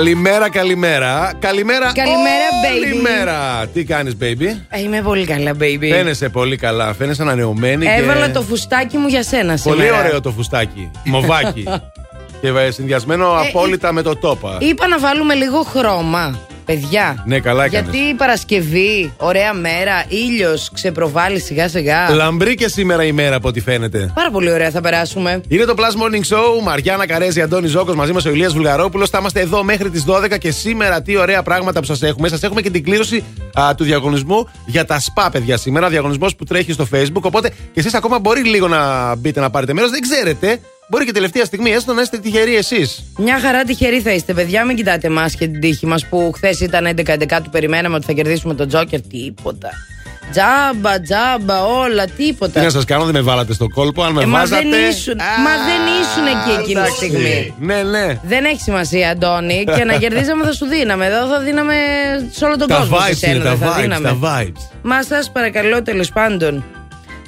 Καλημέρα, καλημέρα. Καλημέρα, Καλημέρα, baby. Καλημέρα. Τι κάνεις, baby; Ε, είμαι πολύ καλά, baby. Φαίνεσαι πολύ καλά. Φαίνεσαι ανανεωμένη. Έβαλα και... το φουστάκι μου για σένα Πολύ σήμερα. ωραίο το φουστάκι. Μοβάκι. και ε, συνδυασμένο απόλυτα με το τόπα. Είπα να βάλουμε λίγο χρώμα. Παιδιά. Ναι, καλά έκανες. Γιατί η Παρασκευή, ωραία μέρα, ήλιος, ξεπροβάλλει σιγά σιγά. Λαμπρή και σήμερα η μέρα από ό,τι φαίνεται. Πάρα πολύ ωραία θα περάσουμε. Είναι το Plus Morning Show. Μαριάννα Καρέζη, Αντώνη Ζόκο μαζί μας ο Ηλίας Βουλγαρόπουλος. Θα είμαστε εδώ μέχρι τις 12 και σήμερα τι ωραία πράγματα που σας έχουμε. Σας έχουμε και την κλήρωση α, του διαγωνισμού για τα ΣΠΑ, παιδιά. Σήμερα διαγωνισμός που τρέχει στο Facebook. Οπότε και εσείς ακόμα μπορεί λίγο να μπείτε να πάρετε μέρος. Δεν ξέρετε. Μπορεί και τελευταία στιγμή έστω να είστε τυχεροί εσείς. Μια χαρά τυχεροί θα είστε, παιδιά. Μην κοιτάτε εμάς και την τύχη μας που χθες ήταν 11-11 του περιμέναμε ότι θα κερδίσουμε τον Τζόκερ. Τίποτα. Τζάμπα, τζάμπα, όλα, τίποτα. Τι να σας κάνω, δεν με βάλατε στο κόλπο. Αν με Ε, μα βάζατε. δεν ήσουν, μα δεν ήσουν εκεί εκείνη τη εντάξει. στιγμή. Ναι, ναι. Δεν έχει σημασία, Αντώνη. Και να κερδίζαμε θα σου δίναμε. Εδώ θα δίναμε σε όλο τον Τα κόσμο. σε vibes σένα, είναι, τα δεν θα vibes, δίναμε. τα vibes. Μα σας παρακαλώ τέλος πάντων.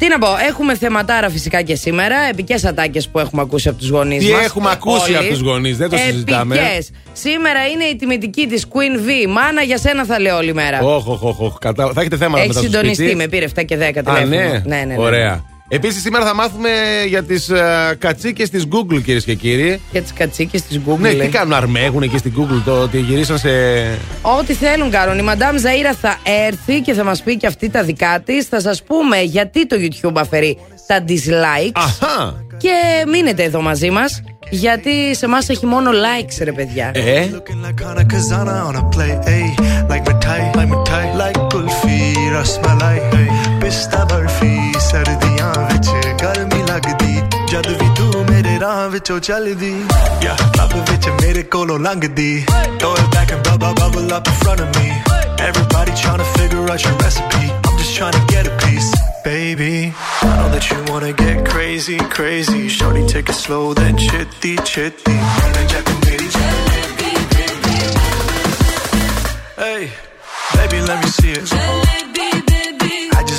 Τι να πω, έχουμε θεματάρα φυσικά και σήμερα. Επικές ατάκες που έχουμε ακούσει από τους γονείς Τι μας. έχουμε ακούσει από τους γονείς, δεν το συζητάμε. Επικές. Σήμερα είναι η τιμητική της Queen V. Μάνα για σένα θα λέω όλη μέρα. Όχ, όχ, όχ, όχ. Κατα- Θα έχετε θέματα Έχει μετά στο συντονιστεί, σπίτι. με πήρε 7 και 10 τηλέφωνο. Α, ναι. ναι, ναι, ναι. Ωραία. Επίσης, σήμερα θα μάθουμε για τις uh, κατσίκες της Google, κυρίες και κύριοι. Και τις κατσίκες της Google. Ναι, λέει. τι κάνουν, αρμέγουν εκεί στην Google το ότι γυρίσαν σε. Ό,τι θέλουν κάνουν. Η Μαντάμ Ζαΐρα θα έρθει και θα μας πει και αυτή τα δικά της. Θα σας πούμε γιατί το YouTube αφαιρεί τα dislike. Αχά! Και μείνετε εδώ μαζί μας. γιατί σε εμά έχει μόνο likes, ρε παιδιά. Ε; ਜਦ ਵੀ ਤੂੰ ਮੇਰੇ ਰਾਹ ਵਿੱਚੋਂ ਚੱਲਦੀ ਯਾ ਲੱਭ ਵਿੱਚ ਮੇਰੇ ਕੋਲੋਂ ਲੰਘਦੀ throw it back and bubble bubble up in front of me everybody trying to figure out your recipe I'm just trying to get a piece baby I know that you wanna get crazy crazy shorty take it slow then chitty chitty Hey, baby, let me see it.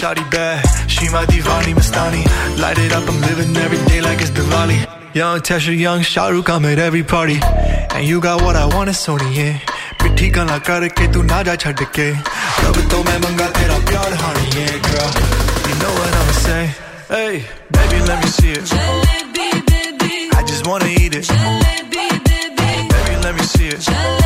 shawty bad She my divani Mastani. Light it up, I'm living every day like it's Diwali. Young Tesha, young Shahrukh, I'm at every party. And you got what I want, it's Sony, yeah. ਮਿੱਠੀ ਗੱਲਾਂ ਕਰਕੇ tu ਨਾ ਜਾ ਛੱਡ ਕੇ ਰੱਬ main ਮੰਗਾ tera ਪਿਆਰ ਹਾਣੀ yeah girl. You know what i'm saying hey baby let me see it. Jalebi baby. I just wanna eat it. Jalebi baby. Baby let me see it. Jalebi.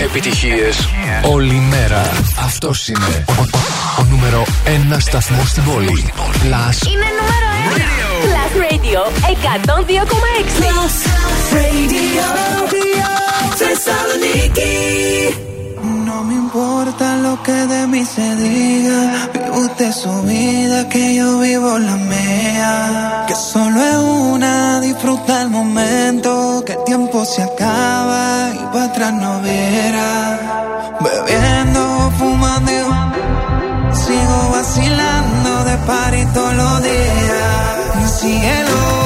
Επιτυχίες όλη μέρα. Αυτός είναι ο, ο- ο νούμερο 1 σταθμός στην πόλη. Last Είναι νούμερο 1. Plus Radio 102,6. Plus Radio. Θεσσαλονίκη. No me importa lo que de mí se diga. Usted su vida, que yo vivo la mía. Que solo es una, disfruta el momento. Que el tiempo se acaba y para atrás no verá. Bebiendo, fumando, y sigo vacilando de party todos los días. Cielo.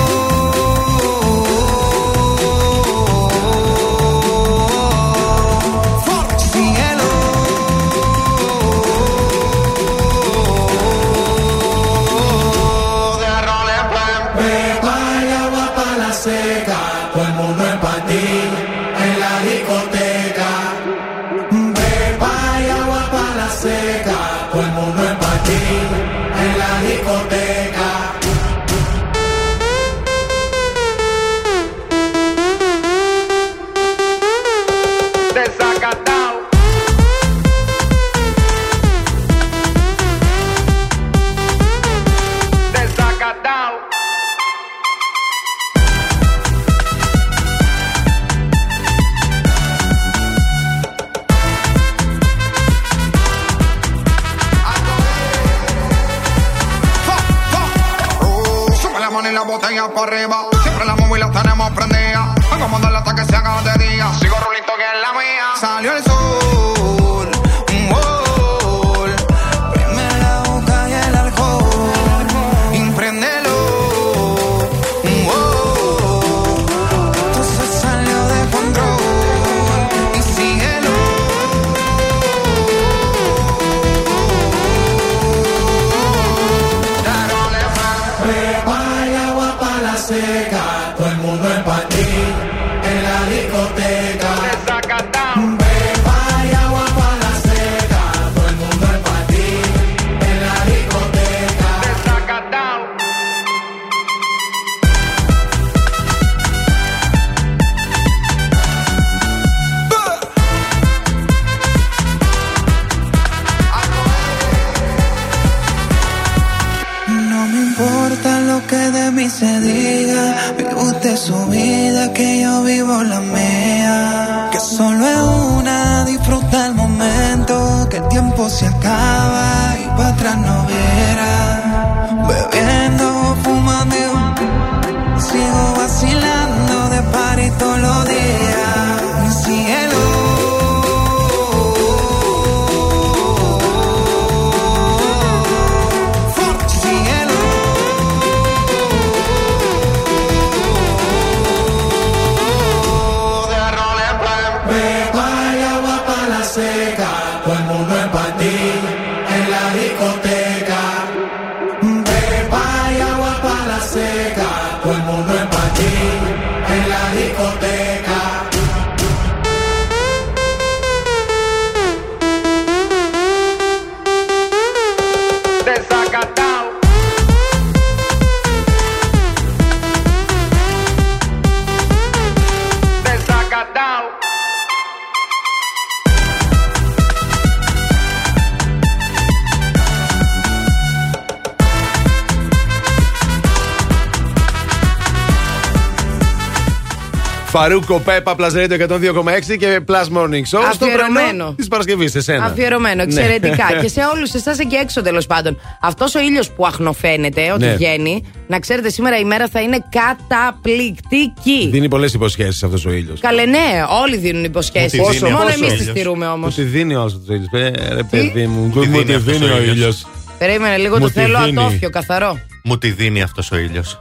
Φαρούκο Πέπα, Plus Radio 102,6 και Plus Morning Show. Στο Αφιερωμένο. της Παρασκευής, σε σένα. Αφιερωμένο, Ναι. εξαιρετικά. και σε όλους εσάς εκεί έξω τέλος πάντων. Αυτός ο ήλιος που αχνοφαίνεται ότι Ναι. βγαίνει, να ξέρετε σήμερα η μέρα θα είναι καταπληκτική. Δίνει πολλές υποσχέσεις αυτός ο ήλιος. Καλέ, ναι, όλοι δίνουν υποσχέσεις. Μου τη δίνει Μόνο αυτός ο εμείς τις ήλιος; στηρούμε όμως. Μου τη δίνει όλος το ήλιος. Ρε παιδί μου, Μου τη μου δίνει τη αυτός δίνει ο ο ήλιος. ήλιος. Περίμενε λίγο, Μου το τη θέλω δίνει. ατόφιο, καθαρό. Μου τη δίνει αυτός ο ήλιος.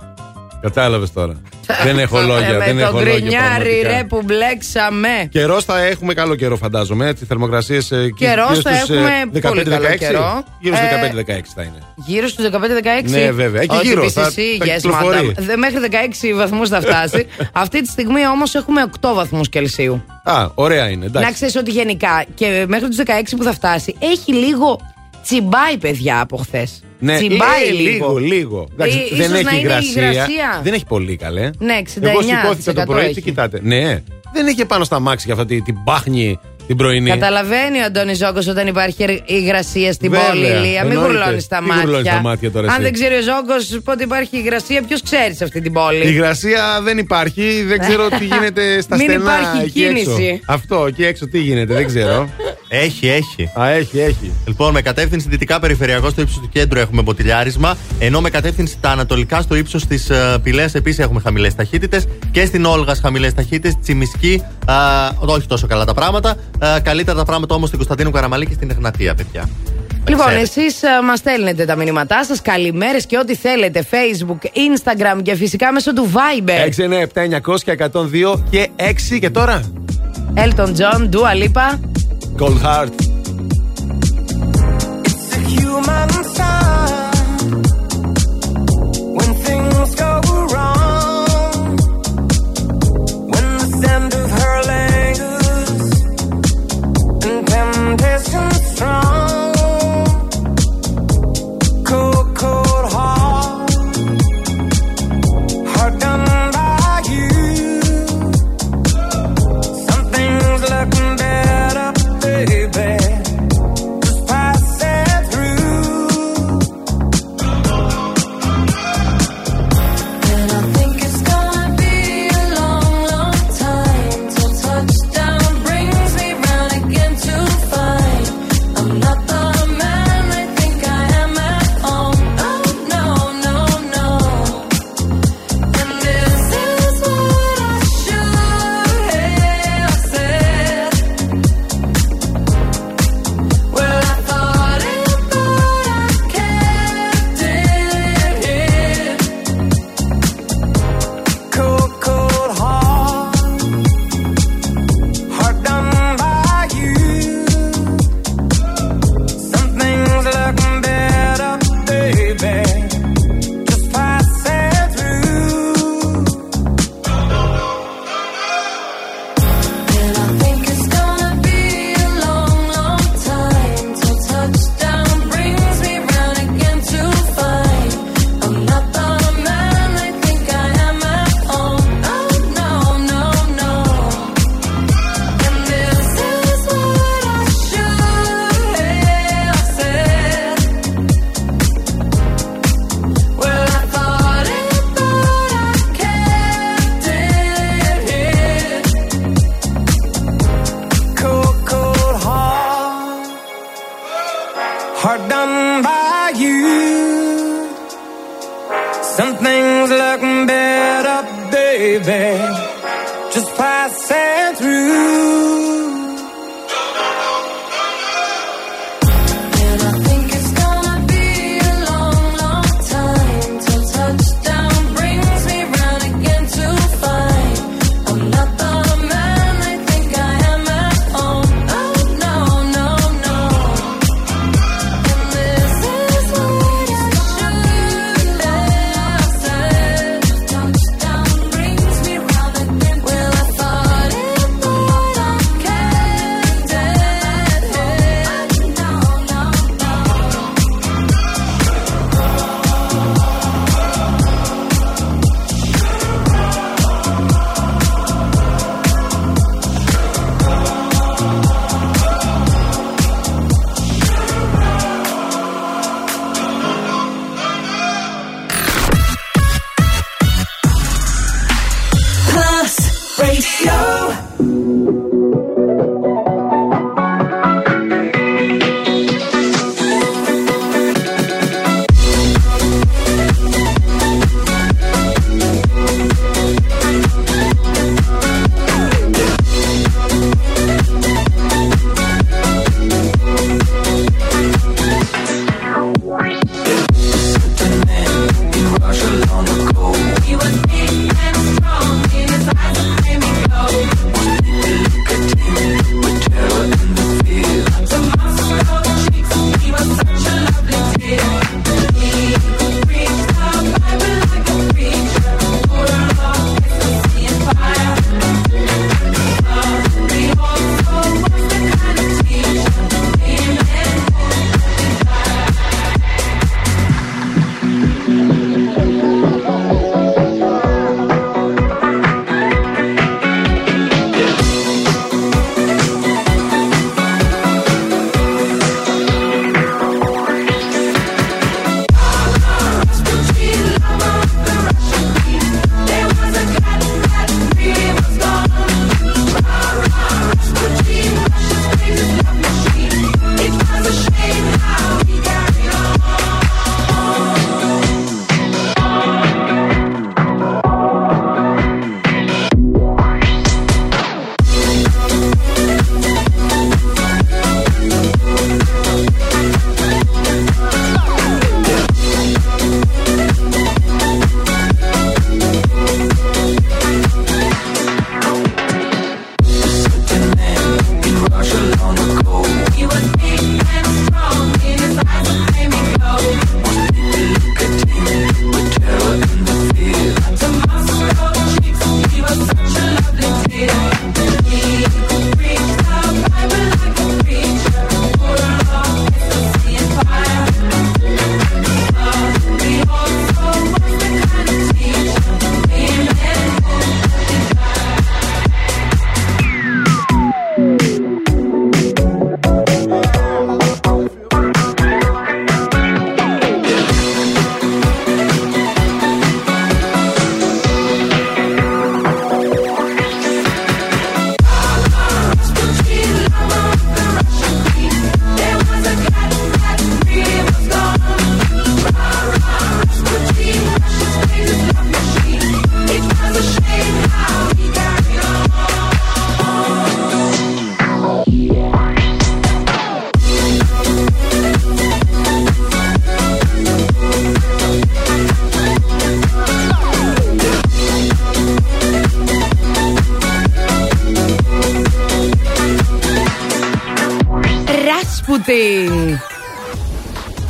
Κατάλαβες τώρα. δεν έχω Ε, λόγια. με δεν το έχω λόγια. γκρινιάρι πραγματικά. ρε που μπλέξαμε. Καιρός θα έχουμε καλό καιρό, φαντάζομαι. Έτσι, θερμοκρασίες. Καιρός θα έχουμε πολύ καλό καιρό. Γύρω στους Ε, 15-16 θα είναι. Γύρω στους 15-16. Ναι, βέβαια. Εκεί Όχι, γύρω, πεις θα- εσύ, θα yes, κυκλοφορεί. madam. Δε- Μέχρι 16 βαθμούς θα φτάσει. Αυτή τη στιγμή όμως έχουμε 8 βαθμούς Κελσίου. Α, ωραία είναι. Εντάξει. Να ξέρεις ότι γενικά και μέχρι τους 16 που θα φτάσει έχει λίγο τσιμπάει, παιδιά, από χθες. Ναι, τσιμπάει ε, λίγο. λίγο. λίγο. Εντάξει, Ε, δεν ίσως έχει να είναι η υγρασία. υγρασία. Δεν έχει πολύ καλέ. Ναι, 69% Εγώ σηκώθηκα το πρωί έχει. και κοιτάτε. Ναι, δεν είχε πάνω στα μάξι για αυτή την πάχνη την πρωινή. Καταλαβαίνει ο Αντώνης Ζόκο όταν υπάρχει ερ- υγρασία στην Βέβαια, πόλη, Ηλία. Μην εννοείται. γουρλώνεις τα Τι μάτια. γουρλώνεις τα μάτια τώρα Αν εσύ. δεν ξέρει ο Ζόκο πότε υπάρχει υγρασία, ποιος ξέρει σε αυτή την πόλη; Η υγρασία δεν υπάρχει, δεν ξέρω τι γίνεται στα Μην στενά. υπάρχει εκεί έξω. κίνηση. Αυτό, εκεί έξω τι γίνεται, δεν ξέρω. Έχει, έχει. Α, έχει, έχει. Λοιπόν, με κατεύθυνση δυτικά περιφερειακό στο ύψος του κέντρου έχουμε μποτιλιάρισμα. Ενώ με κατεύθυνση τα ανατολικά στο ύψος της uh, Πηλαία επίσης έχουμε χαμηλές ταχύτητες. Και στην Όλγας χαμηλές ταχύτητες. Τσιμισκή, α, όχι τόσο καλά τα πράγματα. Α, καλύτερα τα πράγματα όμως στην Κωνσταντίνου Καραμαλή και στην Εγνατία, παιδιά. Λοιπόν, Ξέρετε. εσείς μας στέλνετε τα μηνύματά σας, καλημέρες και ό,τι θέλετε. Facebook, Instagram και φυσικά μέσω του Viber. 697 900 και 102 και 6 και τώρα; Elton John, Dua Lipa. Cold Heart. It's a human sign when things go wrong.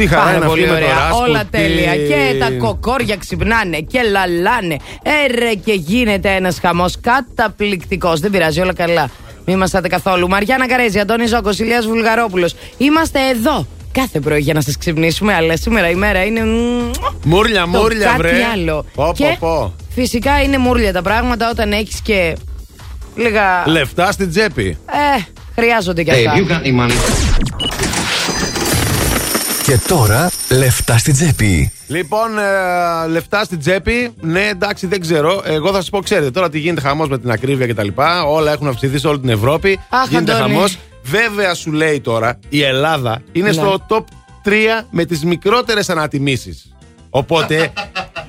Τι χαρά Πάρα είναι αυτή πολύ με το ωραία. Rasputin. Όλα τέλεια. Και τα κοκόρια ξυπνάνε και λαλάνε. Έρε και γίνεται ένας χαμός καταπληκτικός. Δεν πειράζει, όλα καλά. Μην μασάτε καθόλου. Μαριάννα Καρέζη, Αντώνη Ζόκο, Ηλίας Βουλγαρόπουλος. Είμαστε εδώ κάθε πρωί για να σας ξυπνήσουμε. Αλλά σήμερα η μέρα είναι. μμμ, Μούρλια, το μούρλια, κάτι βρε. άλλο. Πω, και πω, πω. φυσικά είναι μούρλια τα πράγματα όταν έχεις και λίγα. Λεφτά στην τσέπη. Ε, χρειάζονται κι αυτά. Και τώρα λεφτά στην τσέπη. Λοιπόν, ε, λεφτά στην τσέπη. Ναι, εντάξει, δεν ξέρω. Εγώ θα σας πω, ξέρετε, τώρα τι γίνεται χαμός με την ακρίβεια κτλ. Όλα έχουν αυξηθεί σε όλη την Ευρώπη. Αχ, γίνεται Αντώνη. χαμός. Βέβαια, σου λέει τώρα η Ελλάδα είναι Ναι. στο top 3 με τις μικρότερες ανατιμήσεις. Οπότε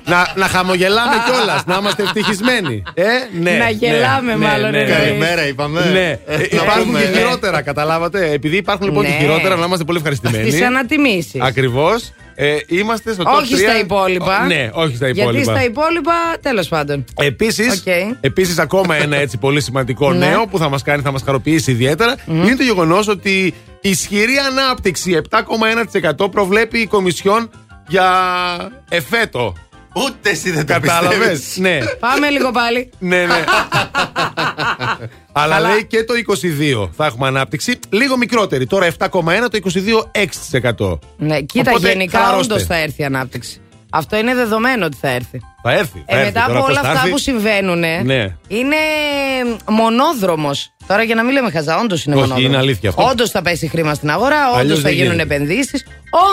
να, να χαμογελάμε κιόλας, να είμαστε ευτυχισμένοι. Ε, ναι, Να ναι, γελάμε ναι, μάλλον, ναι, εννοείς. ναι. Καλημέρα, είπαμε. Ναι, Ε, Ε, να υπάρχουν πούμε, και ναι. χειρότερα, καταλάβατε. Επειδή υπάρχουν λοιπόν και Ναι. χειρότερα, να είμαστε πολύ ευχαριστημένοι. Στις ανατιμήσεις. Ακριβώς. Ε, είμαστε στο top Όχι 3. στα υπόλοιπα. Ο- Ναι, όχι στα υπόλοιπα. Γιατί στα υπόλοιπα, τέλος πάντων. Επίσης, Οκ. επίσης, ακόμα ένα έτσι πολύ σημαντικό Ναι. νέο που θα μας κάνει, θα μας χαροποιήσει ιδιαίτερα είναι το γεγονός ότι ισχυρή ανάπτυξη 7,1% προβλέπει η Κομισιόν για εφέτο. Ούτε εσύ δεν το Κατάλαβες; πιστεύεις. ναι. Πάμε λίγο πάλι. ναι, ναι. Αλλά Καλά. λέει και το 22 θα έχουμε ανάπτυξη. Λίγο μικρότερη. Τώρα 7,1, το 22 6%. Ναι, κοίτα, Οπότε, γενικά χαλαρώστε. όντως θα έρθει η ανάπτυξη. Αυτό είναι δεδομένο ότι θα έρθει. Θα έρθει. θα Ε, έρθει. μετά Τώρα από πώς όλα θα αυτά έρθει. που συμβαίνουν, Ναι. είναι μονόδρομος. Τώρα για να μην λέμε χαζά, όντως είναι Όχι, μονόδρομος. είναι αλήθεια αυτό. Όντως θα πέσει χρήμα στην αγορά, όντως Αλλιώς θα δεν γίνουν γίνεται. επενδύσεις.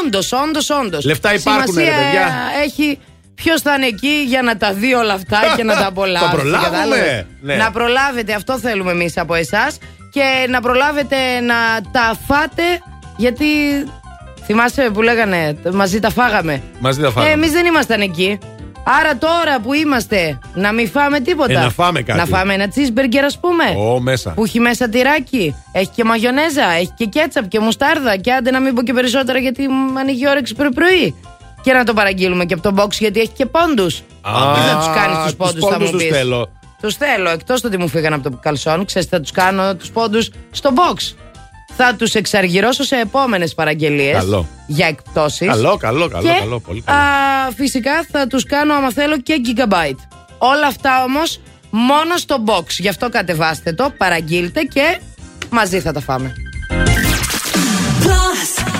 Όντως, όντως, όντως. Λεφτά υπάρχουνε, ρε παιδιά. Έχει ποιος θα είναι εκεί για να τα δει όλα αυτά και να τα απολαύσει. Θα προλάβουμε. κατάλαβες; Ναι. Να προλάβετε, αυτό θέλουμε εμείς από εσάς. Και να προλάβετε να τα φάτε, γιατί θυμάσαι που λέγανε μαζί τα φάγαμε. Μαζί τα φάγαμε. Ε, Εμείς δεν ήμασταν εκεί. Άρα τώρα που είμαστε, να μην φάμε τίποτα. Ε, να φάμε κάτι. Να φάμε ένα cheeseburger, ας πούμε. Ω, μέσα. Που έχει μέσα τυράκι. Έχει και μαγιονέζα. Έχει και κέτσαπ και μουστάρδα. Και άντε να μην πω και περισσότερα γιατί μου ανοίγει η όρεξη πρωί-πρωί. Και να το παραγγείλουμε και από τον box γιατί έχει και πόντους. Α, Τι θα τους κάνεις τους τους πόντους, θα πόντους μου τους πεις. θέλω. Τους θέλω. Εκτός το ότι μου φύγαν από το καλσόν, ξέρεις, θα τους κάνω τους πόντους στο box. Θα τους εξαργυρώσω σε επόμενες παραγγελίες. Καλό. Για εκπτώσεις. Καλό, καλό, καλό, Και καλό, πολύ καλό. α, φυσικά θα τους κάνω άμα θέλω και gigabyte. Όλα αυτά όμως μόνο στο box. Γι' αυτό κατεβάστε το, παραγγείλτε και μαζί θα τα φάμε. Plus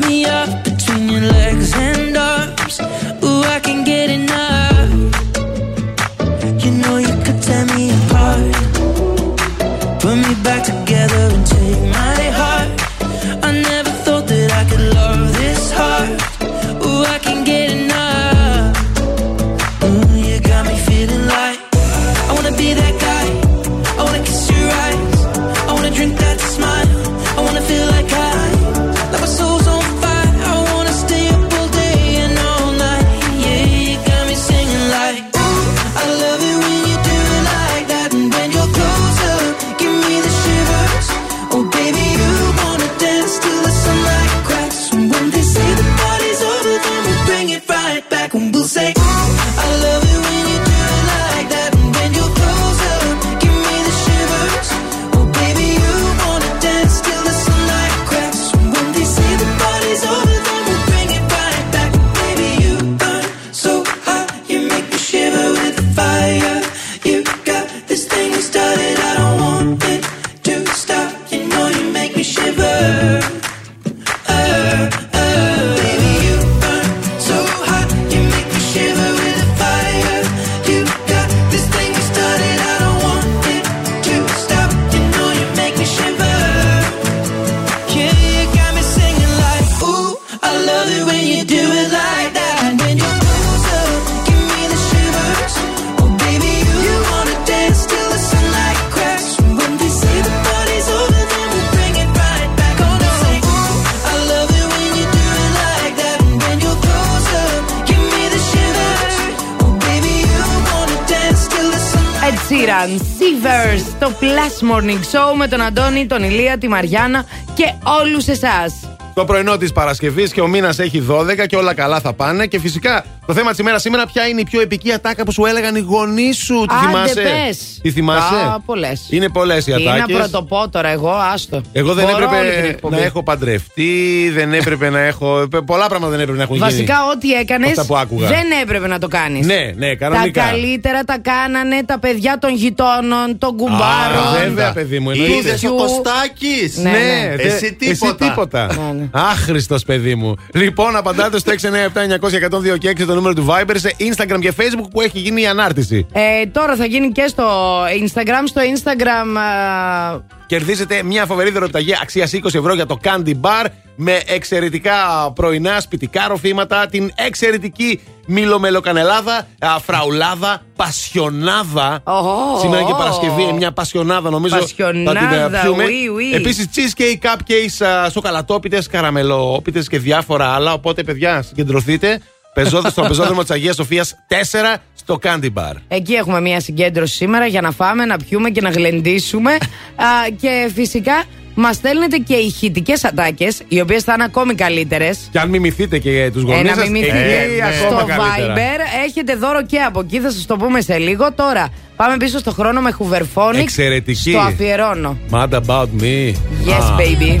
me up. Με τον Αντώνη, τον Ηλία, τη Μαριάννα και όλους εσάς. Το πρωινό της Παρασκευής και ο μήνας έχει 12 και όλα καλά θα πάνε. Και φυσικά το θέμα της ημέρας σήμερα, ποια είναι η πιο επική ατάκα που σου έλεγαν οι γονείς σου. Τη Άντε, θυμάσαι; πες. Τη θυμάσαι; Α, πολλές. Είναι πολλές οι Τι να ατάκες. πρωτοπώ τώρα, εγώ, άστο. Εγώ δεν Μπορώ όλη την έπρεπε εκπομπή. να έχω παντρευτεί, δεν έπρεπε να έχω. Πολλά πράγματα δεν έπρεπε να έχουν Βασικά, γίνει. ό,τι έκανες Αυτά που άκουγα. δεν έπρεπε να το κάνεις. Ναι, ναι, κανονικά. Τα καλύτερα τα κάνανε τα παιδιά των γειτόνων, των κουμπάρων. Α, βέβαια, παιδί μου. εννοείται. Είδες ο Ποιου- Κωστάκης; Ναι, ναι. Ναι, δε- Εσύ τίποτα. τίποτα. Ναι, ναι. Άχρηστος παιδί μου. Λοιπόν, απαντάτε στο 697-900-102 και 6 το νούμερο του Viber σε Instagram και Facebook που έχει γίνει η ανάρτηση. Ε, τώρα θα γίνει και στο Instagram. Στο Instagram α, Κερδίζετε μια φοβερή δωροταγή αξίας 20 ευρώ για το Candy Bar με εξαιρετικά πρωινά σπιτικά ροφήματα, την εξαιρετική μιλομελοκανελάδα, α, φραουλάδα, πασιονάδα. Ω, Σήμερα και ω. Παρασκευή είναι μια πασιονάδα νομίζω. Πασιονάδα, θα την α, πιούμε. oui, oui. Επίσης cheesecake, cupcakes, α, σοκαλατόπιτες, καραμελόπιτες και διάφορα άλλα. Οπότε παιδιά συγκεντρωθείτε. Πεζόδε στο πεζόδρομο της Αγίας Σοφίας 4 στο Candy Bar. Εκεί έχουμε μια συγκέντρωση σήμερα για να φάμε, να πιούμε και να γλεντήσουμε. Α, και φυσικά μας στέλνετε και ηχητικές ατάκες, οι οποίες θα είναι ακόμη καλύτερες. Και αν μιμηθείτε και τους Ε, γονείς να σας, μιμηθείτε. ακόμα στο καλύτερα. Viber έχετε δώρο και από εκεί, θα σας το πούμε σε λίγο. Τώρα πάμε πίσω στο χρόνο με Hooverphonics. Εξαιρετική. Στο αφιερώνω. Mad about me. Yes, Α. baby.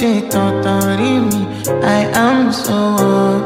Totally me. I am so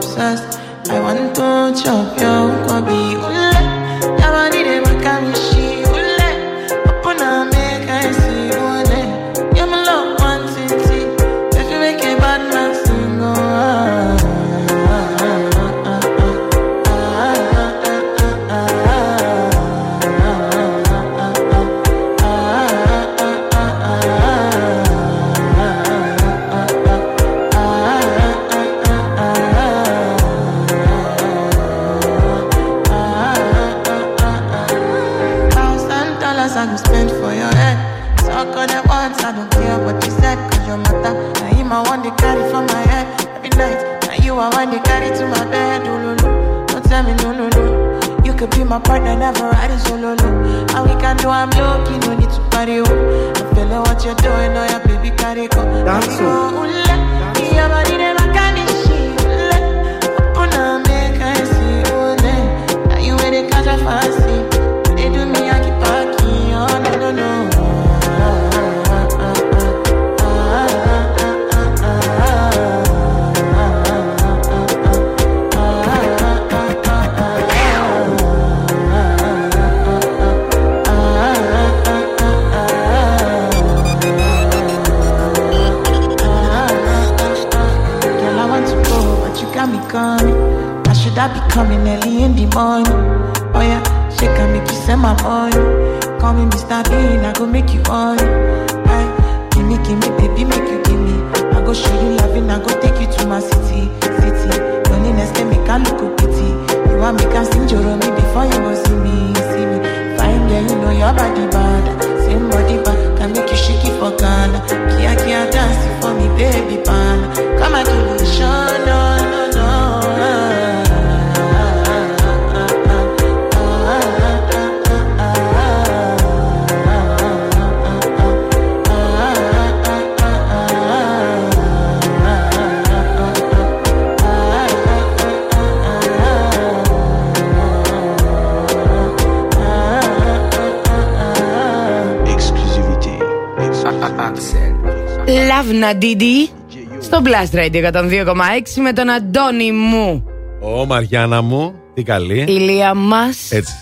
Blast Radio 102,6 με τον Αντώνη μου. Ω, Μαριάννα μου, τι καλή. Ηλία μας. Έτσι.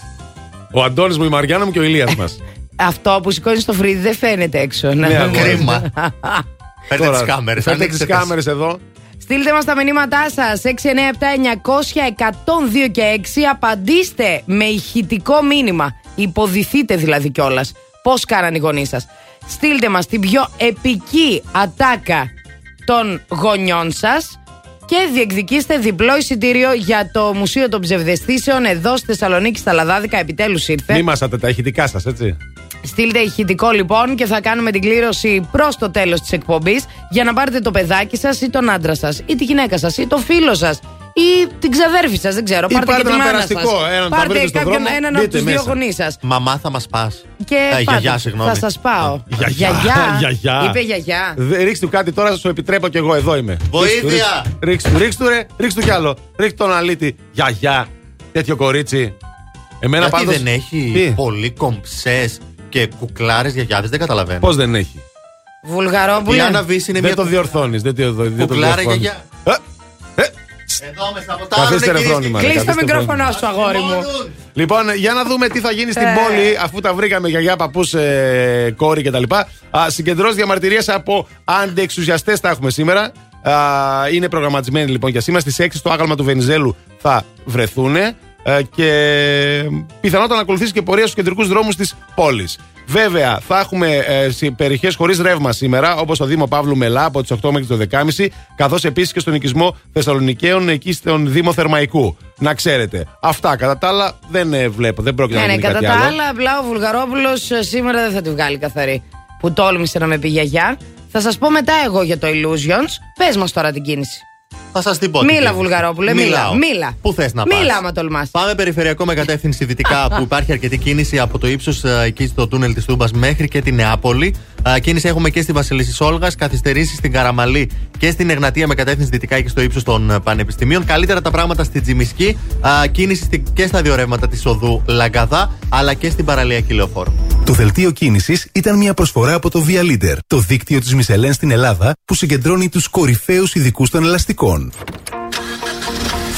Ο Αντώνης μου, η Μαριάννα μου και ο Ηλίας μας. Αυτό που σηκώνεις στο φρύδι δεν φαίνεται έξω. Να Ναι, το αγόρι. ξέρεις. Κρίμα. Παίρνετε Τώρα, τις κάμερες. Φέρτε τις κάμερες εδώ. Στείλτε μας τα μηνύματά σας 697-900-102 και 6 Απαντήστε με ηχητικό μήνυμα Υποδηθείτε δηλαδή κιόλας Πώς κάναν οι γονείς σας Στείλτε μας την πιο επική ατάκα των γονιών σας και διεκδικήστε διπλό εισιτήριο για το Μουσείο των Ψευδεστήσεων εδώ στη Θεσσαλονίκη στα Λαδάδικα. Επιτέλους ήρθε. Μη μασάτε τα ηχητικά σας, έτσι. Στείλτε ηχητικό λοιπόν και θα κάνουμε την κλήρωση προς το τέλος της εκπομπής για να πάρετε το παιδάκι σας ή τον άντρα σας ή τη γυναίκα σας ή το φίλο σας ή την ξαδέρφη σας. Δεν ξέρω. Ή πάρτε, πάρτε και τη ένα μάνα περαστικό, σας. έναν τα Πάρτε βρείτε στον κάποιον, δρόμο, έναν από μπείτε τους δύο μέσα. γονείς σας. Μαμά θα μας πας. Και Ε, πάτε. γιαγιά, συγγνώμη. Θα σας πάω. Γιαγιά. Γιαγιά. Είπε γιαγιά. Δε- Ρίξτε του κάτι τώρα, σου επιτρέπω κι εγώ, εδώ είμαι. Βοήθεια! Ρίξτε του, ρίξτε του, ρε, ρίξτε του κι άλλο. Ρίξτε τον αλήτη. Γιαγιά, τέτοιο κορίτσι. Εμένα Γιατί πάντως... δεν έχει Τι; πολύ κομψές και κουκλάρες γιαγιάδες, δεν καταλαβαίνω. Πώς δεν έχει; Βουλγαρόπουλε. Η Άννα Βύση είναι δεν μια το διορθώνεις. Δεν το, δεν το κουκλάρα διορθώνεις. γιαγιά. Ε, Εδώ μες σαμποτάρουν. Καθίστε ρε φρόνημα. ρε, Κλείσει το καθίστε μικρόφωνο σου, αγόρι μου. Λοιπόν, για να δούμε τι θα γίνει στην Ε. πόλη αφού τα βρήκαμε γιαγιά, παππούς, ε, κόρη κτλ. Συγκεντρώσεις διαμαρτυρίες από αντιεξουσιαστές τα έχουμε σήμερα. Α, είναι προγραμματισμένοι λοιπόν για σήμερα. Στις 6 στο άγαλμα του Βενιζέλου θα βρεθούν και πιθανότατα να ακολουθήσει και πορεία στους κεντρικούς δρόμους της πόλης. Βέβαια, θα έχουμε ε, περιοχές χωρίς ρεύμα σήμερα, όπως το Δήμο Παύλου Μελά από τις 8 μέχρι το 10.30, καθώς επίσης και στον οικισμό Θεσσαλονικαίων εκεί στον Δήμο Θερμαϊκού. Να ξέρετε. Αυτά. Κατά τα άλλα δεν ε, βλέπω, δεν πρόκειται Ναι, να ναι, γίνει κατά κάτι τα άλλο. άλλα, απλά ο Βουλγαρόπουλος σήμερα δεν θα τη βγάλει καθαρή. Που τόλμησε να με πει γιαγιά. Θα σας πω μετά εγώ για το Illusions. Πες μας τώρα την κίνηση. Θα σας την πω. Μίλα, τι γίνεται. Βουλγαρόπουλε, μίλα. Μιλάω. Μίλα. Πού θες να πας. Μίλα, άμα τολμάς. Πάμε περιφερειακό με κατεύθυνση δυτικά που υπάρχει αρκετή κίνηση από το ύψος εκεί στο τούνελ της Τούμπας μέχρι και τη Νεάπολη. Α, Κίνηση έχουμε και στη Βασιλίση Όλγας, καθυστερήσεις στην Καραμαλή και στην Εγνατία με κατεύθυνση δυτικά εκεί στο ύψος των ε, Πανεπιστημίων. Καλύτερα τα πράγματα στη Τζιμισκή. Α, Κίνηση στη- και στα δύο ρεύματα της οδού Λαγκαδά αλλά και στην παραλιακή λεωφόρο. Το δελτίο κίνησης ήταν μια προσφορά από το Via Leader, το δίκτυο της Μισελέν στην Ελλάδα που συγκεντρώνει τους κορυφαίους ειδικούς των ελαστικών.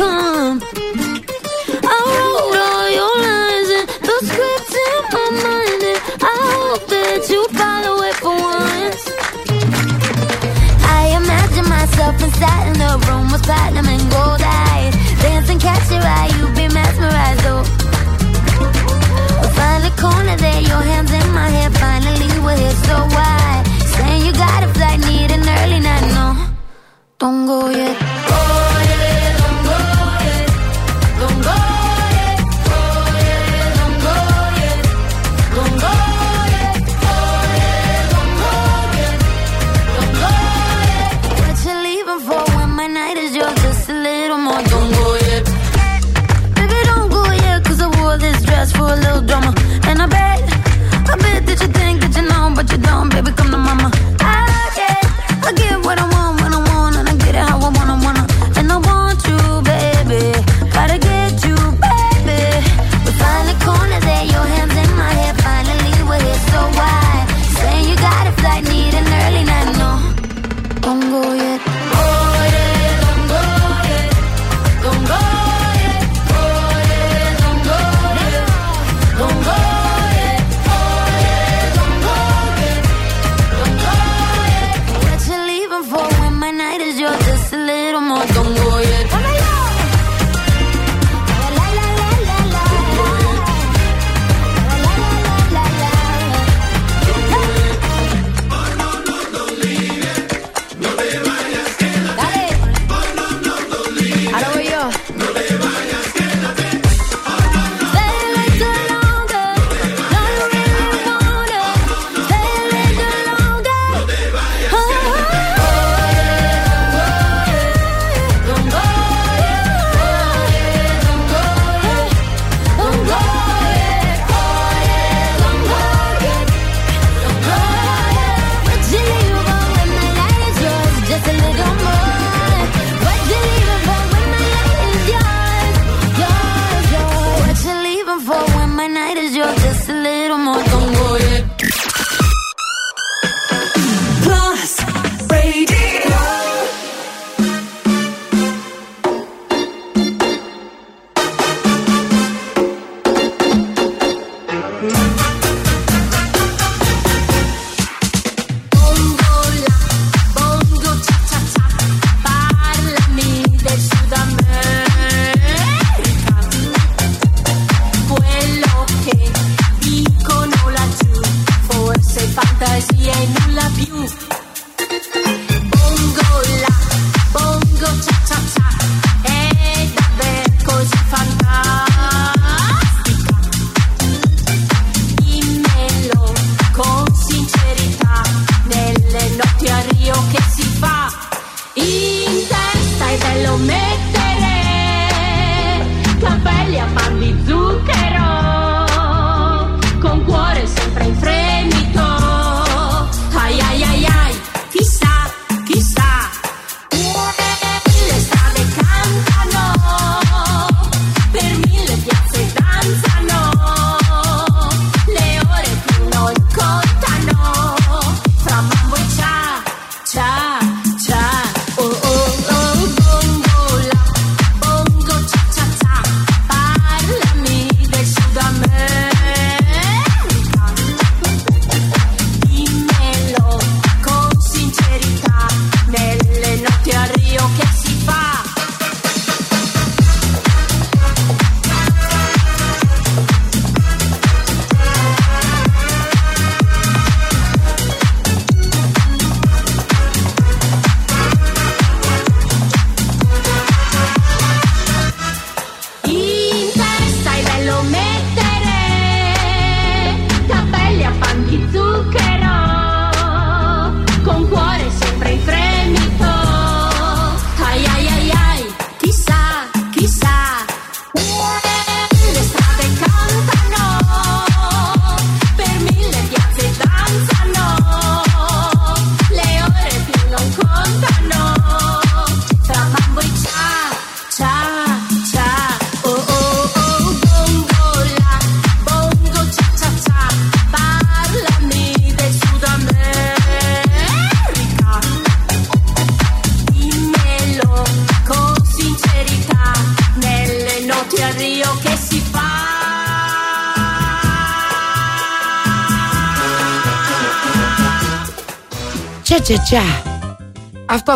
come. I wrote all your lines and the script in my mind, and I hope that you follow it for once. I imagine myself inside in the room with platinum and gold eyes. Dancing, catch your eye, you be mesmerized, oh. Find a corner there, your hands in my hair. Finally, we're here, so why? Saying you got a flight, need an early night, no. Don't go yet. Oh,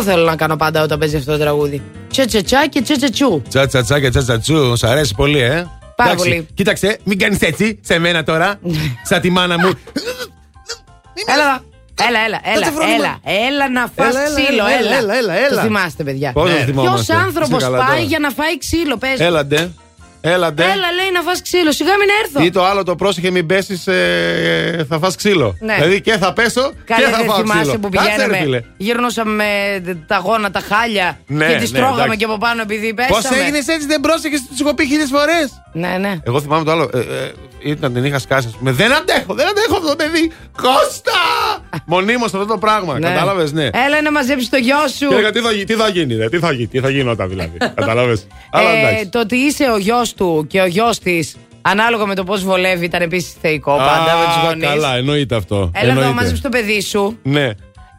θέλω να κάνω πάντα όταν παίζει αυτό το τραγούδι. Τσετσετσά και τσετσετσού. Τσατσατσά και τσατσατσού. Σ' αρέσει πολύ, ε. Πάρα Εντάξει, πολύ. Κοίταξε, μην κάνεις έτσι σε μένα τώρα. σαν τη μάνα μου. Έλα, εδώ. έλα, έλα, έλα, Κάτσε, Φρόνημα. έλα, έλα να φας Έλα, έλα, ξύλο, έλα, έλα. έλα, έλα, έλα. Το θυμάστε, παιδιά. Πώς δεν θυμόμαστε; Ποιος άνθρωπος Είσαι καλά πάει τώρα. για να φάει ξύλο, πες. μου. Έλαντε. Έλαντε. Έλα, λέει να φας ξύλο. Σιγά μην έρθω. Ή το άλλο το πρόσεχε, μην πέσεις, θα φας ξύλο. Ναι. Δηλαδή και θα πέσω Καλέ, και θα δεν φάω θυμάσαι ξύλο. που Κάτσε, ρε, φίλε. πηγαίναμε. Γυρνούσαμε με τα γόνα, τα χάλια Ναι, και τις ναι, τρώγαμε εντάξει. και από πάνω επειδή πέσαμε. Πώ έγινε έτσι, δεν πρόσεχες, του έχω πει χίλιες φορές. Ναι, ναι. Εγώ θυμάμαι το άλλο. Ε, ε, ήταν την είχα σκάσει, ας πούμε. Δεν αντέχω, δεν αντέχω αυτό το παιδί. Κώστα! Μονίμως αυτό το πράγμα. Ναι. Κατάλαβες, ναι. Έλα να μαζέψεις το γιο σου. Και έλεγα τι θα, γι- τι θα γίνει, ρε, τι θα, γίνει, τι θα γινόταν δηλαδή. Κατάλαβες. Αλλά Ε, εντάξει. το ότι είσαι ο γιος του και ο γιος της, ανάλογα με το πώς βολεύει, ήταν επίσης θεϊκό πάντα Α, με τους γονείς. Καλά, εννοείται αυτό. Έλα εδώ, εννοείται. μάζεψε το παιδί σου. Ναι.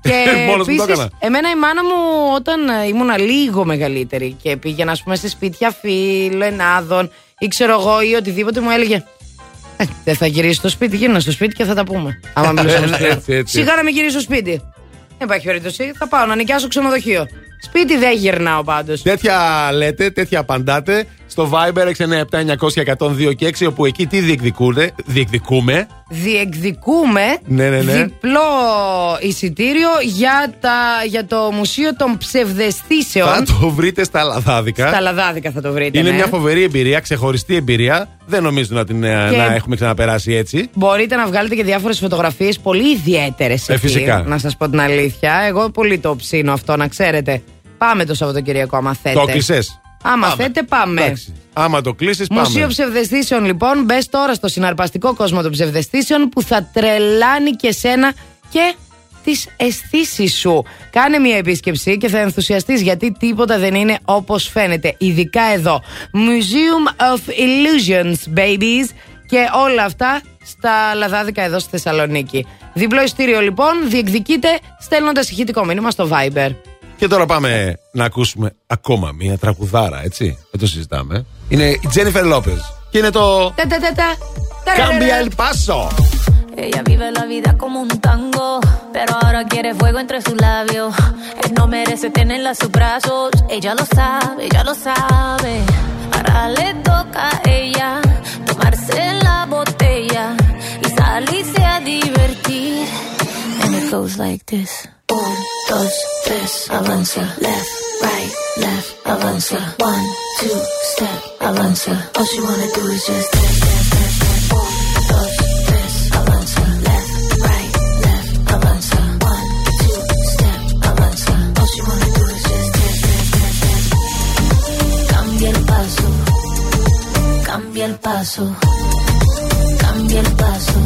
Και Μόνος μου το επίσης, έκανα. εμένα η μάνα μου όταν ε, ήμουν λίγο μεγαλύτερη και πήγαινα ας πούμε σε σπίτια φίλων, ενάδων ή ξέρω εγώ ή οτιδήποτε μου έλεγε «Ε, δεν θα γυρίσει στο σπίτι, γύρνα στο σπίτι και θα τα πούμε. Άμα μιλούσαμε στο Έτσι, έτσι. Σιγά να μην γυρίσει στο σπίτι. Δεν υπάρχει περίπτωση. Θα πάω να νοικιάσω ξενοδοχείο. Σπίτι δεν γυρνάω πάντως. Τέτοια λέτε, τέτοια απαντάτε στο Viber 697-900-102 και 6 όπου εκεί τι διεκδικούνε, διεκδικούμε. Διεκδικούμε Ναι, ναι, ναι. διπλό εισιτήριο για, τα, για το Μουσείο των Ψευδεστήσεων. Θα το βρείτε στα λαδάδικα. Στα Λαδάδικα θα το βρείτε. Είναι ναι. μια φοβερή εμπειρία, ξεχωριστή εμπειρία. Δεν νομίζω να την ε, Και- να έχουμε ξαναπεράσει έτσι. Μπορείτε να βγάλετε και διάφορες φωτογραφίες πολύ ιδιαίτερες. Ε, φυσικά. Να σας πω την αλήθεια. Εγώ πολύ το ψήνω αυτό, να ξέρετε. Πάμε το Σαββατοκυριακό, άμα θέτε. Το κλεισέ. Άμα θέτε, πάμε. Άμα το κλείσεις, πάμε. Μουσείο ψευδεστήσεων, λοιπόν, μπες τώρα στο συναρπαστικό κόσμο των ψευδεστήσεων που θα τρελάνει και σένα και τις αισθήσεις σου. Κάνε μια επίσκεψη και θα ενθουσιαστείς γιατί τίποτα δεν είναι όπως φαίνεται. Ειδικά εδώ. Museum of Illusions, babies. Και όλα αυτά στα λαδάδικα εδώ στη Θεσσαλονίκη. Διπλό ειστήριο λοιπόν διεκδικείτε στέλνοντας ηχητικό μήνυμα στο Viber. Και τώρα πάμε να ακούσουμε ακόμα μία τραγουδάρα, έτσι. Δεν το συζητάμε. Είναι η Jennifer Lopez. Και είναι το Τα, τα, τα, τα. Cambia el paso. Ella vive la vida como un tango, pero ahora quiere fuego entre sus labios. Él no merece tenerla en sus brazos, ella lo sabe, ella lo sabe. Ahora le toca a ella tomarse la botella goes like this. Un, dos, tres, avanza. Left, right, left, avanza. One, two, step, avanza. All she wanna do is just dance, dance. Un, dos, tres. Left, right, left, avanza. One, two, step, avanza. All wanna do is just. Cambia el paso, cambia el paso, cambia el paso.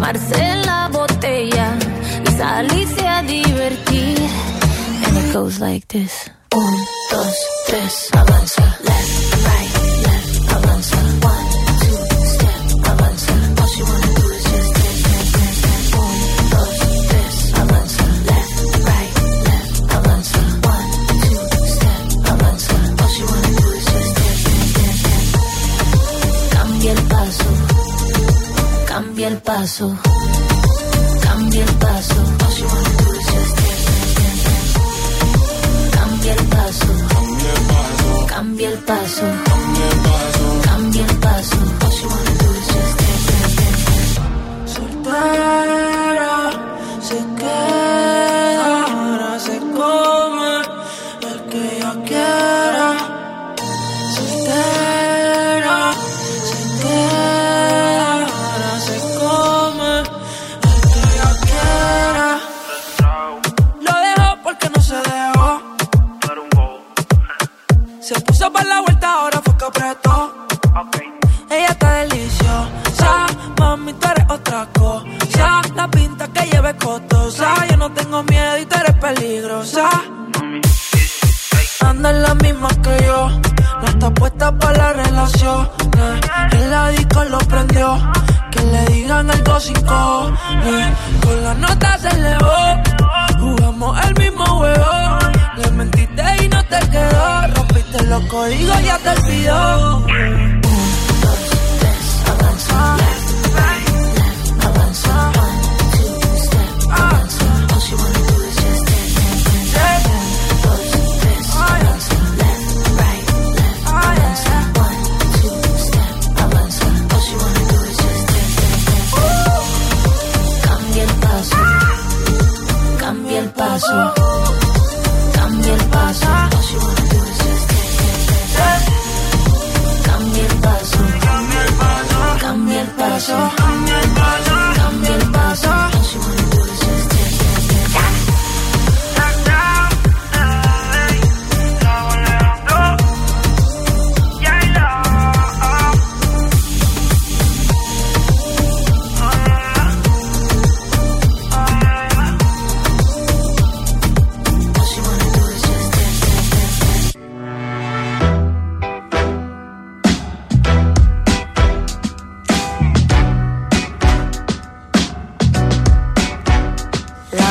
tomarse la botella y salirse a divertir. And it goes like this. Un, dos, tres, avanza. Left, right, Cambia el paso, cambia el paso. Cambia el paso, cambia el paso, cambia el paso. Soltera. más que yo. No está puesta para la relación. El la disco lo prendió. Que le digan algo sin. Con la nota se elevó. Jugamos el mismo juego. Le mentiste y no te quedó. Rompiste los códigos, ya te olvidó. Un, dos, tres. paso, cambia el paso. Cambia el paso, cambia el paso, cambia el paso, cambia el paso.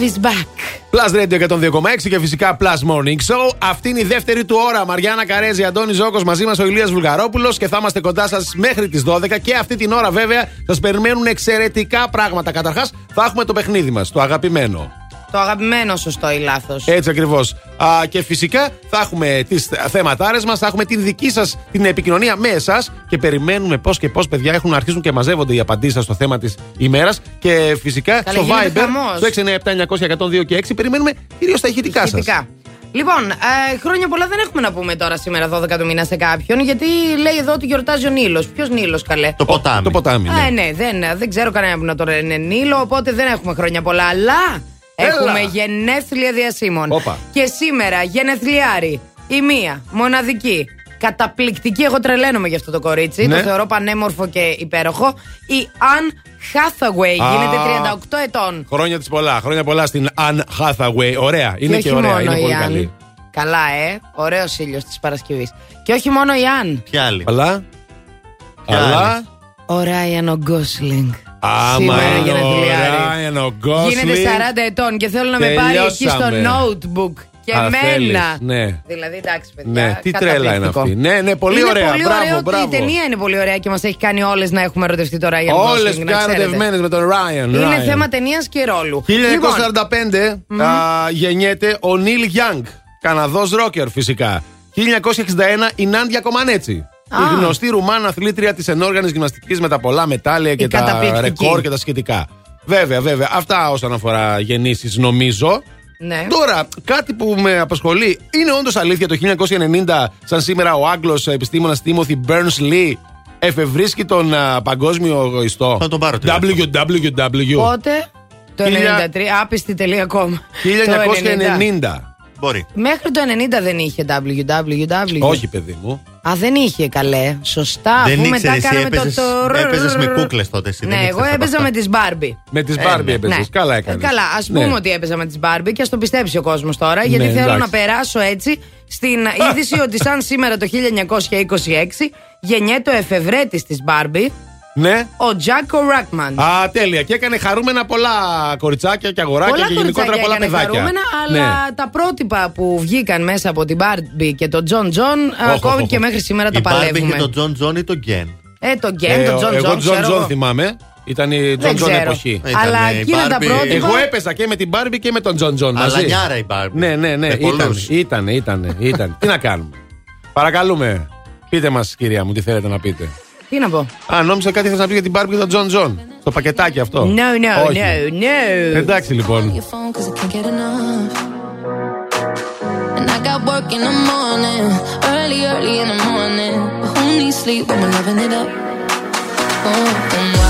Love is back. Plus Radio 102,6 και φυσικά Plus Morning Show. Αυτή είναι η δεύτερη του ώρα. Μαριάννα Καρέζη, Αντώνη Ζώκος μαζί μας ο Ηλίας Βουλγαρόπουλος και θα είμαστε κοντά σας μέχρι τις 12. Και αυτή την ώρα βέβαια σας περιμένουν εξαιρετικά πράγματα. Καταρχάς θα έχουμε το παιχνίδι μας, το αγαπημένο. Το αγαπημένο σωστό ή λάθος. Έτσι ακριβώς. Και φυσικά θα έχουμε τις θεματάρες μας, θα έχουμε την δική σας την επικοινωνία με εσάς και περιμένουμε πώς και πώς, παιδιά, έχουν αρχίσουν και μαζεύονται οι απαντήσεις σας στο θέμα της ημέρας. Και φυσικά Καλά, στο γίνεται Viber, χαμός. στο 697-900-102 και 6, περιμένουμε κυρίως τα ηχητικά σας. Ηχητικά. Λοιπόν, ε, χρόνια πολλά δεν έχουμε να πούμε τώρα σήμερα 12 του μήνα σε κάποιον, γιατί λέει εδώ ότι γιορτάζει ο Νίλος. Ποιος Νίλος, καλέ; Το ποτάμι. Το ποτάμι. ναι. Α, ναι, δεν, δεν ξέρω κανένα που να το λένε Νίλο, οπότε δεν έχουμε χρόνια πολλά. Αλλά Έλα. έχουμε γενέθλια διασύμων. Όπα. Και σήμερα γενεθλιάρη, η μία, μοναδική, καταπληκτική. Εγώ τρελαίνομαι για αυτό το κορίτσι. Ναι. Το θεωρώ πανέμορφο και υπέροχο. Η Αν Hathaway Α. γίνεται 38 ετών. Χρόνια της πολλά. Χρόνια πολλά στην Anne Hathaway. Ωραία. Είναι και, όχι ωραία. μόνο Είναι η πολύ Αν. καλή. Καλά, ε. Ωραίος ήλιος της Παρασκευής. Και όχι μόνο η Αν. Ποια άλλη. Αλλά. Ποια Αλλά. Ο Ράιαν ο Γκόσλινγκ. Άμα Σήμερα είναι ο γενεθλιάρη. Ράιαν ο Γκόσλινγκ. Γίνεται 40 ετών και θέλω να με πάρει εκεί στο Τελειώσαμε. notebook. Και Α, εμένα. θέλεις, ναι. Δηλαδή, εντάξει, παιδιά. Ναι, τι τρέλα είναι καταπληκτικό. αυτή. Ναι, ναι, πολύ είναι ωραία. Πολύ μπράβο, ωραίο μπράβο. ότι η ταινία είναι πολύ ωραία και μας έχει κάνει όλες να έχουμε ερωτευτεί το Ράιαν Όλες Gosling, να πια ξέρετε. ερωτευμένε με τον Ράιαν. Είναι Ράιαν. θέμα ταινίας και ρόλου. Λοιπόν, 1945 α, γεννιέται ο Νίλ Γιάνγκ, Καναδός ρόκερ φυσικά. 1961 η Νάντια Κομανέτσι. Α. Η γνωστή Ρουμάνα αθλήτρια της ενόργανης γυμναστικής με τα πολλά μετάλλια και Η τα καταπληκτική. ρεκόρ και τα σχετικά. Βέβαια, βέβαια. Αυτά όσον αφορά γεννήσεις, νομίζω. Ναι. Τώρα, κάτι που με απασχολεί, είναι όντως αλήθεια το 1990, σαν σήμερα ο Άγγλος επιστήμονας Τίμωθη Burns Lee εφευρίσκει τον α, παγκόσμιο ιστό. Θα τον πάρω www. Πότε; Το 93, Χίλια- άπιστη.com. 1990. Μπορεί. Μέχρι το 90 δεν είχε www. Όχι, παιδί μου. Α, δεν είχε καλέ. Σωστά. Δεν αφού ήξερες, μετά εσύ κάναμε έπαιζες- το. το... έπαιζες με κούκλες τότε, εσύ, δεν Ναι, εγώ ήξερες από έπαιζα αυτά. με τις Barbie. Με τις Ε, Barbie ναι. έπαιζες. Καλά έκανες. Καλά, ας πούμε ότι έπαιζα με τις Barbie και ας το πιστέψει ο κόσμος τώρα, γιατί Ναι, θέλω εντάξει. να περάσω έτσι στην είδηση ότι σαν σήμερα το 1926 γεννιέται ο εφευρέτης της Barbie, Ναι. ο Τζάκο Ράκμαν. Α, τέλεια. Και έκανε χαρούμενα πολλά κοριτσάκια και αγοράκια Πολλά και γενικότερα κοριτσάκια πολλά έκανε παιδάκια. χαρούμενα, αλλά Ναι. τα πρότυπα που βγήκαν μέσα από την Barbie και τον Τζον Τζον, ακόμη οχ, και οχ. μέχρι σήμερα τα Η Barbie παλεύουμε. και τον Τζον Τζον ή τον Κεν; Ε, τον Κεν, Ε, τον Τζον εγώ Τζον, Τζον ξέρω Τζον εγώ. θυμάμαι. Ήταν η Δεν Τζον Τζον ξέρω. εποχή. Ήταν Αλλά η εκείνα τα Barbie. πρότυπα. Εγώ έπαιζα και με την Barbie και με τον Τζον Τζον μαζί. Αλανιάρα η Barbie. Ναι, ναι, ναι. Με Ήταν, πολλούς. ήταν, ήταν, ήταν. Τι να κάνουμε. Παρακαλούμε. Πείτε μας, κυρία μου, τι θέλετε να πείτε. Τι να πω. Α, νόμιζα κάτι θες να πει για την Barbie και τον Τζον Τζον. Το πακετάκι αυτό. No, no, Όχι. no, no. Εντάξει λοιπόν. your phone cause I can't get enough. And I got work in the morning, early, early in the morning. But who needs sleep when we're loving it up? Oh, and what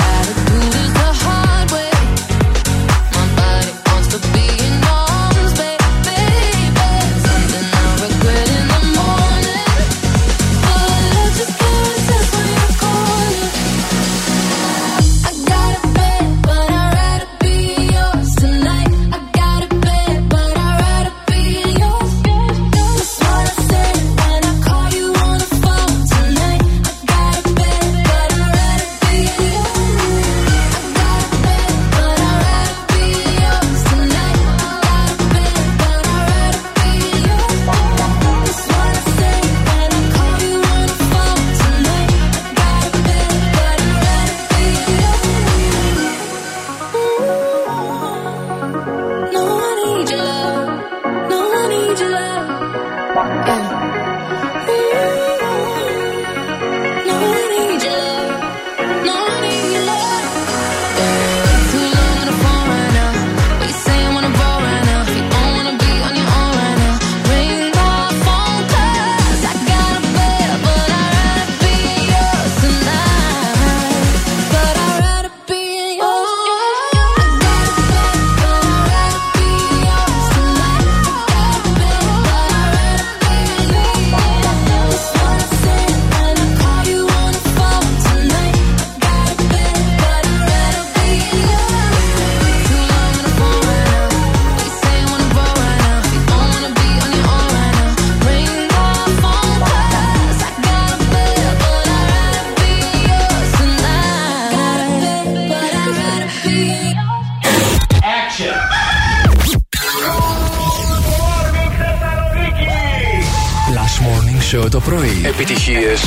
πρωί.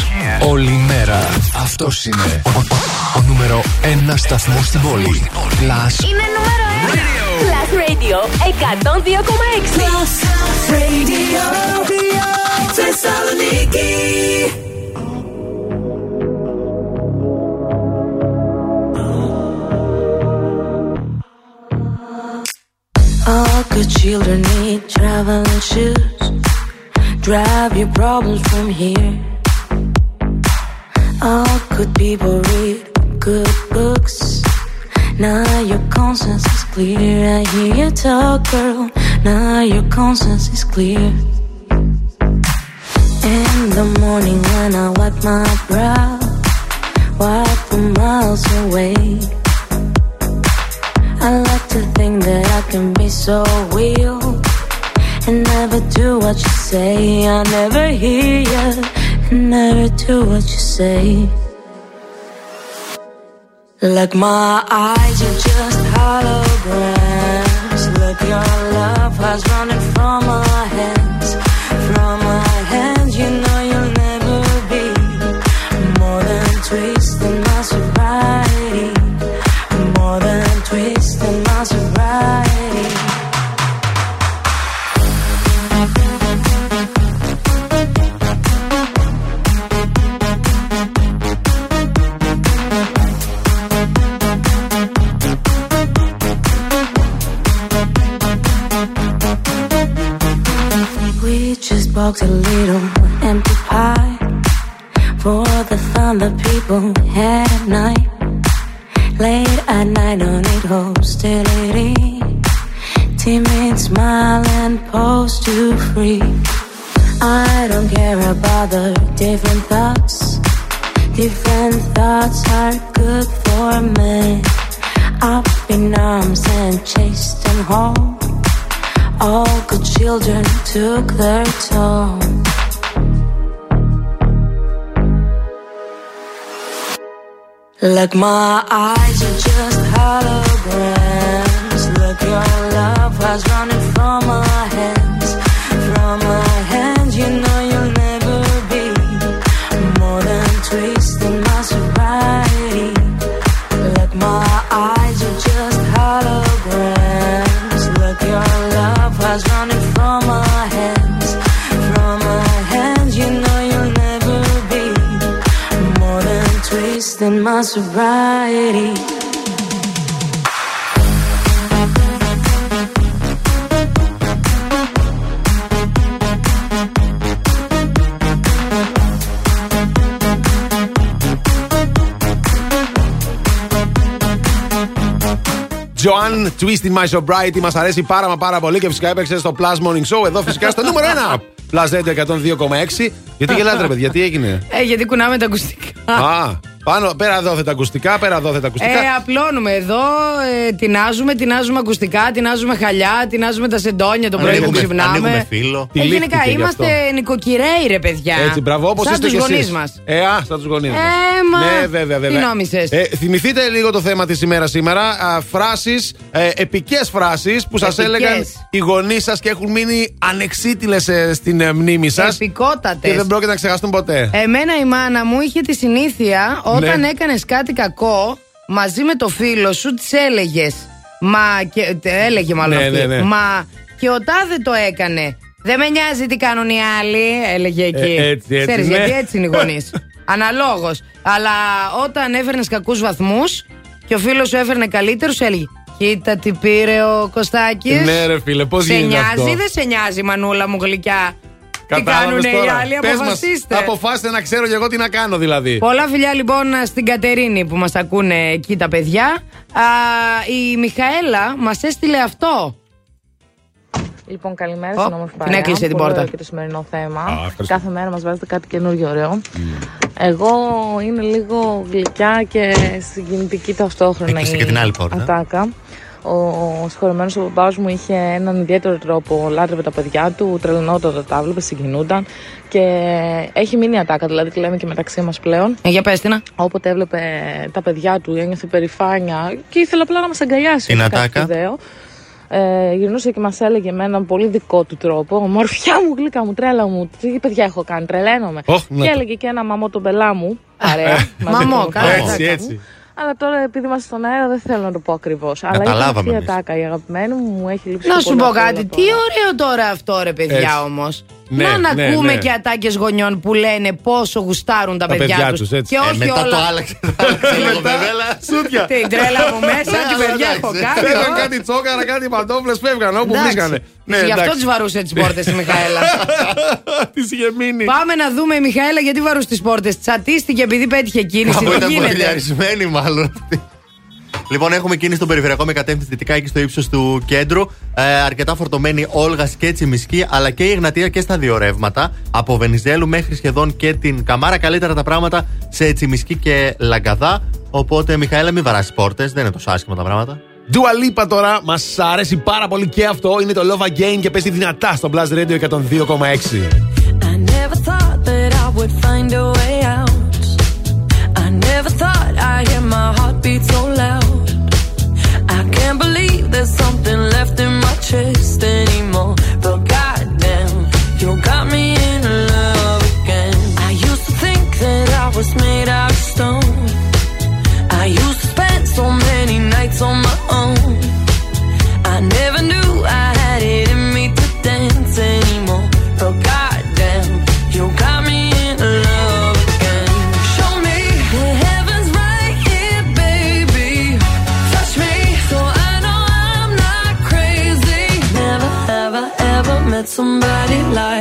My eyes sobriety. Joan, Twisting My Sobriety, μας αρέσει πάρα μα πάρα πολύ και φυσικά έπαιξε στο Plus Morning Show εδώ φυσικά στο νούμερο 1. Plus Radio 102,6. Γιατί γελάτε, ρε παιδιά, τι έγινε; Ε, γιατί κουνάμε τα ακουστικά. Α, πάνω, πέρα δόθε τα ακουστικά, πέρα δόθε τα ακουστικά. Ε, απλώνουμε εδώ, ε, τεινάζουμε, τεινάζουμε ακουστικά, τεινάζουμε χαλιά, τεινάζουμε τα σεντόνια το πρωί που Ανοίγουμε- ξυπνάμε. ανοίγουμε φύλλο. Ε, γενικά Τυλίχτηκε γι' είμαστε αυτό. νοικοκυρέοι, ρε παιδιά. Έτσι, μπράβο, όπως Σαν είστε τους και γονείς εσείς. μας. Ε, α, σαν τους γονείς μα. Ε, μας, Ναι, βέβαια, βέβαια. τι νόμισες; Ε, θυμηθείτε λίγο το θέμα της ημέρας σήμερα. Φράσεις, ε, επικές φράσεις που σας Επικές. έλεγαν οι γονείς σας και έχουν μείνει ανεξίτηλες στην ε, μνήμη σας. Επικότατες. Και δεν πρόκειται να ξεχάσουν ποτέ. Εμένα η μάνα μου είχε τη συνήθεια όταν Ναι. έκανες κάτι κακό μαζί με το φίλο σου, τη έλεγες. Μα. Και, τε- έλεγε μάλλον Ναι, αυτή. ναι, ναι. Μα και ο τάδε το έκανε. Δεν με νοιάζει τι κάνουν οι άλλοι, έλεγε εκεί. Ε, έτσι, έτσι, Ξέρεις, ναι. γιατί έτσι είναι οι γονείς. Αναλόγως. Αλλά όταν έφερνες κακούς βαθμούς και ο φίλος σου έφερνε καλύτερου, έλεγε. Κοίτα τι πήρε ο Κωστάκης. Ναι, ρε φίλε, πώς Σε γίνεται νοιάζει αυτό; ή δεν σε νοιάζει, μανούλα μου γλυκιά. Τι Κατάλαβες κάνουν οι τώρα. άλλοι, Πες μας, αποφασίστε. αποφάσιστε να ξέρω και εγώ τι να κάνω δηλαδή. Πολλά φιλιά λοιπόν στην Κατερίνη που μας ακούνε εκεί τα παιδιά. Α, η Μιχαέλα μας έστειλε αυτό. Λοιπόν, καλημέρα Ω, στην όμορφη την παρέα. έκλεισε την Πολύ πόρτα. ωραίο και το σημερινό θέμα. Α, ευχαριστώ. Κάθε μέρα μας βάζετε κάτι καινούριο ωραίο. Εγώ είναι λίγο γλυκιά και συγκινητική ταυτόχρονα Έκλεισε η και την άλλη πόρτα. ατάκα. Ο συγχωρεμένος ο παπά μου είχε έναν ιδιαίτερο τρόπο, λάτρευε τα παιδιά του, τρελνόταν όταν τα βλέπε, συγκινούνταν και έχει μείνει η ατάκα, δηλαδή τη λέμε και μεταξύ μας πλέον. Ε, για πες την. Όποτε έβλεπε τα παιδιά του, ένιωθε περηφάνεια και ήθελε απλά να μας αγκαλιάσει. Την όχι κάτι ατάκα; σπουδαίο. ε, γυρνούσε και μας έλεγε με έναν πολύ δικό του τρόπο. Μορφιά μου, γλύκα μου, τρέλα μου. Τι παιδιά έχω κάνει, τρελαίνομαι. Ωχ, να και το. έλεγε και ένα μαμό τον πελά μου. Παρέα. μαζί με Μαμό, τον καλά, Μαμό. Έτσι, έτσι. Αλλά τώρα επειδή είμαστε στον αέρα δεν θέλω να το πω ακριβώς. Αλλά ήταν Καταλάβαμε αυτή η εμείς. ατάκα. Η αγαπημένη μου μου έχει λείψει Να και σου πολύ πω από όλα κάτι, τώρα. τι ωραίο τώρα αυτό ρε παιδιά Έτσι. όμως. Ναι, να ναι, ακούμε ναι. και ατάκες γονιών που λένε πόσο γουστάρουν τα, Τα παιδιά παιδιά, τους, τους έτσι. Και Ε, όχι μετά όλα. το άλλαξε. το άλλαξε λίγο, Βεβέλα. Σούτια. Την τρέλα μου μέσα, Ναι, την αλλά παιδιά εντάξει. έχω κάνει. Φεύγαν ω. κάτι τσόκαρα, κάτι παντόφλες, φεύγαν όπου Εντάξει. βρίσκανε. Ναι, Γι' αυτό εντάξει. τις βαρούσε τις πόρτες η Μιχαέλα. Τη είχε μείνει. Πάμε να δούμε η Μιχαέλα γιατί βαρούσε τις πόρτες. Τσατίστηκε επειδή πέτυχε κίνηση. Κάπου Τι ήταν γίνεται; μπουρλιαρισμένη μάλλον. Λοιπόν, έχουμε κίνηση στον περιφερειακό με κατεύθυνση δυτικά εκεί στο ύψος του κέντρου. Ε, αρκετά φορτωμένη Όλγα και Τσιμισκή, αλλά και η Εγνατία και στα δύο ρεύματα. Από Βενιζέλου μέχρι σχεδόν και την Καμάρα. Καλύτερα τα πράγματα σε Τσιμισκή και Λαγκαδά. Οπότε, Μιχαέλα, μην βαράσει πόρτες. Δεν είναι τόσο άσχημα τα πράγματα. Dua Lipa τώρα, μας αρέσει πάρα πολύ και αυτό. Είναι το Love Again και παίζει δυνατά στο Blast Radio 102,6. I never thought that I would find a way out. Never thought I'd hear my heartbeat so loud. I can't believe there's something left in my chest anymore. But goddamn, you got me in love again. I used to think that I was made out of stone. I used to spend so many nights on my own. I never knew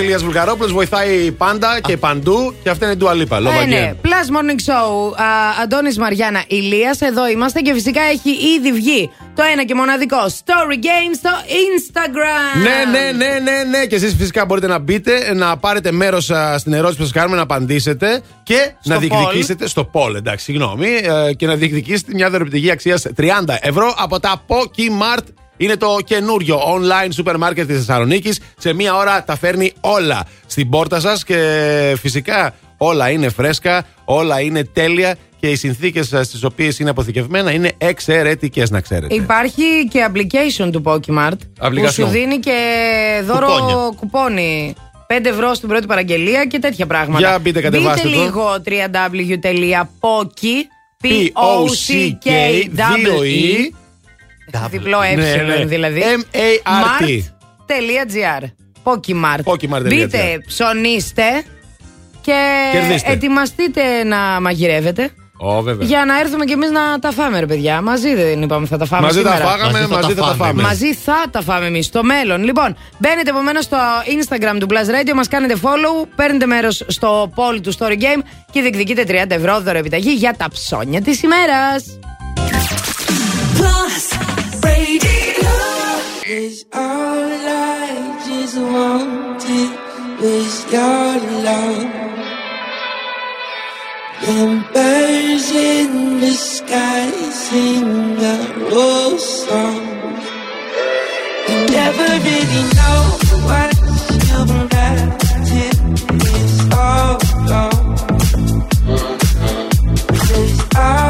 Εξαιρετικό ο Ηλίας Βουλγαρόπουλος, βοηθάει πάντα και παντού. Και αυτή είναι η Dua Lipa. Love Ε, ναι. Again. Plus Morning Show. Αντώνης Μαριάννα Ηλίας Εδώ είμαστε και φυσικά έχει ήδη βγει το ένα και μοναδικό Story Game στο Instagram. Ναι, ναι, ναι, ναι, ναι. Και εσείς φυσικά μπορείτε να μπείτε, να πάρετε μέρος στην ερώτηση που σας κάνουμε, να απαντήσετε και Στο να διεκδικήσετε. Στο poll, εντάξει, συγγνώμη. ε, και να διεκδικήσετε μια δωρεπιτυχία αξία 30 ευρώ από τα Pokimart. Είναι το καινούριο online σούπερ μάρκετ της Θεσσαλονίκης. Σε μία ώρα τα φέρνει όλα στην πόρτα σας και φυσικά όλα είναι φρέσκα, όλα είναι τέλεια και οι συνθήκες στις οποίες είναι αποθηκευμένα είναι εξαιρετικές, να ξέρετε. Υπάρχει και application του Pokemart που Application. σου δίνει και δώρο Κουπόνια. κουπόνι. 5 ευρώ στην πρώτη παραγγελία και τέτοια πράγματα. Για μπείτε, κατεβάστε μπείτε το. λίγο www.poki P-O-C-K-2-E. Διπλό ε, Ναι, ναι. δηλαδή. M-A-R-T. Mart.gr Pokimart. Pokimart.gr. Μπείτε, ψωνίστε και Κερδίστε. ετοιμαστείτε να μαγειρεύετε. Ω, βέβαια. Για να έρθουμε κι εμείς να τα φάμε, ρε παιδιά. Μαζί δεν είπαμε θα τα φάμε Μαζί τα σήμερα. φάγαμε, Μαζί θα μαζί τα θα τα φάμε. φάμε. Μαζί θα τα φάμε εμείς στο μέλλον. Λοιπόν, μπαίνετε επομένως στο Instagram του Plus Radio, μας κάνετε follow, παίρνετε μέρος στο poll του Story Game και διεκδικείτε 30 ευρώ δώρο επιταγή για τα ψώνια της ημέρας. Is all I just wanted was your love. Them birds in the sky sing a old song. You never really know what you've got till it's all gone. 'Cause all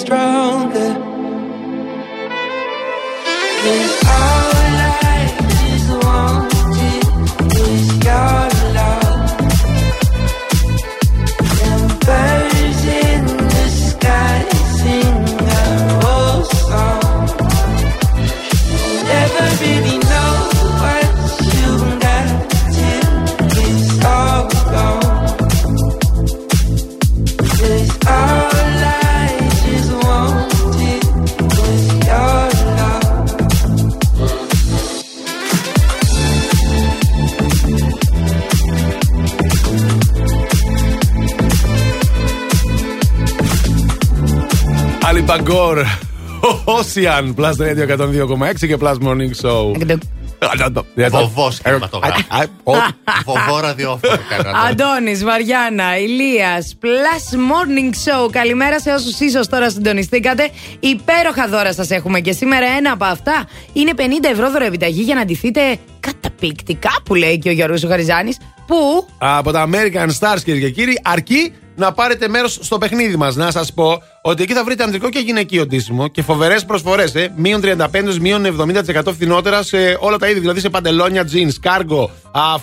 stronger. Αλιπαγκόρ. Ocean. Plus Radio 102,6 και Plus Morning Show. Βοβό κινηματογράφος. Βοβό ραδιόφωνο κάνανε. Αντώνη, Βαριάννα, Ηλίας, Plus Morning Show. Καλημέρα σε όσους ίσως τώρα συντονιστήκατε. Υπέροχα δώρα σας έχουμε και σήμερα ένα από αυτά είναι 50 ευρώ δώρο επιταγή για να ντυθείτε καταπληκτικά που λέει και ο Γιώργος Χαριζάνη. Που Από τα American Stars, κυρίε και κύριοι, αρκεί να πάρετε μέρος στο παιχνίδι μας. Να σας πω ότι εκεί θα βρείτε ανδρικό και γυναικείο ντύσιμο και φοβερές προσφορές. Ε. Μείον 35, μείον 70% φθηνότερα σε όλα τα είδη. Δηλαδή σε παντελόνια, jeans, κάργο,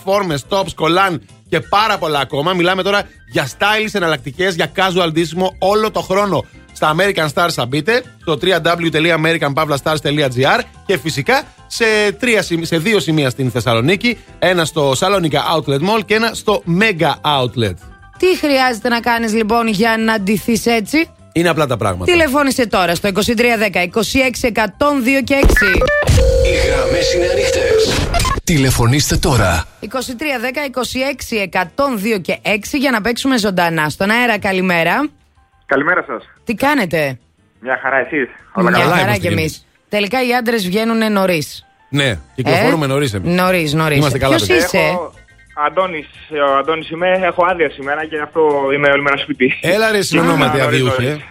φόρμες, tops, κολάν και πάρα πολλά ακόμα. Μιλάμε τώρα για stylish εναλλακτικές, για casual ντύσιμο όλο το χρόνο. Στα American Stars θα μπείτε στο www.americanpavlastars.gr και φυσικά σε, τρία, σημ- σε δύο σημεία στην Θεσσαλονίκη. Ένα στο Salonika Outlet Mall και ένα στο Mega Outlet. Τι χρειάζεται να κάνεις λοιπόν για να ντυθείς έτσι; Είναι απλά τα πράγματα. Τηλεφώνησε τώρα στο 2310 26 102 και 6. Οι γραμμές είναι ανοιχτές. Τηλεφωνήστε τώρα. 2310 26 102 και 6 για να παίξουμε ζωντανά. Στον αέρα, καλημέρα. Καλημέρα σας. Τι κάνετε, Μια χαρά, εσείς. Μια χαρά κι εμείς. Τελικά οι άντρες βγαίνουν νωρίς. Ναι, κυκλοφορούμε Ε; νωρίς εμείς. Νωρίς, νωρίς. Είμαστε καλά, Ποιος παιδιά. είσαι, Έχω... Αντώνης, ο Αντώνης είμαι, έχω άδεια σήμερα και αυτό είμαι όλη μέρα σπίτι. Έλα ρε συνονόματι Νωρίς, αδιούχε. νωρίς.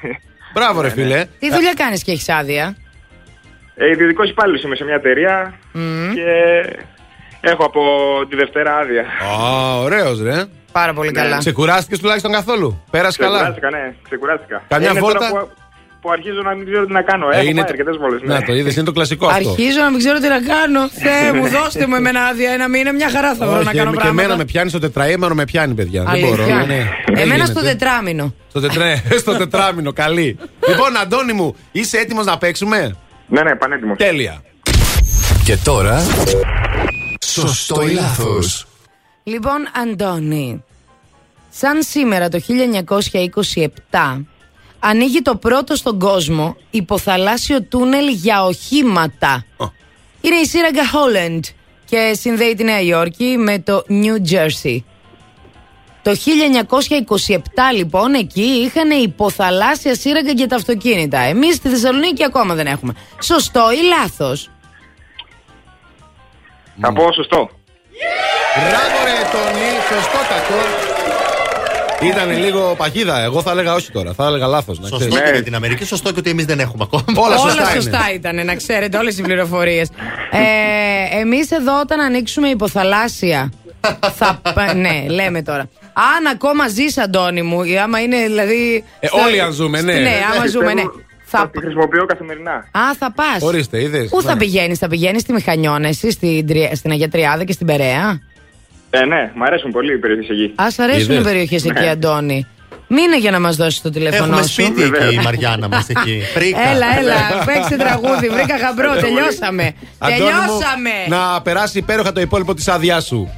Μπράβο ρε φίλε. Τι δουλειά κάνεις και έχεις άδεια; Ε, Ιδιωτικός υπάλληλος είμαι σε μια εταιρεία και έχω από τη Δευτέρα άδεια. Α, ωραίος ρε. Πάρα πολύ καλά. Ξεκουράστηκες τουλάχιστον καθόλου; Πέρασες καλά; Ξεκουράστηκα, ναι, ξεκουράστηκα. Καμιά είναι τώρα βόλτα; Που, που αρχίζω να μην ξέρω τι να κάνω. Ε, Έχω είναι πάει το- αρκετές βόλες, ναι. Να το είδες, είναι το κλασικό αυτό. Αρχίζω να μην ξέρω τι να κάνω. Θεέ μου, δώστε μου εμένα άδεια ένα μήνα, μια χαρά θα βρω να Όχι, κάνω και πράγματα. εμένα με πιάνει στο τετραήμερο, με πιάνει παιδιά. Δεν Αλήθεια. μπορώ. ναι. Δεν Εμένα γίνεται. στο τετράμινο. Στο, τετρέ, στο τετράμινο, καλή. λοιπόν, Αντώνη μου, είσαι έτοιμος να παίξουμε; Ναι, ναι, πανέτοιμος. Τέλεια. Και τώρα. Σωστό ή λάθος. Λοιπόν, Αντώνη, σαν σήμερα το 1927 ανοίγει το πρώτο στον κόσμο υποθαλάσσιο τούνελ για οχήματα. Είναι η σύραγγα Holland και συνδέει τη Νέα Υόρκη με το New Jersey. Το 1927 λοιπόν εκεί είχαν υποθαλάσσια σύραγγα για τα αυτοκίνητα. Εμείς στη Θεσσαλονίκη ακόμα δεν έχουμε. Σωστό ή λάθος; Θα πω σωστό. Μπράβο, ρε Τόνι, σωστότατο. Ήταν λίγο παγίδα. Εγώ θα έλεγα όχι τώρα. Θα έλεγα λάθος. Σωστό και για την Αμερική, σωστό και ότι εμείς δεν έχουμε ακόμα. Όλα Όλα σωστά, σωστά, είναι. ήταν, να ξέρετε, όλες οι πληροφορίες. Ε, Εμείς εδώ, όταν ανοίξουμε υποθαλάσσια. θα, πα- ναι, λέμε τώρα. Αν ακόμα ζεις, Αντώνη μου, ή άμα είναι δηλαδή. Ε, στο- όλοι αν ζούμε, ναι. Ναι, άμα ζούμε, ναι. Θα τη χρησιμοποιώ καθημερινά. Α, θα πας. Ορίστε, είδες. Πού θα πηγαίνεις, θα πηγαίνεις στη Μηχανιώνα, εσύ στην, Τρι- στην Αγία Τριάδα και στην Περαία; Ε, ναι, μου αρέσουν πολύ οι περιοχές εκεί. Α αρέσουν οι Είδες. περιοχές εκεί, Ναι. Αντώνη. Μείνε για να μας δώσεις το τηλέφωνο Έχουμε σου. σπίτι εκεί η Μαριάννα μας εκεί. Πρίκα. Έλα, έλα, παίξε τραγούδι. Βρήκα γαμπρό, τελειώσαμε. Αντώνη μου, Τελειώσαμε. να περάσει υπέροχα το υπόλοιπο της άδειά σου.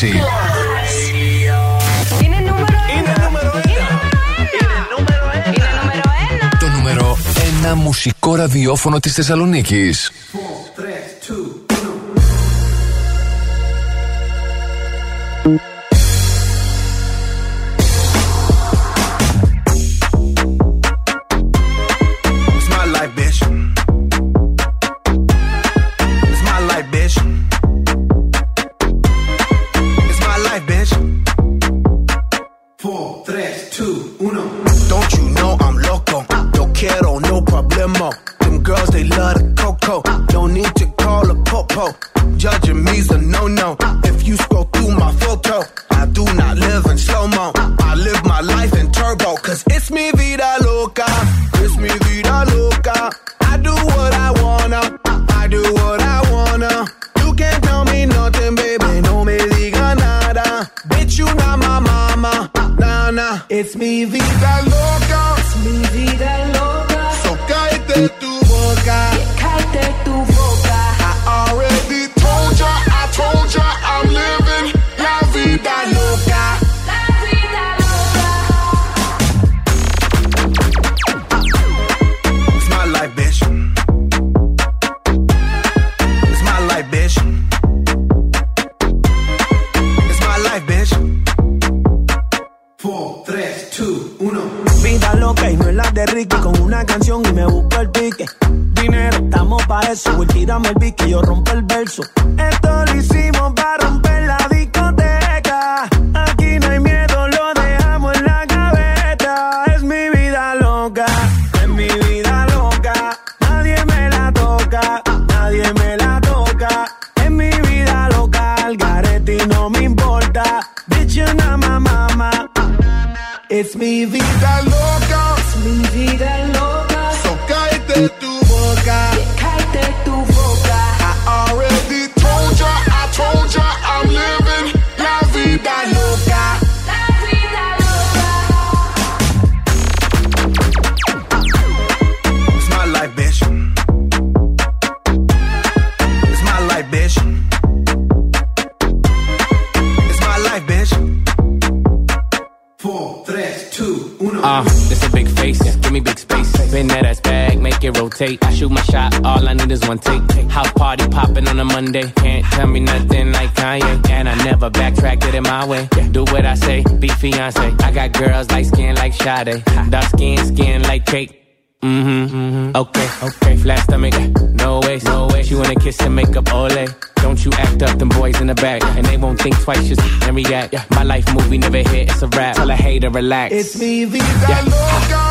102,6. Είναι νούμερο ένα. Το νούμερο 1 μουσικό ραδιόφωνο της Θεσσαλονίκης. Skin. Dark skin, skin like cake. Mm-hmm. Okay, okay. Flat stomach, no way, no way. She wanna kiss and make up ole. Don't you act up, them boys in the back. And they won't think twice, just and react. My life movie never hit, it's a rap. Tell a hater, relax. Es mi vida loca.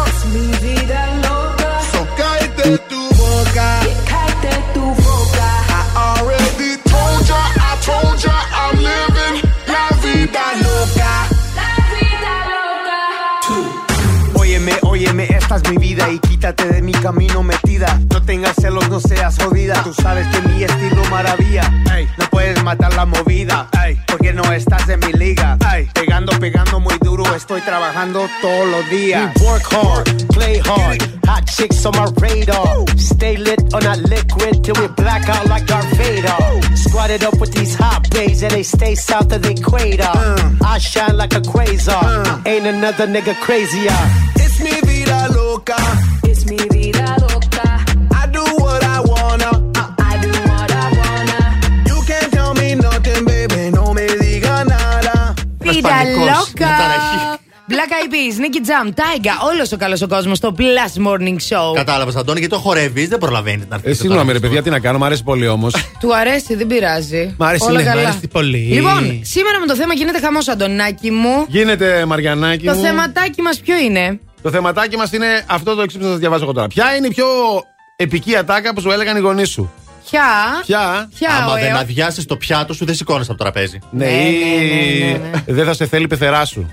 Trabajando todos los días. We work hard, play hard. Hot chicks on my radar. Stay lit on that liquid till we black out like Darth Vader. Squatted up with these hot babes and they stay south of the equator. Uh. I shine like a quasar. Uh. Ain't another nigga crazier. It's me, vida loca. Black Eyed Peas, Nicky Jam, Taiga, όλος ο καλός ο κόσμος στο Plus Morning Show. Κατάλαβες, Αντώνη, γιατί το χορεύεις, δεν προλαβαίνεις να έρθεις. Ε, συγγνώμη, ρε παιδιά, τι να κάνω, μου αρέσει πολύ όμως. Του αρέσει, δεν πειράζει. Μ' αρέσει, Όλα ναι, μ' καλά. αρέσει πολύ. Λοιπόν, σήμερα με το θέμα γίνεται χαμός, Αντωνάκη μου. Γίνεται, Μαριανάκη. Το μου. θεματάκι μας ποιο είναι; Το θεματάκι μας είναι αυτό το εξή που θα σας διαβάσω εγώ τώρα. Ποια είναι η πιο επική ατάκα που σου έλεγαν οι γονείς σου; Ποια; Ποια; Ποια, Άμα ο δεν Αίο. αδειάσεις το πιάτο σου, δεν σηκώνει από το τραπέζι. Ναι, ή δεν θα σε θέλει η πεθερά σου.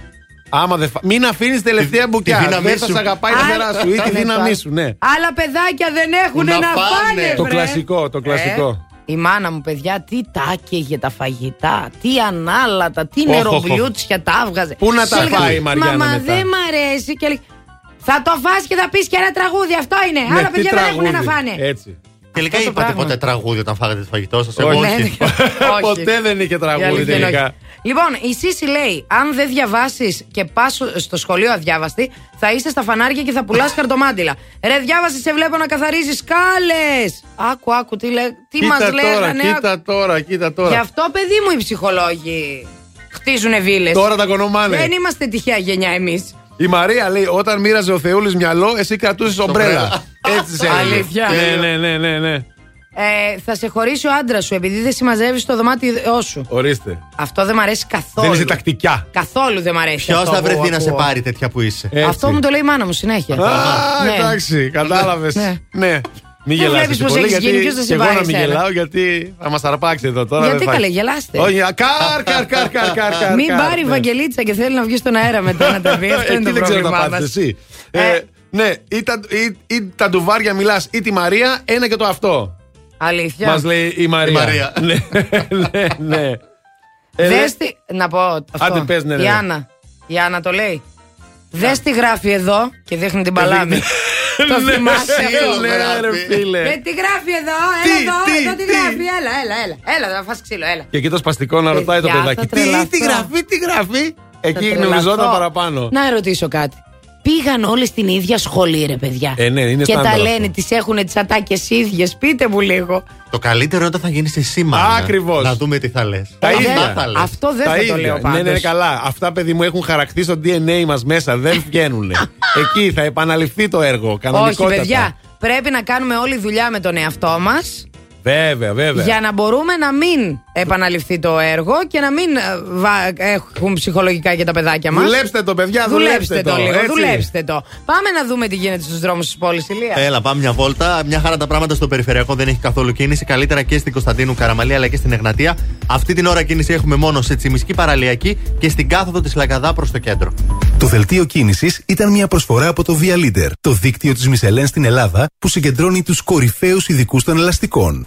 Άμα δεν φα... Μην αφήνεις τελευταία μπουκιά. δύναμή Δεν θα σου. σε αγαπάει η πεθερά σου ή τη δύναμή σου, ναι. Άλλα παιδάκια δεν έχουν Να να, φάνε. φάνε. Το βρε. κλασικό, το κλασικό. Ε, η μάνα μου, παιδιά, τι τάκεγε τα φαγητά, τι ανάλατα, τι Οχ, νεροβλιούτσια τα έβγαζε. Πού να τα Και έλεγα, φάει η Μαριάννα Μα, μα μετά;» δεν μ' αρέσει. Και έλεγε, θα το φας και θα πεις και ένα τραγούδι. Αυτό είναι. Ναι, Άλλα τι παιδιά δεν έχουν να τραγούδι. φάνε. Έτσι. Τελικά Αυτό το είπατε πράγμα. ποτέ τραγούδι όταν φάγατε το φαγητό σας. Εγώ Όχι. όχι. Ποτέ δεν είχε Η τραγούδι αλήθεια είναι τελικά. Όχι. Λοιπόν, η Σύση λέει: Αν δεν διαβάσεις και πας στο σχολείο αδιάβαστη, θα είσαι στα φανάρια και θα πουλάς χαρτομάτιλα. Ρε, διάβασε, σε βλέπω να καθαρίζεις κάλε. Άκου, άκου, τι, λέ... τι μας Κοίτα τώρα, λέγανε. κοίτα τώρα, κοίτα τώρα. Γι' αυτό, παιδί μου, οι ψυχολόγοι χτίζουν βίλες. Τώρα τα κονομάνε. Δεν είμαστε τυχαία γενιά εμείς. Η Μαρία λέει: Όταν μοίραζε ο Θεούλης μυαλό, εσύ κρατούσες ομπρέλα. Έτσι σε έλεγε. Αλήθεια. Ναι, ναι, ναι, ναι, ναι. Ε, θα σε χωρίσει ο άντρας σου επειδή δεν συμμαζεύεις το δωμάτιό σου. Ορίστε. Αυτό δεν μ' αρέσει καθόλου. Δεν είσαι τακτικιά. Καθόλου δεν μ' αρέσει. Ποιος αυτό θα που βρεθεί να σε ακούω. πάρει τέτοια που είσαι; Αυτό μου το λέει η μάνα μου συνέχεια. Α, Ναι. εντάξει, κατάλαβες. Ναι. Ναι. Μην Δεν γελάς βλέπεις εσύ πως πολύ, έχεις γιατί γίνει, ποιος θα σε και εγώ πάρει να μην εσένα; γελάω γιατί θα μας αρπάξει εδώ τώρα. Γιατί δεν θα- καλέ, γελάστε. Όχι, α, καρ, καρ, καρ, καρ, καρ, καρ. Μην καρ, πάρει η ναι. Βαγγελίτσα και θέλει να βγει στον αέρα μετά να τα πει. Αυτό είναι Εκεί το δεν ξέρω να πρόβλημά πάθεις μας. εσύ. Ε, Ναι, ή τα, ή, ή τα ντουβάρια μιλάς ή τη Μαρία, ένα και το αυτό. Αλήθεια. Μας λέει η Μαρία. Η Μαρία. ναι, ναι, ναι. Ε, Δες τι. Να πω αυτό. Άντε, πες, ναι, ναι. Η Άννα. Η Άννα το λέει. Δες τι γράφει εδώ και δείχνει την παλάμη. Το Ναι, θυμάσαι αυτό. ναι, ρε φίλε. Ε, τι γράφει εδώ, Τι, έλα εδώ, τι, εδώ τι τι; γράφει, έλα, έλα, έλα, έλα, θα φας ξύλο, έλα. Και εκεί το σπαστικό να ρωτάει το Παιδιά, παιδάκι. θα Τι, τρελαθώ. τι γράφει, τι γράφει; Εκεί Θα γνωριζόταν τρελαθώ. παραπάνω. Να ρωτήσω κάτι. Πήγαν όλοι στην ίδια σχολή, ρε παιδιά. Ε, ναι, είναι και τα στάνταρ λένε, τις έχουν τις ατάκες ίδιες. Πείτε μου λίγο. Το καλύτερο είναι όταν θα γίνεις εσύ μάνα. Ακριβώς. Να δούμε τι θα λες. Τα Ε, ίδια. δεν- θα λες. Αυτό δεν Τα θα το ίδια. λέω Ναι, πάντως. ναι, ναι, καλά. Αυτά, παιδί μου, έχουν χαρακτεί στο DNA μας μέσα. Δεν βγαίνουν. Εκεί θα επαναληφθεί το έργο. Όχι, Κανονικότατα. παιδιά. Πρέπει να κάνουμε όλη δουλειά με τον εαυτό μας Βέβαια, βέβαια. για να μπορούμε να μην επαναληφθεί το έργο και να μην ε, βα- έχουν ψυχολογικά και τα παιδάκια μας. Δουλέψτε το, παιδιά, δουλέψτε το, λίγο. έτσι. Δουλέψτε το. Πάμε να δούμε τι γίνεται στους δρόμους της πόλης, Ηλία. Έλα, πάμε μια βόλτα. Μια χαρά τα πράγματα στο περιφερειακό δεν έχει καθόλου κίνηση. Καλύτερα και στην Κωνσταντίνου Καραμαλή αλλά και στην Εγνατία. Αυτή την ώρα κίνηση έχουμε μόνο σε Τσιμισκή Παραλιακή και στην κάθοδο της Λαγκαδά προς το κέντρο. Το δελτίο κίνησης ήταν μια προσφορά από το Via Leader, το δίκτυο της Μισελέν στην Ελλάδα που συγκεντρώνει τους κορυφαίους ειδικούς των ελαστικών.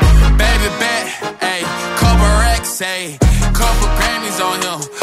couple ayy, couple Grammys on him,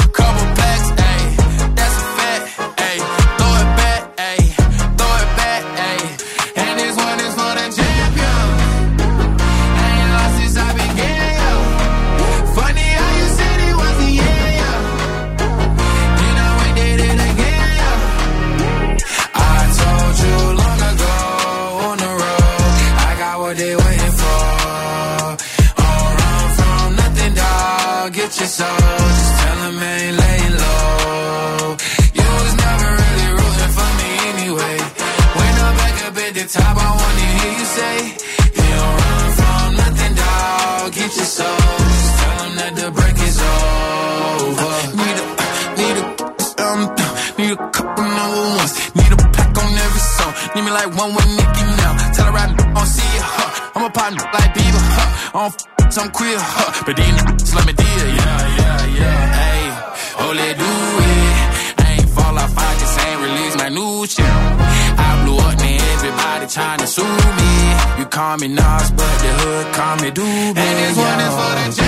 say, You don't run from nothing, dog. Get your soul. Just tell that the break is over. Need a, need a, um, need a couple number ones. Need a pack on every song. Need me like one with Nicki now. Tell her I don't see it, huh? I'm a partner like Bieber, huh? I don't f- some queer, huh? But these niggas let me deal, yeah, yeah, yeah. Hey, oh, let do it. I ain't fall off, I just ain't release my new shit. I blew up, now everybody trying to sue me. Call me Nas, but the hood call me Doobie. And this one is for the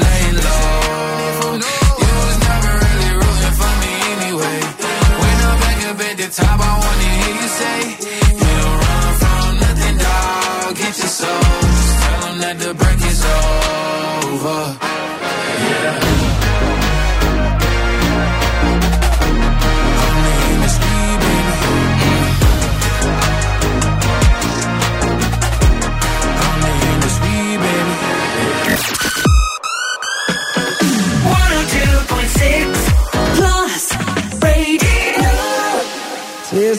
top, I wanna hear you say, You don't run from nothing, dog. Get your soul. Tell that the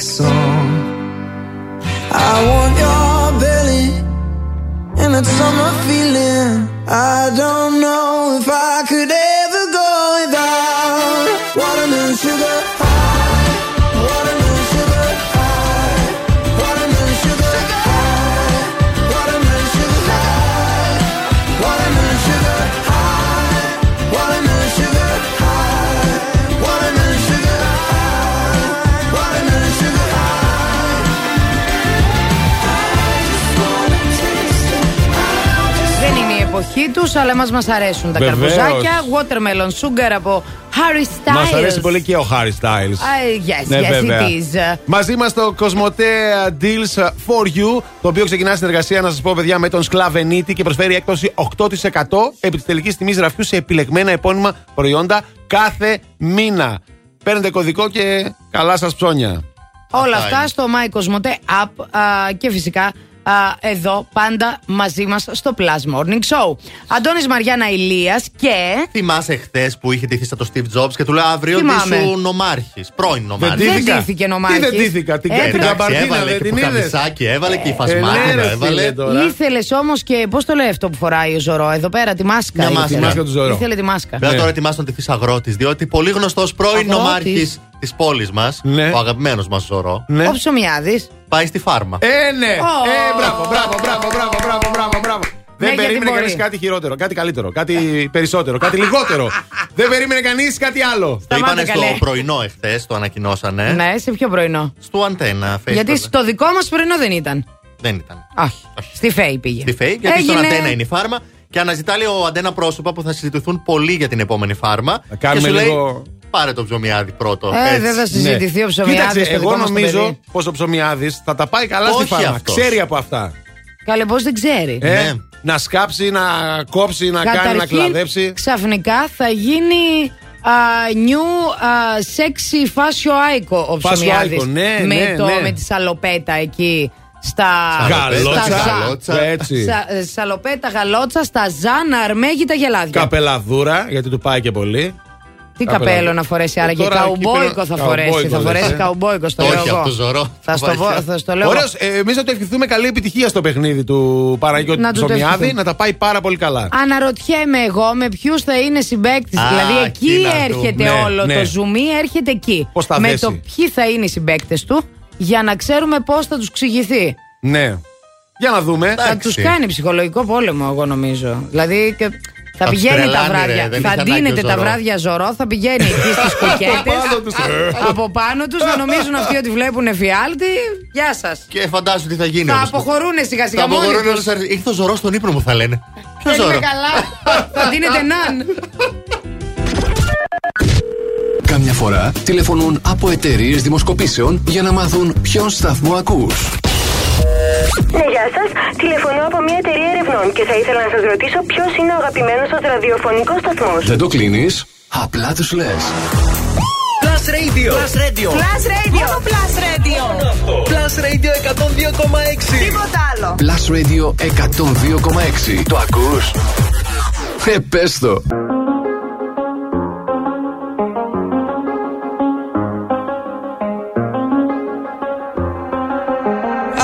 song. Του, αλλά μας μας αρέσουν τα Βεβαίως. καρπουζάκια. Watermelon sugar από Harry Styles. Μας αρέσει πολύ και ο Harry Styles. Ah, yes, Ναι, yes, βέβαια. it is. Μαζί μας το Cosmote Deals for You, το οποίο ξεκινά συνεργασία, να σας πω, παιδιά, με τον Σκλαβενίτη και προσφέρει έκπτωση 8% επί της τελικής τιμής γραφιού σε επιλεγμένα επώνυμα προϊόντα κάθε μήνα. Παίρνετε κωδικό και καλά σας ψώνια. Όλα αυτά στο My Cosmote App α, και φυσικά α, εδώ πάντα μαζί μας στο Plus Morning Show. Αντώνης Μαριάννα Ηλίας και... Θυμάσαι χθες που είχε ντυθεί σαν το Steve Jobs και του λέει αύριο Θυμάμαι. ντύσου νομάρχης. Πρώην νομάρχης. Δεν ντύθηκα. ντύθηκε νομάρχης. Τι δεν ντύθηκα, την, Έπρεπε. την καμπαρτίνα έβαλε δεν και την είδες; πουκαμισάκι, έβαλε και η Ε, φασμάκα, ναι, ρε, έβαλε. φίλε, τώρα. Ήθελες όμως και πώς το λέει αυτό που φοράει ο Ζωρό; Εδώ πέρα, τη μάσκα. Μια ήθελε. μάσκα. Τη μάσκα του Ζωρό. Ήθελε τη μάσκα. Βέβαια τώρα ετοιμάσαι να ντυθεί αγρότης, διότι πολύ γνωστός πρώην Αγρότης. νομάρχης της πόλης μας, ο αγαπημένος μας Ζωρό, Ο Ψωμιάδης. πάει στη φάρμα. Ε, ναι. Ω. Ε, μπράβο, μπράβο, μπράβο, μπράβο, μπράβο, μπράβο, μπράβο. Δεν Ναι, γιατί περίμενε μπορεί. κανείς κάτι χειρότερο, κάτι καλύτερο, κάτι περισσότερο, κάτι λιγότερο. Δεν περίμενε κανείς κάτι άλλο. Το Σταμάτα, είπανε καλέ. στο πρωινό εχθές, το ανακοινώσανε. Ναι, σε ποιο πρωινό; Στο αντένα, Facebook. Γιατί στο δικό μας πρωινό δεν ήταν. Δεν ήταν. Όχι. Στη ΦΕΗ πήγε. Στη ΦΕΗ, γιατί Έγινε- στον αντένα είναι η φάρμα. Και αναζητά λέει ο αντένα πρόσωπα που θα συζητηθούν πολύ για την επόμενη φάρμα. κάνουμε και σου λίγο- λέει, πάρε το ψωμιάδι πρώτο. Ε, έτσι. δεν θα συζητηθεί ο ψωμιάδης Κοίταξε, στο εγώ δικό μας το νομίζω παιδί. πως ο ψωμιάδης θα τα πάει καλά στη Όχι φάρμα. αυτός. Ξέρει από αυτά. Καλέ, πώ δεν ξέρει. Ε, Να σκάψει, να κόψει, να κάνει, να Καταρχήν, κλαδέψει. ξαφνικά θα γίνει α, new α, sexy fashion icon ο Fashion ψωμιάδης. icon, ναι, με, ναι, το, ναι. με τη σαλοπέτα εκεί στα. Γαλότσα, στα ζα- γαλότσα, έτσι. Σα- ε, σαλοπέτα, γαλότσα, στα ζάνα, αρμέγητα γελάδια. Καπελαδούρα, γιατί του πάει και πολύ. Τι Καπελα- καπέλο να φορέσει, Ε, άραγε τώρα καουμπόικο εκεί θα πέρα- φορέσει. καουμπόικο Θα λες, φορέσει ε. καουμπόικο, στο Όχι λέω εγώ. από το ζωρό. Θα στο, πω- θα στο λέω. εγώ. Ωραίος, ε, εμείς να του ευχηθούμε καλή επιτυχία στο παιχνίδι του Παναγιώτη Να του το Ψωμιάδη, ευχηθούμε. να τα πάει πάρα πολύ καλά. Αναρωτιέμαι εγώ με ποιους θα είναι συμπαίκτης. Α, Δηλαδή εκεί εκεί να έρχεται δούμε. όλο Ναι, το ναι. ζουμί, έρχεται εκεί. Πώς θα με δέσει. το ποιοι θα είναι οι συμπαίκτες του για να ξέρουμε πώς θα τους ξηγηθεί. Ναι. Για να δούμε. Θα τους κάνει ψυχολογικό πόλεμο, εγώ νομίζω. Δηλαδή και θα Θα τους πηγαίνει τα τρελάνε, ρε, βράδια. δεν θα είχε ανάγκη ντύνεται ο τα Ζωρό. βράδια ζωρό, θα πηγαίνει εκεί στις κουκέτε. πάνω τους. από πάνω τους να νομίζουν αυτοί ότι βλέπουν εφιάλτη. Γεια σας. Και φαντάζομαι τι θα γίνει. Θα όμως. αποχωρούν σιγά Θα σιγά μόνοι αποχωρούν τους. όλους αριστερά. Ήρθε ο ζωρός στον ύπνο μου, θα λένε. Ποιος Δεν ζωρό; είναι καλά. θα δίνετε ναν. Κάμια φορά τηλεφωνούν από εταιρείες δημοσκοπήσεων για να μάθουν ποιον σταθμό ακούς. Ναι, γεια σας. Τηλεφωνώ από μια εταιρεία ερευνών και θα ήθελα να σας ρωτήσω ποιος είναι ο αγαπημένος σα ραδιοφωνικός σταθμός. Δεν το κλείνεις, απλά τους λες. Plus Radio. Plus Radio. Plus Radio. Μόνο Plus Radio. Plus Radio 102,6. Τίποτα άλλο. Plus Radio 102,6. Το ακούς; Ε, πες το.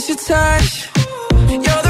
miss your touch. You're the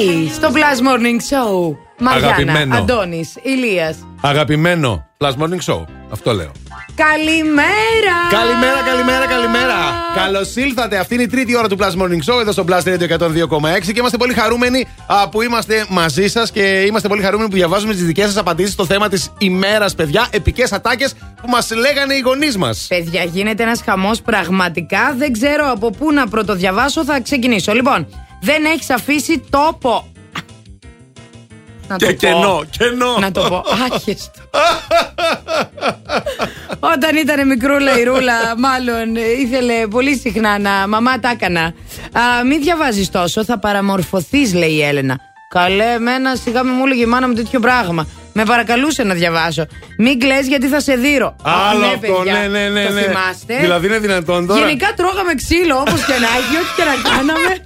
Stay στο Plus Morning Show. Μαριάννα, Αγαπημένο. Αντώνης, Ηλίας. Αγαπημένο. Plus Morning Show. Αυτό λέω. Καλημέρα! Καλημέρα, καλημέρα, καλημέρα. Καλώς ήλθατε. Αυτή είναι η τρίτη ώρα του Plus Morning Show εδώ στο Plus Radio 102,6 και είμαστε πολύ χαρούμενοι α, που είμαστε μαζί σας και είμαστε πολύ χαρούμενοι που διαβάζουμε τις δικές σας απαντήσεις στο θέμα της ημέρας, παιδιά. Επικές ατάκες που μας λέγανε οι γονείς μας. Παιδιά, γίνεται ένας χαμός πραγματικά. Δεν ξέρω από πού να πρωτοδιαβάσω. Θα ξεκινήσω. Λοιπόν, δεν έχεις αφήσει τόπο. Να Και το πω. κενό, κενό. Να το πω. Άχιστο. Όταν ήταν μικρούλα η Ρούλα, μάλλον ε, ήθελε πολύ συχνά να. Μαμά τα έκανα. Α, μην διαβάζεις τόσο, θα παραμορφωθείς, λέει η Έλενα. Καλέ, εμένα σιγά με μου έλεγε η μάνα μου τέτοιο πράγμα. Με παρακαλούσε να διαβάσω. Μην κλαις γιατί θα σε δείρω. Άλλο ναι, αυτό, παιδιά. ναι, ναι, ναι. Το ναι. θυμάστε. Δηλαδή είναι δυνατόν τώρα. Γενικά τρώγαμε ξύλο όπως και να έχει, ό,τι και να κάναμε.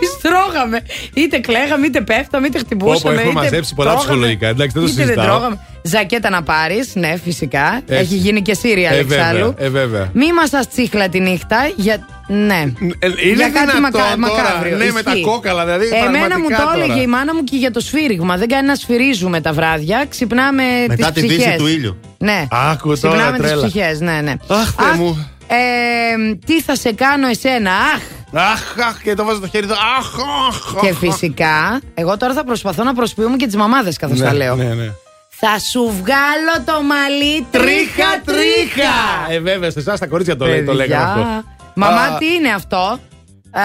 Τις τρώγαμε. Είτε κλαίγαμε, είτε πέφταμε, είτε χτυπούσαμε. Όπου έχουμε είτε μαζέψει πολλά τρώγαμε, ψυχολογικά. Εντάξει, δεν το είτε συζητάω. τρώγαμε. Ζακέτα να πάρεις, ναι, φυσικά. Έτσι. Έχει γίνει και Σύρια Ε, εξάλλου. βέβαια, ε, βέβαια. Μη μα τα τσίχλα τη νύχτα. Για... Ναι. Ε, είναι για κάτι δυνατόν μακα... τώρα, μακάβριο. ναι, με τα Ισχύει. κόκαλα, δηλαδή, Εμένα μου πραγματικά το έλεγε τώρα. η μάνα μου και για το σφύριγμα. Δεν κάνει να σφυρίζουμε τα βράδια. Ξυπνάμε Μετά τις τη δύση ψυχές. του ήλιου. Ναι. Άκου τώρα, Ξυπνάμε τις τρέλα. ψυχές, ναι, ναι. Αχ, Θεέ μου. Ε, τι θα σε κάνω εσένα, αχ! Αχ, αχ, και το βάζω το χέρι του. Αχ, αχ. Και αχ. φυσικά, εγώ τώρα θα προσπαθώ να προσποιούμε και τις μαμάδες καθώς Ναι, τα λέω. Ναι, ναι. Θα σου βγάλω το μαλλί τρίχα τρίχα! Ε, βέβαια, σε εσάς τα κορίτσια το, λέει, το Παιδιά. λέγανε αυτό. Μαμά, Α, τι είναι αυτό; Α,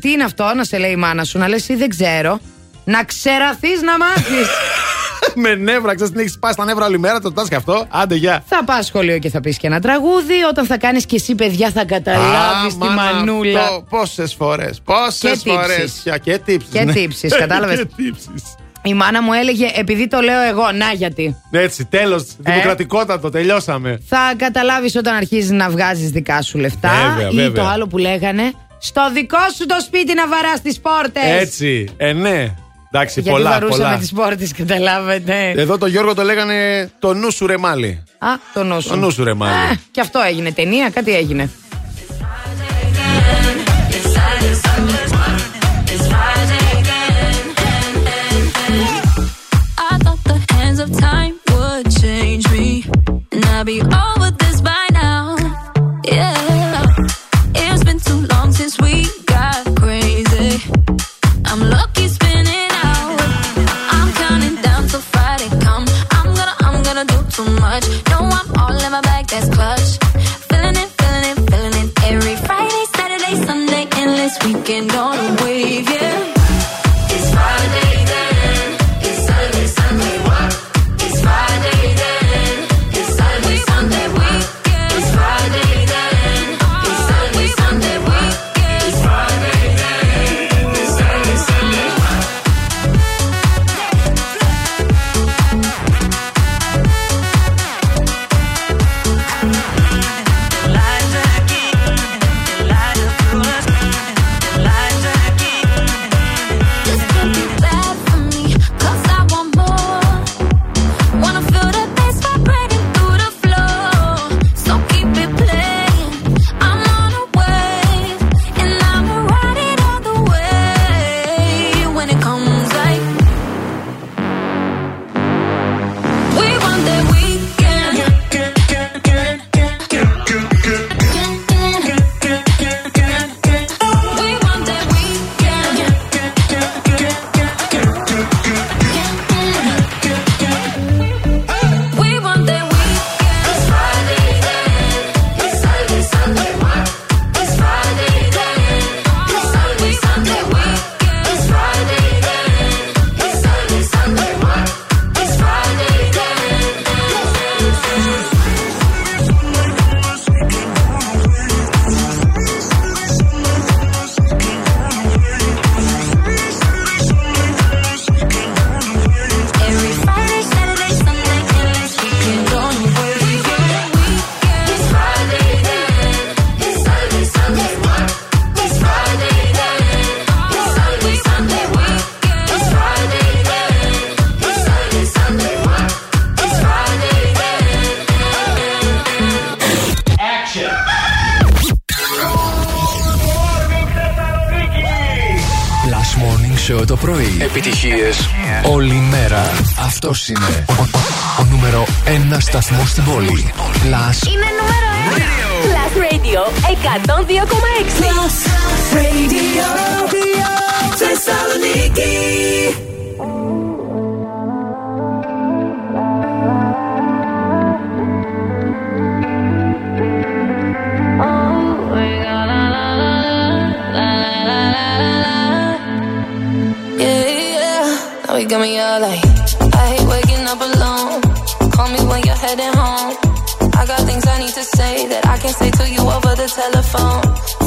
τι είναι αυτό, να σε λέει η μάνα σου, να λες εσύ δεν ξέρω. Να ξεραθείς να μάθεις. Με νεύρα, ξέρεις την έχεις σπάσει τα νεύρα όλη μέρα, το τάσκα αυτό. Άντε, γεια. θα πας σχολείο και θα πεις και ένα τραγούδι. Όταν θα κάνεις και εσύ παιδιά θα καταλάβεις τη μανούλα. Πόσες φορές, πόσες Και φορές. τύψεις. Και τύψεις. Και τύψεις, κατάλαβες. Και τύψεις. Η μάνα μου έλεγε επειδή το λέω εγώ, να γιατί. Έτσι, τέλος. Ε; Δημοκρατικότατο, τελειώσαμε. Θα καταλάβεις όταν αρχίζεις να βγάζεις δικά σου λεφτά Βέβαια, ή βέβαια. το άλλο που λέγανε στο δικό σου το σπίτι να βαράς τις πόρτες. Έτσι, ε, ναι. Εντάξει, Γιατί πολλά, βαρούσαμε πολλά. τις πόρτες, καταλάβετε. Εδώ το Γιώργο το λέγανε το νου σου ρε μάλι. Α, το νου σου. Το νου σου ρε μάλι. Ε, και αυτό έγινε ταινία, κάτι έγινε. I thought the hands of time would change me, and I'd be over too much. No, I'm all in my bag, that's clutch. Feeling it, feeling it, feeling it. Every Friday, Saturday, Sunday, endless weekend on a wave,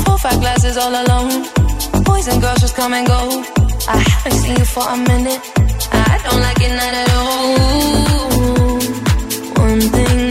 Four, five glasses all alone. Boys and girls just come and go. I haven't seen you for a minute. I don't like it not at all. One thing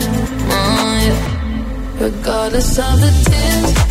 regardless of the tint.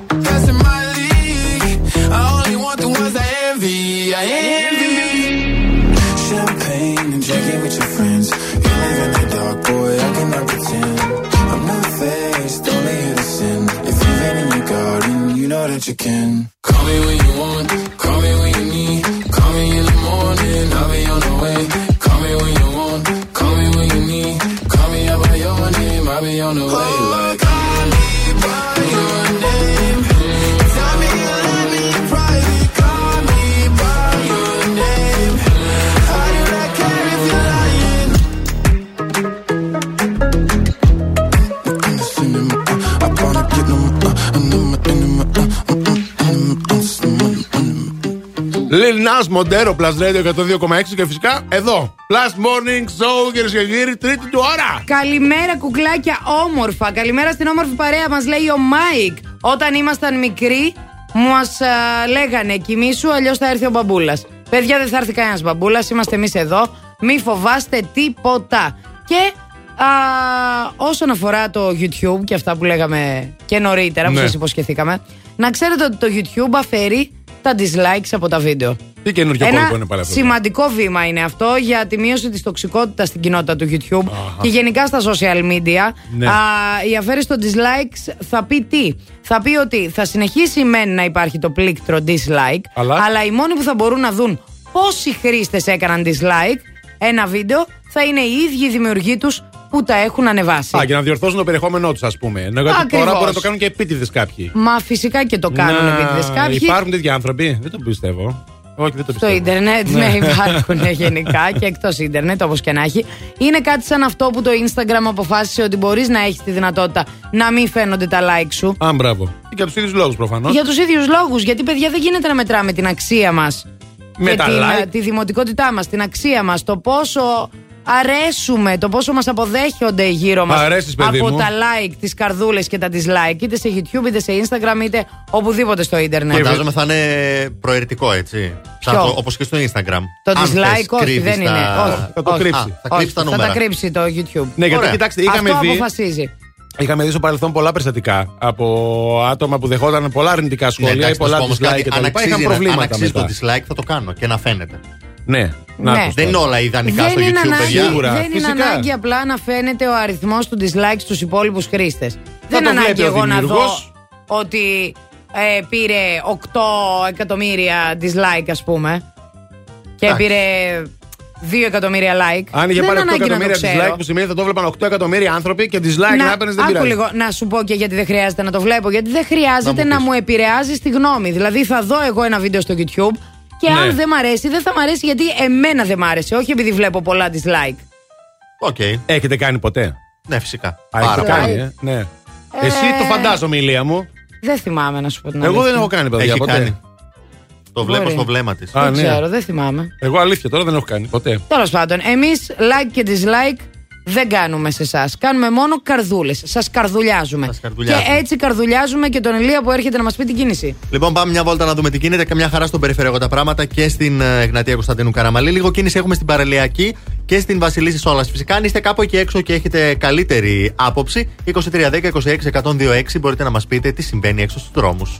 Lil Nas Montero Plus Radio 102,6 και φυσικά εδώ. Plus Morning Show, κυρίες και κύριοι, τρίτη του ώρα. Καλημέρα, κουκλάκια όμορφα. Καλημέρα στην όμορφη παρέα μας, λέει ο Μάικ. Όταν ήμασταν μικροί, μας λέγανε κοιμήσου, αλλιώς θα έρθει ο μπαμπούλας. Παιδιά, δεν θα έρθει κανένας μπαμπούλας, είμαστε εμείς εδώ. Μη φοβάστε τίποτα. Και α, όσον αφορά το YouTube και αυτά που λέγαμε και νωρίτερα, που Ναι. σας υποσχεθήκαμε, να ξέρετε ότι το YouTube αφαιρεί τα dislikes από τα βίντεο. Τι καινούργιο κόλπο είναι πάλι αυτό. σημαντικό βήμα είναι αυτό για τη μείωση της τοξικότητας στην κοινότητα του YouTube και γενικά στα social media. Ναι. Α, η αφαίρεση των dislikes θα πει τι; Θα πει ότι θα συνεχίσει μεν να υπάρχει το πλήκτρο dislike, Αλλά; οι μόνοι που θα μπορούν να δουν πόσοι χρήστες έκαναν dislike ένα βίντεο θα είναι οι ίδιοι οι δημιουργοί τους που τα έχουν ανεβάσει. Α, για να διορθώσουν το περιεχόμενό τους, ας πούμε. Ενώ γιατί Ακριβώς. τώρα μπορεί να το κάνουν και επίτηδες κάποιοι. Μα φυσικά και το κάνουν Να, επίτηδες κάποιοι. Υπάρχουν τέτοιοι άνθρωποι. Δεν το πιστεύω. Όχι, δεν το Στο πιστεύω. ίντερνετ, ναι, υπάρχουν γενικά και εκτός ίντερνετ, όπως και να έχει. Είναι κάτι σαν αυτό που το Instagram αποφάσισε ότι μπορείς να έχεις τη δυνατότητα να μην φαίνονται τα like σου. Α, μπράβο. Για τους ίδιους λόγους προφανώς. Για τους ίδιους λόγους. Γιατί, παιδιά, δεν γίνεται να μετράμε την αξία μας. Με και τα την, like. τη δημοτικότητά μας, την αξία μας, το πόσο αρέσουμε, το πόσο μας αποδέχονται γύρω μας Αρέσεις, παιδί από μου. τα like, τις καρδούλες και τα dislike, είτε σε YouTube, είτε σε Instagram, είτε οπουδήποτε στο ίντερνετ. Φαντάζομαι θα είναι προαιρετικό έτσι. Όπως και στο Instagram. Το Αν dislike θες, όχι, κρύβεις δεν τα- είναι. Όχι, Θα το όχι. κρύψει. Α, θα Όχι, κρύψει τα νούμερα. Θα τα κρύψει το YouTube. Ναι, γιατί Ωραία. κοιτάξτε, είχαμε Αυτό δει. αποφασίζει. Είχαμε δει στο παρελθόν πολλά περιστατικά από άτομα που δεχόταν πολλά αρνητικά Ναι, σχόλια ή εντάξει, να σου πολλά πω όμως dislike κάτι, κτλ. αν Είχαν αξίζει, να- αν προβλήματα αξίζει το μετά. dislike θα το κάνω και να φαίνεται. Ναι. Ναι. Να τους Δεν είναι τώρα. όλα ιδανικά Δεν στο είναι, YouTube, ανάγκη, παιδιά. Σίγουρα, δεν είναι φυσικά. ανάγκη απλά να φαίνεται ο αριθμός του dislike στους υπόλοιπους χρήστες. Δεν το είναι ανάγκη βλέπει ο εγώ να δω δημιουργός. ότι ε, πήρε 8 εκατομμύρια dislike, ας πούμε. Και Εντάξει. πήρε 2 εκατομμύρια like. Αν είχε δεν πάρει 8 είναι ανάγκη να το εκατομμύρια ξέρω. dislike, που σημαίνει θα το βλέπαν 8 εκατομμύρια άνθρωποι και dislike να, έπαιρνε δεν άκου πειράζει. λίγο, να σου πω και γιατί δεν χρειάζεται να το βλέπω. Γιατί δεν χρειάζεται Να να μου μου, πεις. επηρεάζει τη γνώμη. Δηλαδή θα δω εγώ ένα βίντεο στο YouTube και Ναι. αν δεν μ' αρέσει, δεν θα μ' αρέσει γιατί εμένα δεν μ' άρεσε. Όχι επειδή βλέπω πολλά dislike. OK. Έχετε κάνει ποτέ; Ναι, φυσικά. Α, Πάρα έχετε πολύ. κάνει, ε; Ναι. Εσύ το φαντάζομαι, Ηλία μου. Δεν θυμάμαι να σου πω την Εγώ αλήθεια. δεν έχω κάνει, παιδιά, Έχει ποτέ. κάνει. Το βλέπω Μπορεί. στο βλέμμα της. Α, Δεν ναι. ξέρω, δεν θυμάμαι. Εγώ αλήθεια τώρα δεν έχω κάνει ποτέ. Τέλος πάντων, εμείς like και dislike δεν κάνουμε σε εσάς. Κάνουμε μόνο καρδούλες. Σας καρδουλιάζουμε. Σας καρδουλιάζουμε. Και έτσι καρδουλιάζουμε και τον Ηλία που έρχεται να μας πει την κίνηση. Λοιπόν, πάμε μια βόλτα να δούμε τι γίνεται. Καμιά χαρά στον περιφερειακό τα πράγματα και στην ε, Εγνατία Κωνσταντίνου Καραμαλή. Λίγο κίνηση έχουμε στην Παραλιακή και στην Βασιλίση Σόλας. Φυσικά, αν είστε κάπου εκεί έξω και έχετε καλύτερη άποψη, 2310-26-126 μπορείτε να μας πείτε τι συμβαίνει έξω στους δρόμους.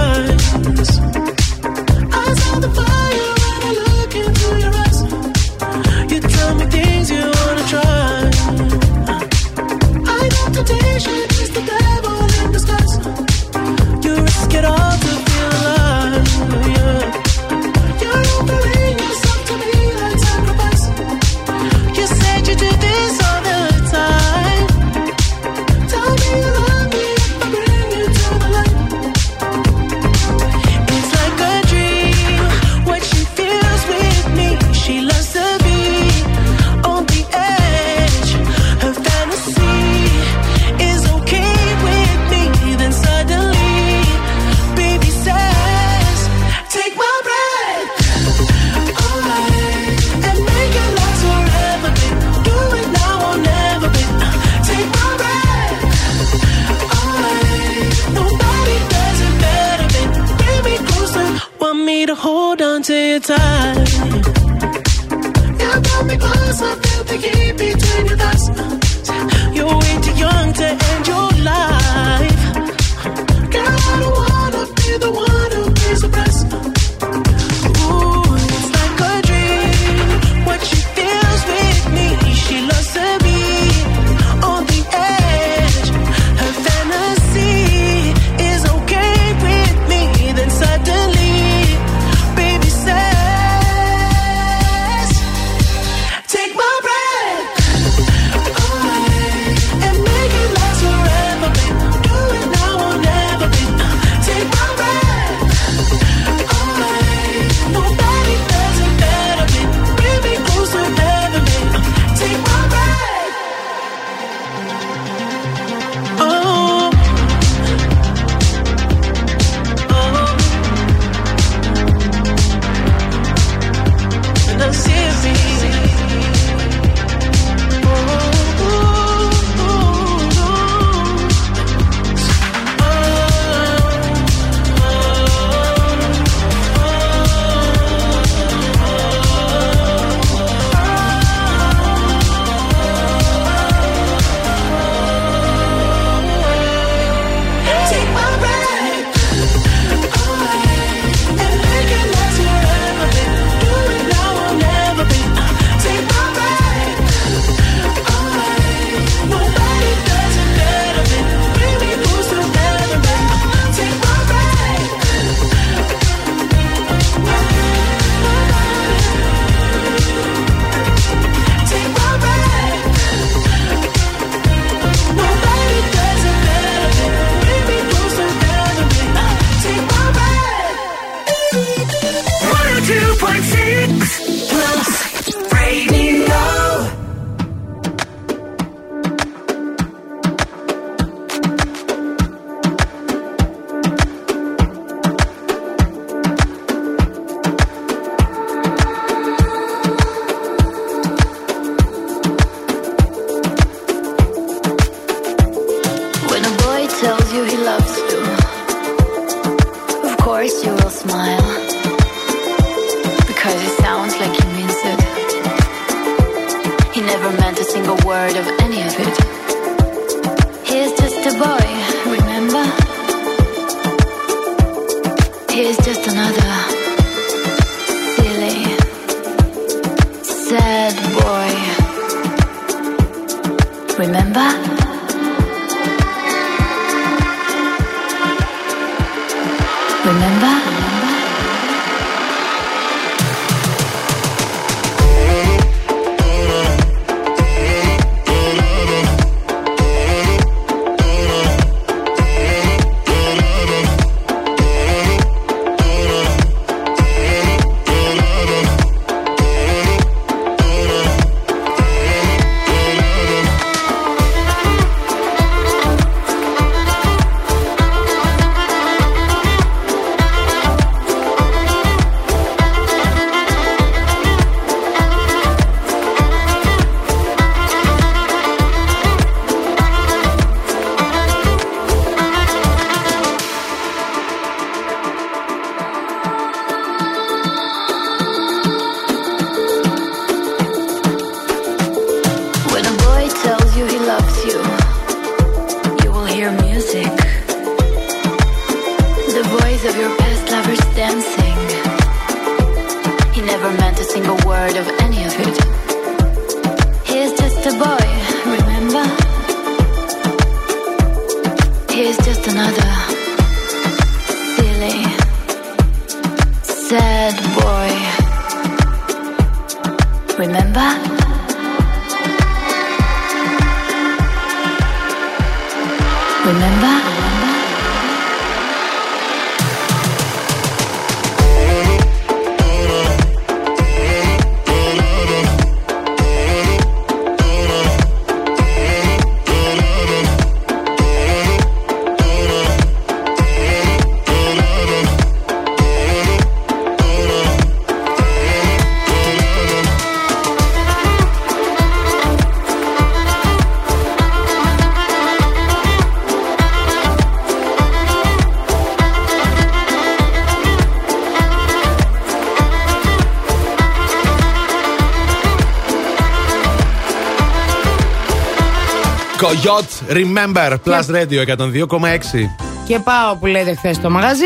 Κογιότ, remember, plus radio 102,6. Και πάω που λέτε χθες στο μαγαζί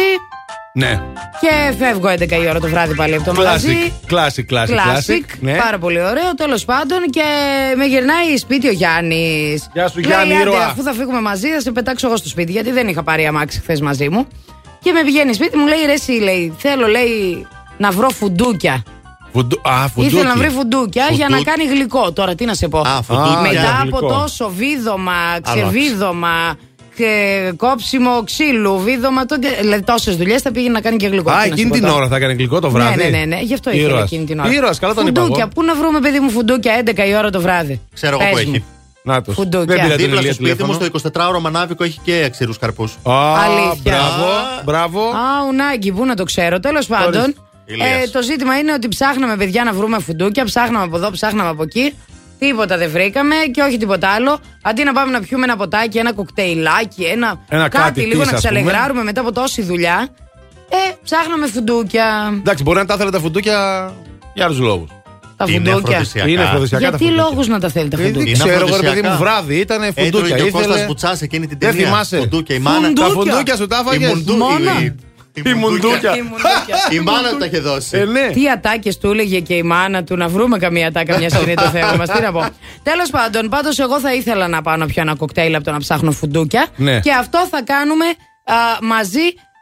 Ναι. και φεύγω 11 η ώρα το βράδυ πάλι από το μαγαζί. Classic, classic, classic, Classic. classic. Ναι. Πάρα πολύ ωραίο. Τέλος πάντων και με γυρνάει σπίτι ο Γιάννης. Γεια σου, Γιάννη, Λέει, «Άντε, ήρωα». Αφού θα φύγουμε μαζί, θα σε πετάξω εγώ στο σπίτι. Γιατί δεν είχα πάρει αμάξι χθες μαζί μου. Και με πηγαίνει σπίτι μου, λέει ρε, εσύ, λέει, θέλω, λέει, να βρω φουντούκια. Φουντου... Α, φουντούκι. Ήθελε να βρει φουντούκια για να Φουντούκι. κάνει γλυκό. Τώρα τι να σε πω. φουντούκια. Μετά Α, από γλυκό. τόσο βίδωμα, ξεβίδωμα, και κόψιμο ξύλου, βίδωμα. Το... Δηλαδή τόσες δουλειές θα πήγαινε να κάνει και γλυκό. Α, Τι να εκείνη σου πω την τώρα. ώρα θα έκανε γλυκό το βράδυ. Ναι, ναι, ναι, ναι. Γι' αυτό ήθελε Ήρωας. εκείνη την ώρα. Ήρωας, καλά τον είπα Φουντούκια, εγώ. πού να βρούμε, παιδί μου, φουντούκια 11 η ώρα το βράδυ. Ξέρω εγώ που Πες μου. έχει. Να τους. Φουντούκια. Δεν πήρα την Δίπλα Ηλία στο σπίτι μου τηλέφωνο. στο 24ωρο μανάβικο έχει και ξηρού καρπούς. Α, Αλήθεια. Μπράβο, μπράβο. Α, ουνάκι, πού να το ξέρω. Τέλος πάντων, Ηλίας. Ε, το ζήτημα είναι ότι ψάχναμε παιδιά να βρούμε φουντούκια, ψάχναμε από εδώ, ψάχναμε από εκεί. Τίποτα δεν βρήκαμε και όχι τίποτα άλλο. Αντί να πάμε να πιούμε ένα ποτάκι, ένα κοκτέιλάκι, ένα, Ένα κάτι λίγο της, να ας πούμε. ξαλεγράρουμε μετά από τόση δουλειά. Ε, ψάχναμε φουντούκια. Εντάξει, μπορεί να τα ήθελε τα φουντούκια για άλλους λόγους. Τα Είναι φουντούκια. αφροδισιακά. Είναι αφροδισιακά τα Γιατί φουντούκια. λόγους να τα θέλει τα Δεν φουντούκια; Είναι ξέρω, εγώ, ρε αφροδισιακά. παιδί μου, βράδυ ήταν Έτρωγε φουντούκια. και ο Ήθελε... Κώστας Μπουτσάς εκείνη την Δεν ταινία. θυμάσαι. Φουντούκια, η μάνα. Τα φουντούκια σου τα Η έφαγες. μουντού- Μόνο. Η- Η φουντούκια. Η φουντούκια. Η μάνα του τα είχε δώσει. Ε, ναι. Τι ατάκες του έλεγε και η μάνα του να βρούμε καμία ατάκα, μια είναι το θέμα μας. Τι να πω. Τέλος πάντων, πάντως, εγώ θα ήθελα να πάω να πιω ένα κοκτέιλ από το να ψάχνω φουντούκια. Ναι. Και αυτό θα κάνουμε α, μαζί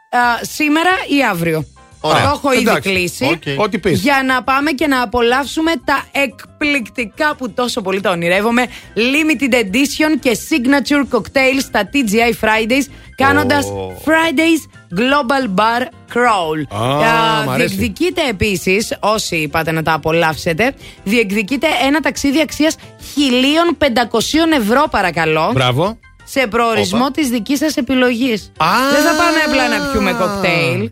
α, σήμερα ή αύριο. Ωραία. Το έχω ήδη Εντάξει. κλείσει. Οκ. Ό,τι πεις. Για να πάμε και να απολαύσουμε τα εκπληκτικά που τόσο πολύ τα ονειρεύομαι. Limited edition και signature cocktails στα TGI Fridays. Κάνοντας Oh. Fridays Global Bar Crawl. Α, Α, μ' αρέσει. διεκδικείτε επίσης, όσοι πάτε να τα απολαύσετε, διεκδικείτε ένα ταξίδι αξίας 1.500 ευρώ, παρακαλώ. Μπράβο. Σε προορισμό Όπα. της δικής σας επιλογής. Α. Δεν θα πάμε απλά να πιούμε κοκτέιλ.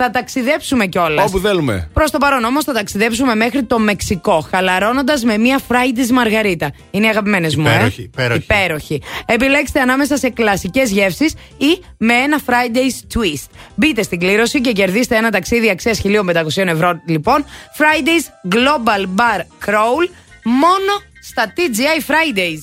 Θα ταξιδέψουμε κιόλας. Όπου θέλουμε. Προς το παρόν όμως θα ταξιδέψουμε μέχρι το Μεξικό, χαλαρώνοντας με μία Fridays Μαργαρίτα. Είναι οι αγαπημένες μου, ε. Υπέροχη, υπέροχη. Υπέροχη. Επιλέξτε ανάμεσα σε κλασικές γεύσεις ή με ένα Fridays twist. Μπείτε στην κλήρωση και κερδίστε ένα ταξίδι αξίας 1500 ευρώ. Λοιπόν, Fridays Global Bar Crawl μόνο στα TGI Fridays.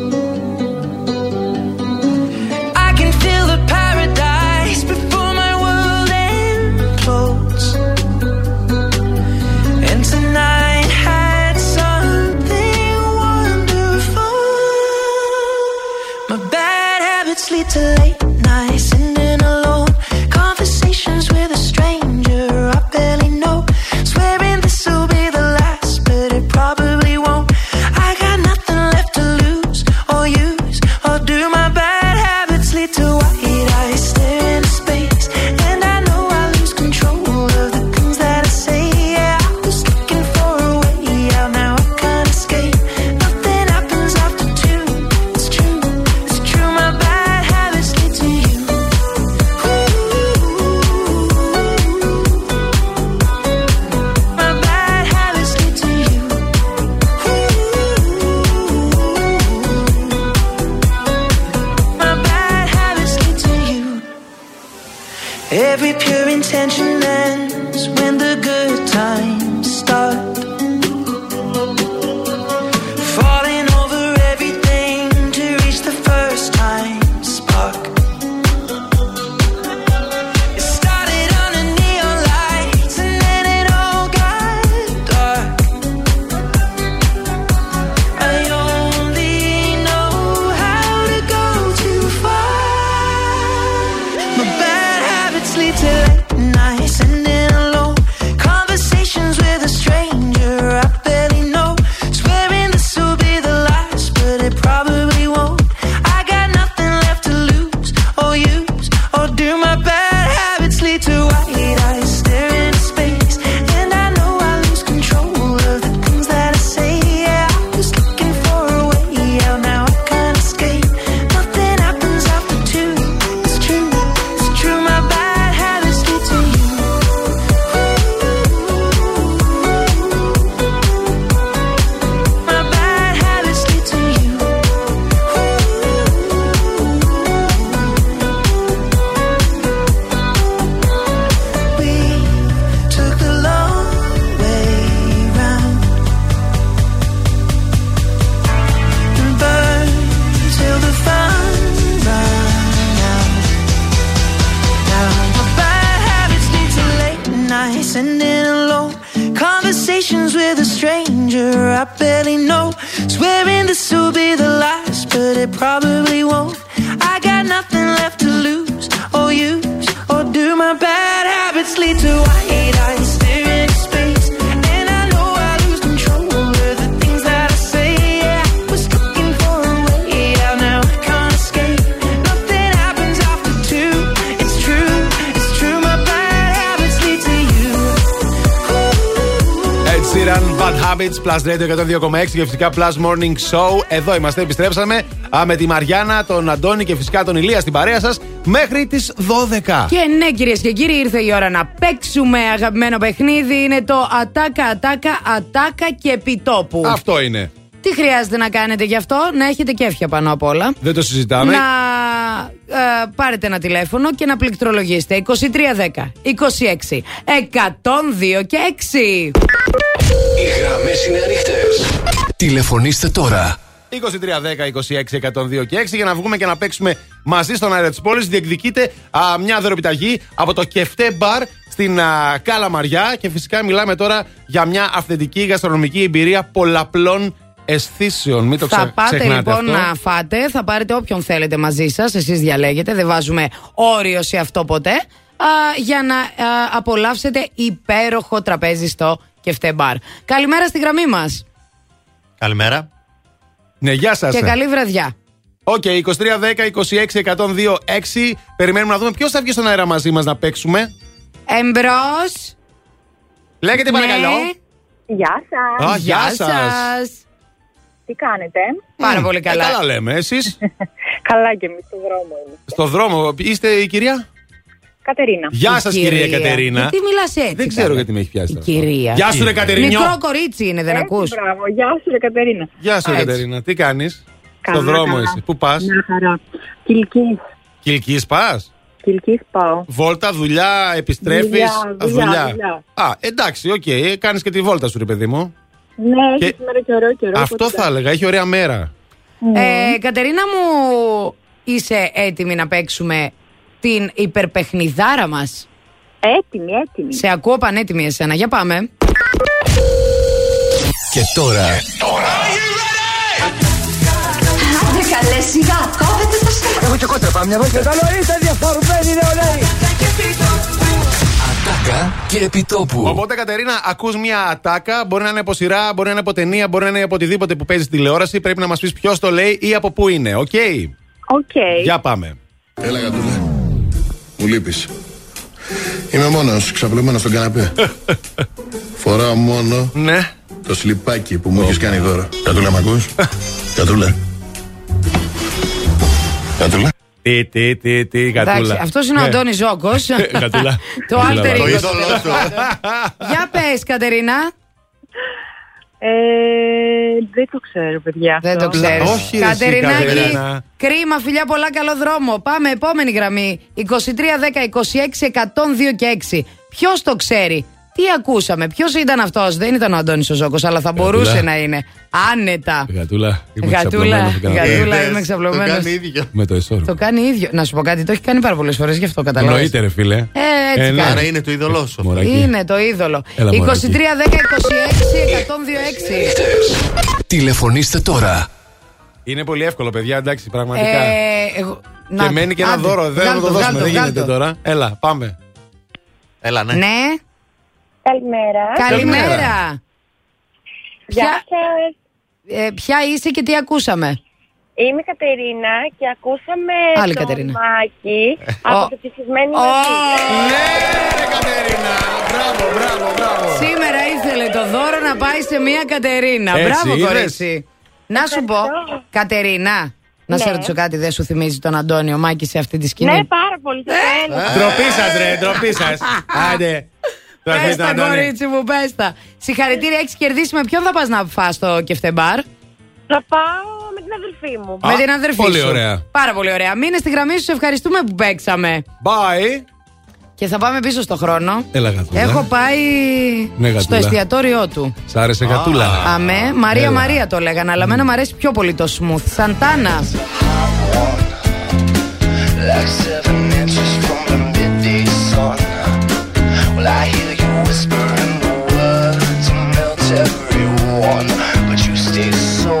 Radio 102,6 και φυσικά Plus Morning Show. Εδώ είμαστε, επιστρέψαμε α, με τη Μαριάννα, τον Αντώνη και φυσικά τον Ηλία στην παρέα σας μέχρι τις 12. Και ναι, κυρίες και κύριοι, ήρθε η ώρα να παίξουμε αγαπημένο παιχνίδι. Είναι το ατάκα, ατάκα, ατάκα και επιτόπου. Αυτό είναι. Τι χρειάζεται να κάνετε γι' αυτό, να έχετε κέφια πάνω απ' όλα. Δεν το συζητάμε. Να ε, πάρετε ένα τηλέφωνο και να πληκτρολογήσετε 2310 26 102 και 6. Οι γραμμές είναι ανοιχτές. Τηλεφωνήστε τώρα. 2310 26 102 και 6 για να βγούμε και να παίξουμε μαζί στον αέρα της πόλης. Διεκδικείται α, μια δωροπιταγή από το Κεφτέ Μπαρ στην α, Καλαμαριά και φυσικά μιλάμε τώρα για μια αυθεντική γαστρονομική εμπειρία πολλαπλών αισθήσεων. Μην το ξε, Θα πάτε ξεχνάτε λοιπόν αυτό. να φάτε, θα πάρετε όποιον θέλετε μαζί σας. Εσείς διαλέγετε, δεν βάζουμε όριο σε αυτό ποτέ. Α, για να α, απολαύσετε υπέροχο τραπέζι στο Κεφτέ Μπαρ. Καλημέρα στη γραμμή μας Καλημέρα. Ναι, γεια σας. και καλή βραδιά. Οκ, 23, 10, 26, 102, 6. Περιμένουμε να δούμε ποιος θα βγει στον αέρα μαζί μας να παίξουμε. Εμπρός. Λέγεται παρακαλώ. Γεια σας. Α, γεια σας. Τι κάνετε; Πάρα πολύ καλά. Ε, καλά λέμε, εσείς; καλά και εμείς στο δρόμο είμαι. Στο δρόμο, είστε η κυρία; Κατερίνα. Γεια σας, κυρία Κατερίνα. Γιατί μιλάς έτσι. Δεν ξέρω γιατί με έχει πιάσει. τώρα. Κυρία. Γεια σου, ρε Κατερινιό. Μικρό κορίτσι είναι, δεν Έτσι, ακούς. Μπράβο, γεια σου, ρε Κατερίνα. Γεια σου, ρε Έτσι. Κατερίνα. Τι κάνεις; Στο Καλά, δρόμο καλά. είσαι. Πού πας; Μια χαρά. Κιλκίς. Κιλκίς πας; Κιλκίς πάω. Βόλτα, δουλειά, επιστρέφεις; Δουλειά, δουλειά, δουλειά. Α, εντάξει, OK. Okay. Κάνεις και τη βόλτα σου, ρε παιδί μου. Ναι, Και- έχεις σήμερα και ωραίο καιρό. Αυτό οπότε θα έλεγα. Έχει ωραία μέρα. Ε, Κατερίνα μου, είσαι έτοιμη να παίξουμε την υπερπαιχνιδάρα μας. Έτοιμη, έτοιμη. Σε ακούω πανέτοιμη εσένα. Για πάμε. Και τώρα Άντε καλέ σιγά, κόβετε το στόμα. Έχω και κόντρα πάμε μια βόλτα. Καλό είστε διαφορμένοι νεολαίοι. Τάκα και επιτόπου. Οπότε, Κατερίνα, ακούς μια ατάκα. Μπορεί να είναι από σειρά, μπορεί να είναι από ταινία, μπορεί να είναι από οτιδήποτε που παίζει στη τηλεόραση. Πρέπει να μας πεις ποιος το λέει ή από πού είναι. OK; OK. Για πάμε. Έλα γατούλα. Μου λείπεις. Είμαι μόνος, ξαπλωμένος στον καναπέ. Φοράω μόνο ναι. το σλιπάκι που μου έχεις κάνει δώρο. Γατούλα μ' ακούς; Γατούλα. Γατούλα. Τι, τι, τι, τι, Εντάξει, γατούλα. αυτός είναι ο Ναι. Αντώνης Ζόκο. Γατούλα. Το Γατούλα, alter το ego. είδωλό σου. Για πες, Κατερίνα. Ε, δεν το ξέρω, παιδιά. Δεν το αυτό. ξέρεις. Όχι, ρε, εσύ, Κατερινάκη, Κατερίνα. κρίμα, φιλιά, πολλά καλό δρόμο. Πάμε, επόμενη γραμμή. 23, 10, 26, 102 και 6. Ποιος το ξέρει; Τι ακούσαμε, ποιος ήταν αυτός, δεν ήταν ο Αντώνης ο Ζόκο, αλλά θα μπορούσε να είναι. Άνετα. Γατούλα. είμαι Γατούλα, ξαπλωμένος στον καναπέ. γατούλα, Είδες, είμαι ξαπλωμένος. Το κάνει ίδιο. Με το εσόρο. Το κάνει ίδιο. Να σου πω κάτι, το έχει κάνει πάρα πολλές φορές, γι' αυτό καταλαβαίνω. Εννοείται, ρε φίλε. Ε, έτσι κάνει. Άρα είναι το είδωλό σου. Μωράκι. Είναι το είδωλο. 23, 10, 26, 102, Έλα, 6. Τηλεφωνήστε τώρα. Είναι πολύ εύκολο, παιδιά, εντάξει, πραγματικά. Ε, εγώ- και να- μένει και ένα άντε, δώρο. Δεν θα βγάλ' το το, δώσουμε, βγάλ' δεν το, γίνεται βγάλ' το. τώρα. Έλα, πάμε. Έλα, ναι. Ναι. Καλημέρα. Καλημέρα. Γεια Ποια- σας. Ε, ποια είσαι και τι ακούσαμε; Είμαι η Κατερίνα και ακούσαμε Άλλη το Κατερίνα. Μάκη Ο- από το ψηφισμένη Ω, Ναι, ρε Κατερίνα. Μπράβο, μπράβο, μπράβο. Σήμερα ήθελε το δώρο να πάει σε μια Κατερίνα. Έτσι, Μπράβο, είδες; κορίτσι. Να σου πω, Κατερίνα, να σε Ναι. ρωτήσω κάτι, δεν σου θυμίζει τον Αντώνιο Μάκη σε αυτή τη σκηνή; Ναι, πάρα πολύ. Το θέλω. Ντροπή σας, ρε, ντροπή σας. Άντε. Το Πες αφήνει τα, τον Αντώνη. κορίτσι μου, πες τα. Συγχαρητήρια, έχεις κερδίσει με ποιον θα πας να φας το κεφτεμπάρ. Θα πάω με την αδελφή μου. με την αδερφή πολύ σου. ωραία. Πάρα πολύ ωραία. Μείνε στη γραμμή σου, σε ευχαριστούμε που παίξαμε. Bye. Και θα πάμε πίσω στο χρόνο. Έλα, γατούλα. Έχω πάει Ναι, γατούλα. στο εστιατόριό του. Σ' άρεσε γατούλα. Αμέ, Μαρία Έλα. Μαρία το λέγανε, αλλά εμένα μου αρέσει πιο πολύ το smooth. Σαντάνας. Like seven inches from the midday sun. Well, I hear you whispering the words to melt everyone, but you stay so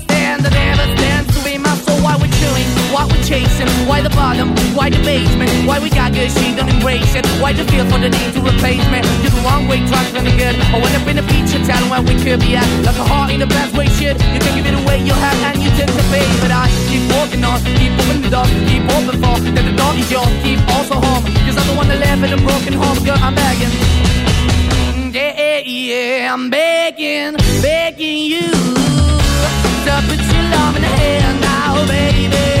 chasing, why the bottom, why the basement, why we got good, she don't embrace it. Why the feel for the need to replace me? You're the wrong way, trying to the good. I went up in the feature town where we could be at. Like a heart in the best way, shit. You can give it away, you have, and you tend to pay. But I keep walking on, keep opening the keep open for that the door is yours, keep also home. Cause I'm the one that left in a broken home, girl, I'm begging. Yeah, yeah, I'm begging, begging you to put your love in the hand now, baby.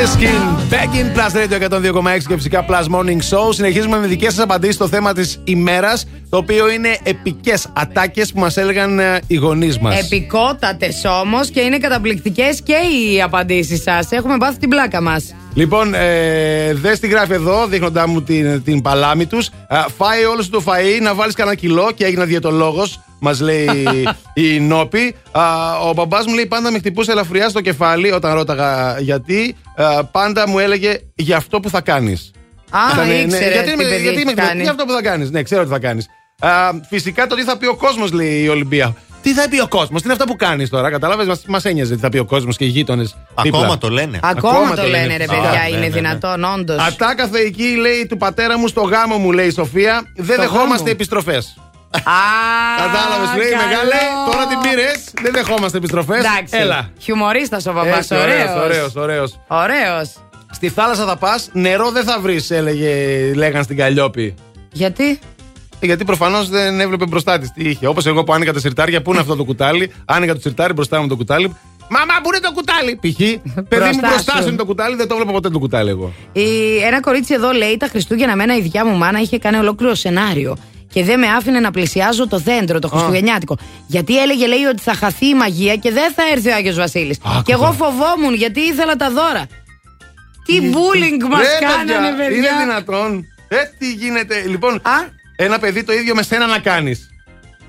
Maneskin, Back in Plus Radio 102,6 και φυσικά Plus Morning Show. Συνεχίζουμε με δικές σας απαντήσεις στο θέμα της ημέρας, το οποίο είναι επικές ατάκες που μας έλεγαν ε, οι γονείς μας. Επικότατες όμως και είναι καταπληκτικές και οι απαντήσεις σας. Έχουμε πάθει την πλάκα μας. Λοιπόν, ε, δες τη γράφει εδώ, δείχνοντά μου την, την παλάμη τους. Φάει όλος σου το φαΐ, να βάλεις κανένα κιλό και έγινα διαιτολόγος. Μας λέει η Νόπη. Α, ο μπαμπάς μου λέει πάντα με χτυπούσε ελαφριά στο κεφάλι όταν ρώταγα γιατί. Α, πάντα μου έλεγε για αυτό που θα κάνεις. Α, ήξερε γιατί, τι με- παιδί γιατί έχει με- κάνει. για αυτό που θα κάνεις. Ναι, ξέρω τι θα κάνεις. φυσικά το τι θα πει ο κόσμος, λέει η Ολυμπία. Τι θα πει ο κόσμος, τι είναι αυτά που κάνεις τώρα, κατάλαβε, μα ένοιαζε τι θα πει ο κόσμος και οι γείτονες. Ακόμα το λένε. Ακόμα, το λένε, ρε Α, παιδιά, ναι, είναι ναι, ναι. δυνατόν, όντως. Ατάκα θεϊκή λέει του πατέρα μου στο γάμο μου, λέει η Σοφία. Δεν Στο δεχόμαστε γάμο. επιστροφές. Α, Κατάλαβες, λέει καλό. μεγάλε, τώρα την πήρες. Δεν δεχόμαστε επιστροφές. Εντάξει. Έλα. Χιουμορίστα ο παπά. Έτσι, ωραίος, ωραίος, ωραίος. Ωραίος. Στη θάλασσα θα πας, νερό δεν θα βρεις, έλεγε, λέγαν στην Καλλιόπη. Γιατί; Γιατί προφανώς δεν έβλεπε μπροστά της τι είχε. Όπως εγώ που άνοιγα τα σιρτάρια, πού είναι αυτό το κουτάλι. Άνοιγα το σιρτάρι μπροστά μου το κουτάλι. Μαμά, πού είναι το κουτάλι! Π.χ. Παιδί μου Μπροστά μπροστά σου. σου είναι το κουτάλι, δεν το βλέπω ποτέ το κουτάλι εγώ. Η, ένα κορίτσι εδώ λέει τα Χριστούγεννα μένα η δικιά μου μάνα είχε κάνει ολόκληρο σενάριο. Και δεν με άφηνε να πλησιάζω το δέντρο, το Χριστουγεννιάτικο. Γιατί έλεγε, λέει, ότι θα χαθεί η μαγεία και δεν θα έρθει ο Άγιος Βασίλης. Και εγώ φοβόμουν γιατί ήθελα τα δώρα. Τι μπούλινγκ μας Ρε, κάνανε, Είναι παιδιά. δυνατόν. Ε, τι γίνεται. Λοιπόν, ένα παιδί το ίδιο με σένα να κάνεις.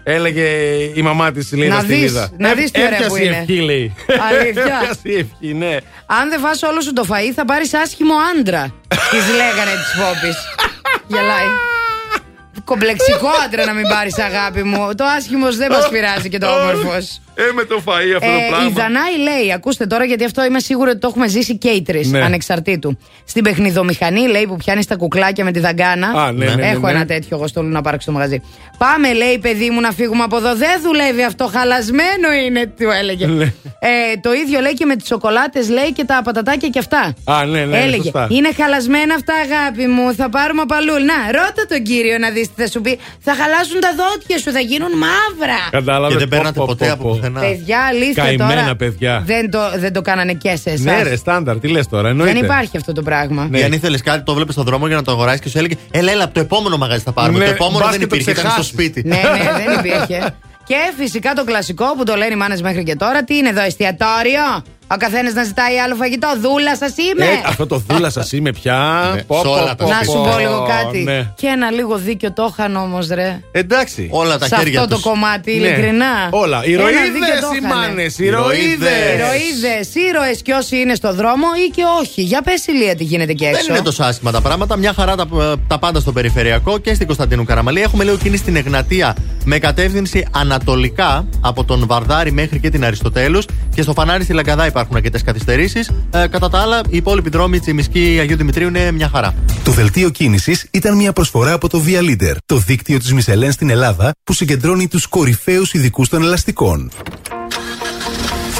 Έλεγε η μαμά της Λίνα Να στη δεις, Λίδα. να δεις τι ωραία Έπιασε που η είναι. ευχή, λέει. Αλήθεια. Έπιασε η ευχή, ναι. Αν δεν φας όλο σου το φαΐ θα πάρεις άσχημο άντρα. Της λέγανε της Πόπη. Γελάει. Κομπλεξικό άντρα να μην πάρεις αγάπη μου. Το άσχημος δεν μας πειράζει και το όμορφος. Ε, με το φαΐ αυτό το Ε, η πράγμα. Δανάη λέει, ακούστε τώρα γιατί αυτό είμαι σίγουρη ότι το έχουμε ζήσει και οι τρεις, Ναι. ανεξαρτήτου. Στην παιχνιδομηχανή λέει που πιάνεις τα κουκλάκια με τη δαγκάνα. Α, ναι, ναι, ναι, Έχω ναι. ένα τέτοιο εγώ στο Λούνα Πάρκ στο μαγαζί. Πάμε, λέει, παιδί μου, να φύγουμε από εδώ. Δεν δουλεύει αυτό. Χαλασμένο είναι, του έλεγε. Ναι. ε, το ίδιο λέει και με τις σοκολάτες, λέει και τα πατατάκια και αυτά. Α, ναι, ναι, Έλεγε, σωστά. είναι χαλασμένα αυτά, αγάπη μου. Θα πάρουμε από αλλού. Να, ρώτα τον κύριο να δεις τι θα σου πει. Θα χαλάσουν τα δόντια σου, θα γίνουν μαύρα. Κατάλαβες. Και δεν παίρνατε ποτέ από πουθενά. Παιδιά, αλήθεια Καημένα τώρα. παιδιά. Δεν το, δεν το κάνανε και σε εσάς. Ναι, ρε, στάνταρ, τι λες τώρα, εννοείται. Δεν υπάρχει αυτό το πράγμα. Ναι. Και αν ήθελε κάτι, το βλέπεις στον δρόμο για να το αγοράσεις και σου έλεγε Έλα, έλα, από το επόμενο μαγαζί θα πάρουμε. Ναι, το επόμενο μπας δεν και το υπήρχε, ήταν στο ξεχάσεις. σπίτι. ναι, ναι, δεν υπήρχε. Και φυσικά το κλασικό που το λένε οι μάνες μέχρι και τώρα. Τι είναι εδώ, εστιατόριο; Ο καθένας να ζητάει άλλο φαγητό. Δούλα σας είμαι. Ε, αυτό το δούλα σας είμαι πια. Πω, σε πω, όλα τα πω, να πω. σου πω λίγο κάτι. Ναι. Και ένα λίγο δίκιο το είχαν όμως, ρε. Εντάξει. Όλα τα Σε χέρια αυτό τους. το κομμάτι, Ναι. ειλικρινά. Όλα. Ένα Ηρωίδες δίκιο το οι είχανε. μάνες, ηρωίδες. Ηρωίδε, ήρωες και όσοι είναι στο δρόμο ή και όχι. Για πες ηλία τι γίνεται και Δεν έξω. είναι τόσο άσχημα τα πράγματα. Μια χαρά τα, τα πάντα στο περιφερειακό και στην Κωνσταντίνου Καραμαλή. Έχουμε λίγο κίνηση στην Εγνατία με κατεύθυνση ανατολικά από τον Βαρδάρη μέχρι και την Αριστοτέλους. Και στο φανάρι στη Λαγκαδά υπάρχουν αρκετές καθυστερήσεις. Ε, κατά τα άλλα, οι υπόλοιποι δρόμοι Τσιμισκή Αγίου Δημητρίου είναι μια χαρά. Το δελτίο κίνησης ήταν μια προσφορά από το Via Leader, το δίκτυο της Μισελέν στην Ελλάδα που συγκεντρώνει τους κορυφαίους ειδικούς των ελαστικών.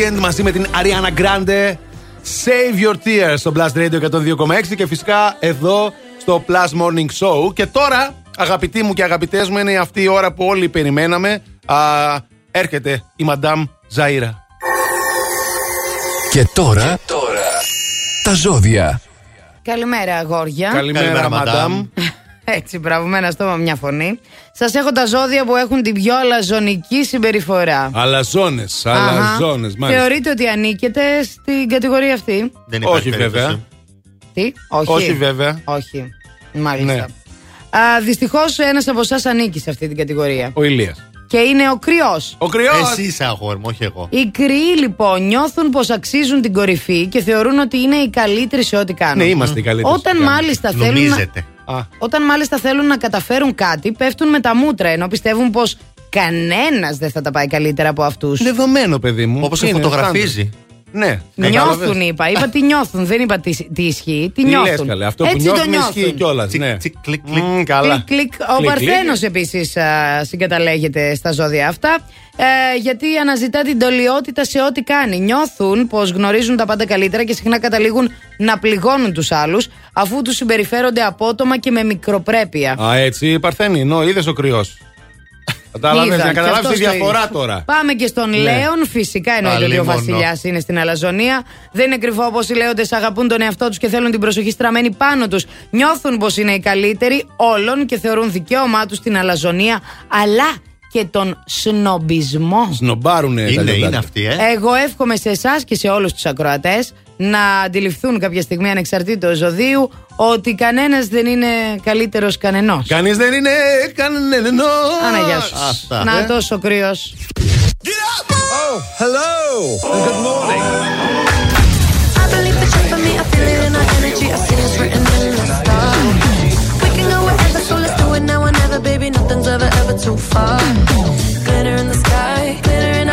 Weekend μαζί με την Ariana Grande. Save your tears στο Blast Radio 102,6 και φυσικά εδώ στο Plus Morning Show. Και τώρα, αγαπητοί μου και αγαπητές μου, είναι αυτή η ώρα που όλοι περιμέναμε. Α, έρχεται η Madame Ζαΐρα. Και τώρα, τα ζώδια. Καλημέρα, αγόρια. Καλημέρα, Madame. Έτσι, μπράβο, με ένα στόμα, μια φωνή. Σας έχω τα ζώδια που έχουν την πιο αλαζονική συμπεριφορά. Αλαζόνες, αλαζόνες, μάλιστα. Θεωρείτε ότι ανήκετε στην κατηγορία αυτή; Δεν Όχι, βέβαια. Τι, όχι. Όχι, βέβαια. Όχι. Μάλιστα. Ναι. Α, Δυστυχώς ένας από εσάς ανήκει σε αυτή την κατηγορία. Ο Ηλίας. Και είναι ο κρυός. Ο κρυός! Εσύ είσαι αγόρι μου, όχι εγώ. Οι κρυοί λοιπόν νιώθουν πως αξίζουν την κορυφή και θεωρούν ότι είναι οι καλύτεροι σε ό,τι κάνουν. Ναι, είμαστε οι καλύτεροι. Όταν σε ό,τι μάλιστα κάνουμε. θέλουν. να- Νομίζετε. Όταν μάλιστα θέλουν να καταφέρουν κάτι, πέφτουν με τα μούτρα ενώ πιστεύουν πως κανένας δεν θα τα πάει καλύτερα από αυτούς. Δεδομένο, παιδί μου. Όπως σε Είναι φωτογραφίζει. Ναι. Νιώθουν, κατάλαβες. είπα. Είπα τι νιώθουν. Δεν είπα τι, τι ισχύει. Τι Τι νιώθουν. λες, καλέ. Αυτό που Έτσι το νιώθουν νιώθουν. ισχύει κιόλα. Ναι. Τσικ, κλικ, κλικ. Μμμ, καλά. Κλικ, κλικ. Ο Κλικ, Παρθένο κλικ. επίσης συγκαταλέγεται στα ζώδια αυτά. Ε, γιατί αναζητά την τελειότητα σε ό,τι κάνει. Νιώθουν πως γνωρίζουν τα πάντα καλύτερα και συχνά καταλήγουν να πληγώνουν τους άλλους αφού τους συμπεριφέρονται απότομα και με μικροπρέπεια. Α, έτσι, Παρθένη, νο, είδες ο κρυός. Κατάλαβε, Είδα, να και καταλάβεις αυτός τη το διαφορά είδε. τώρα. Πάμε και στον Ναι. Λέον. Φυσικά εννοείται ότι ο Αλλήμον. Βασιλιάς είναι στην Αλαζονία. Δεν είναι κρυφό όπως οι Λέοντες αγαπούν τον εαυτό τους και θέλουν την προσοχή στραμμένη πάνω τους. Νιώθουν πως είναι οι καλύτεροι όλων και θεωρούν δικαίωμά τους την Αλαζονία αλλά και τον σνομπισμό. Σνομπάρουνε τα Είναι, λεπτά. είναι αυτή, ε. Εγώ εύχομαι σε εσάς και σε όλους τους ακροατές να αντιληφθούν κάποια στιγμή ανεξαρτήτως ζωδίου ότι κανένας δεν είναι καλύτερος κανενός. Κανείς δεν είναι κανένα. Αναγιά σου. Αυτά. Να ε. τόσο κρύος. Oh, hello. And good morning. I believe the trip for me, I feel it in our energy. I see it's written in the baby. Nothing's ever, ever too far. Glitter in the sky, glitter in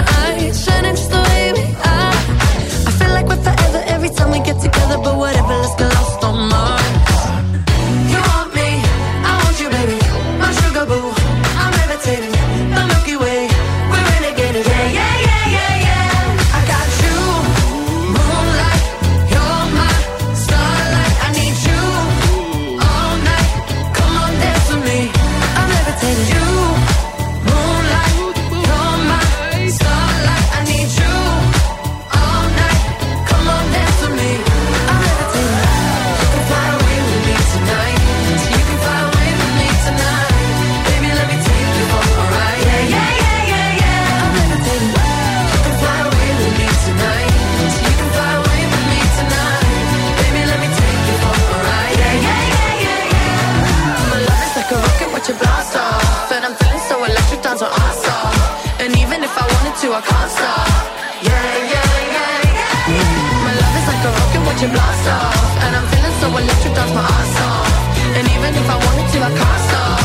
I can't stop. Yeah, yeah, yeah, yeah. My love is like a rocket, watch it blast off. And I'm feeling so electric, dance my ass off. And even if I wanted to, I can't stop.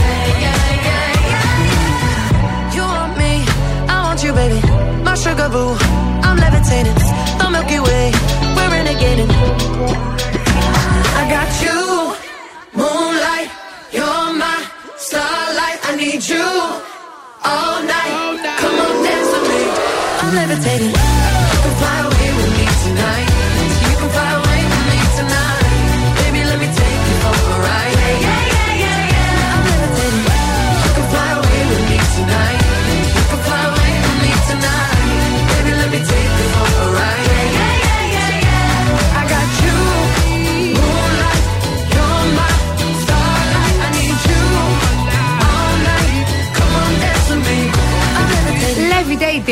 Yeah, yeah, yeah, yeah. You want me, I want you, baby. My sugar boo, I'm levitating. The Milky Way, we're renegading. I got you, moonlight. You're my starlight. I need you all night. Come on, levitating.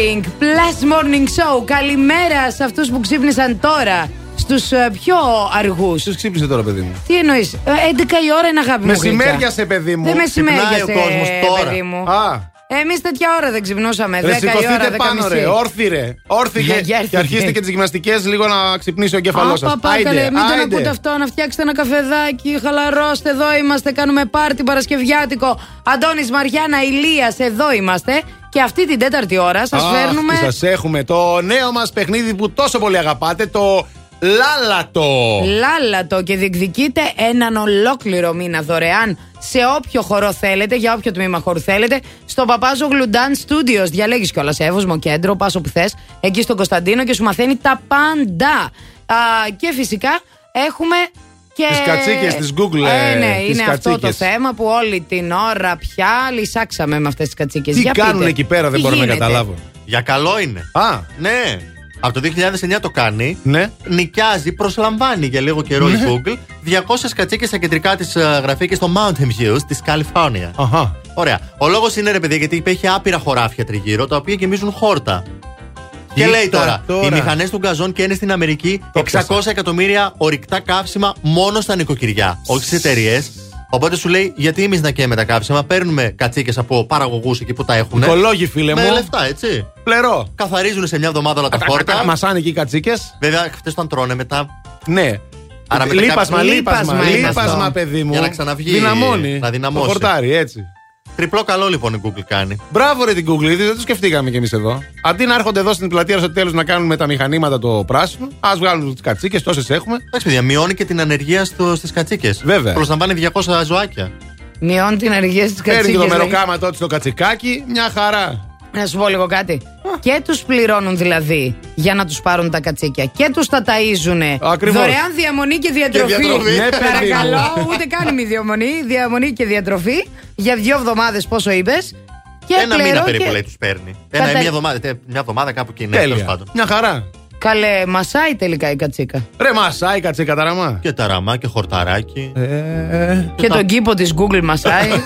Levitating Plus Morning Show. Καλημέρα σε αυτούς που ξύπνησαν τώρα. Στους πιο αργούς. Ποιος ξύπνησε τώρα, παιδί μου; Τι εννοείς, 11 η ώρα είναι αγάπη μου. Μεσημέριασε, παιδί μου. Δεν μεσημέριασε. Ξυπνάει ο κόσμος τώρα. Παιδί μου. Α. Εμείς τέτοια ώρα δεν ξυπνούσαμε. 10 Ρε, η ώρα, σηκωθείτε 10 πάνω, ρε. Όρθι, ρε. Όρθι Για- και, για και έρθει. αρχίστε και τις γυμναστικές λίγο να ξυπνήσει ο εγκέφαλό σας. Παπάκαλε, μην τον ακούτε αυτό, να φτιάξετε ένα καφεδάκι, χαλαρώστε, εδώ είμαστε, κάνουμε πάρτι Παρασκευιάτικο. Αντώνης Μαριάννα, Ηλίας, εδώ είμαστε. Και αυτή την τέταρτη ώρα σας φέρνουμε... Σας έχουμε το νέο μας παιχνίδι που τόσο πολύ αγαπάτε. Το λάλατο. Λάλατο και διεκδικείτε έναν ολόκληρο μήνα δωρεάν σε όποιο χορό θέλετε, για όποιο τμήμα χώρου θέλετε, στο Παπάζο Γλουντάν Studios. Διαλέγεις κιόλας Εύωσμο κέντρο, πα όπου θες, εκεί στον Κωνσταντίνο και σου μαθαίνει τα πάντα. Α, και φυσικά έχουμε και. Τις κατσίκες της Google, Ε, ε, ναι, τις είναι αυτό το κατσίκες. θέμα που όλη την ώρα πια λυσάξαμε με αυτές τις κατσίκες. Τι κάνουν εκεί πέρα, δεν μπορώ να καταλάβω. Για καλό είναι. Α. Ναι. Από το 2009 το κάνει. Ναι. Νοικιάζει, προσλαμβάνει για λίγο καιρό η Ναι. Google 200 κατσίκες στα κεντρικά της γραφεία και στο Mountain Views της Καλιφόρνια. Αχα. Ωραία. Ο λόγος είναι ρε παιδί γιατί έχει άπειρα χωράφια τριγύρω τα οποία γεμίζουν χόρτα. Και Κοίτα λέει τώρα, τώρα; οι μηχανές του γκαζόν και είναι στην Αμερική Το 600 πιάσα. εκατομμύρια ορυκτά καύσιμα μόνο στα νοικοκυριά, όχι στις εταιρείες. Οπότε σου λέει, γιατί εμείς να καίμε τα καύσιμα, παίρνουμε κατσίκες από παραγωγούς εκεί που τα έχουν. Οικολόγοι, φίλε με μου. λεφτά, έτσι. Πλερό. Καθαρίζουν σε μια εβδομάδα όλα τα χόρτα. Μασάνε εκεί οι κατσίκες. Βέβαια, αυτέ όταν τρώνε μετά. Ναι. Άρα μετά λείπασμα, κάποιο- λείπασμα, Λείπασμα, λείπασμα, λείπασμα. παιδί μου. Για να ξαναβγεί, Δυναμώνει. να δυναμώσει. Το χορτάρι, έτσι. Τριπλό καλό λοιπόν η Google κάνει. Μπράβο ρε την Google, γιατί δεν το σκεφτήκαμε κι εμείς εδώ. Αντί να έρχονται εδώ στην πλατεία στο τέλος να κάνουν με τα μηχανήματα το πράσινο, ας βγάλουν τις κατσίκες, τόσες έχουμε. Εντάξει, παιδιά, μειώνει και την ανεργία στις κατσίκες. Βέβαια. Προσλαμβάνει 200 ζωάκια. Μειώνει την ενεργεία στις Παίρνει κατσίκε. και το μεροκάματό της στο κατσικάκι, μια χαρά. Να σου πω λίγο κάτι. Και τους πληρώνουν δηλαδή για να τους πάρουν τα κατσίκια. Και τους τα ταΐζουν. Ακριβώς. Δωρεάν διαμονή και διατροφή. Και διατροφή. Ναι, παιδί μου. Παρακαλώ, ούτε καν μη διαμονή. Διαμονή και διατροφή για δύο εβδομάδες, πόσο είπες. Και Ένα μήνα πληρώ περίπου και- λέει τους παίρνει. Ένα, Κατα- μια, εβδομάδα, τε- μια εβδομάδα κάπου εκεί. Ναι, Τέλεια. τέλος πάντων. Μια χαρά. Καλέ, μασάει τελικά η κατσίκα. Ρε μασάει κατσίκα ταραμά. Και ταραμά και χορταράκι. Ε, Και τον κήπο της Google μασάει.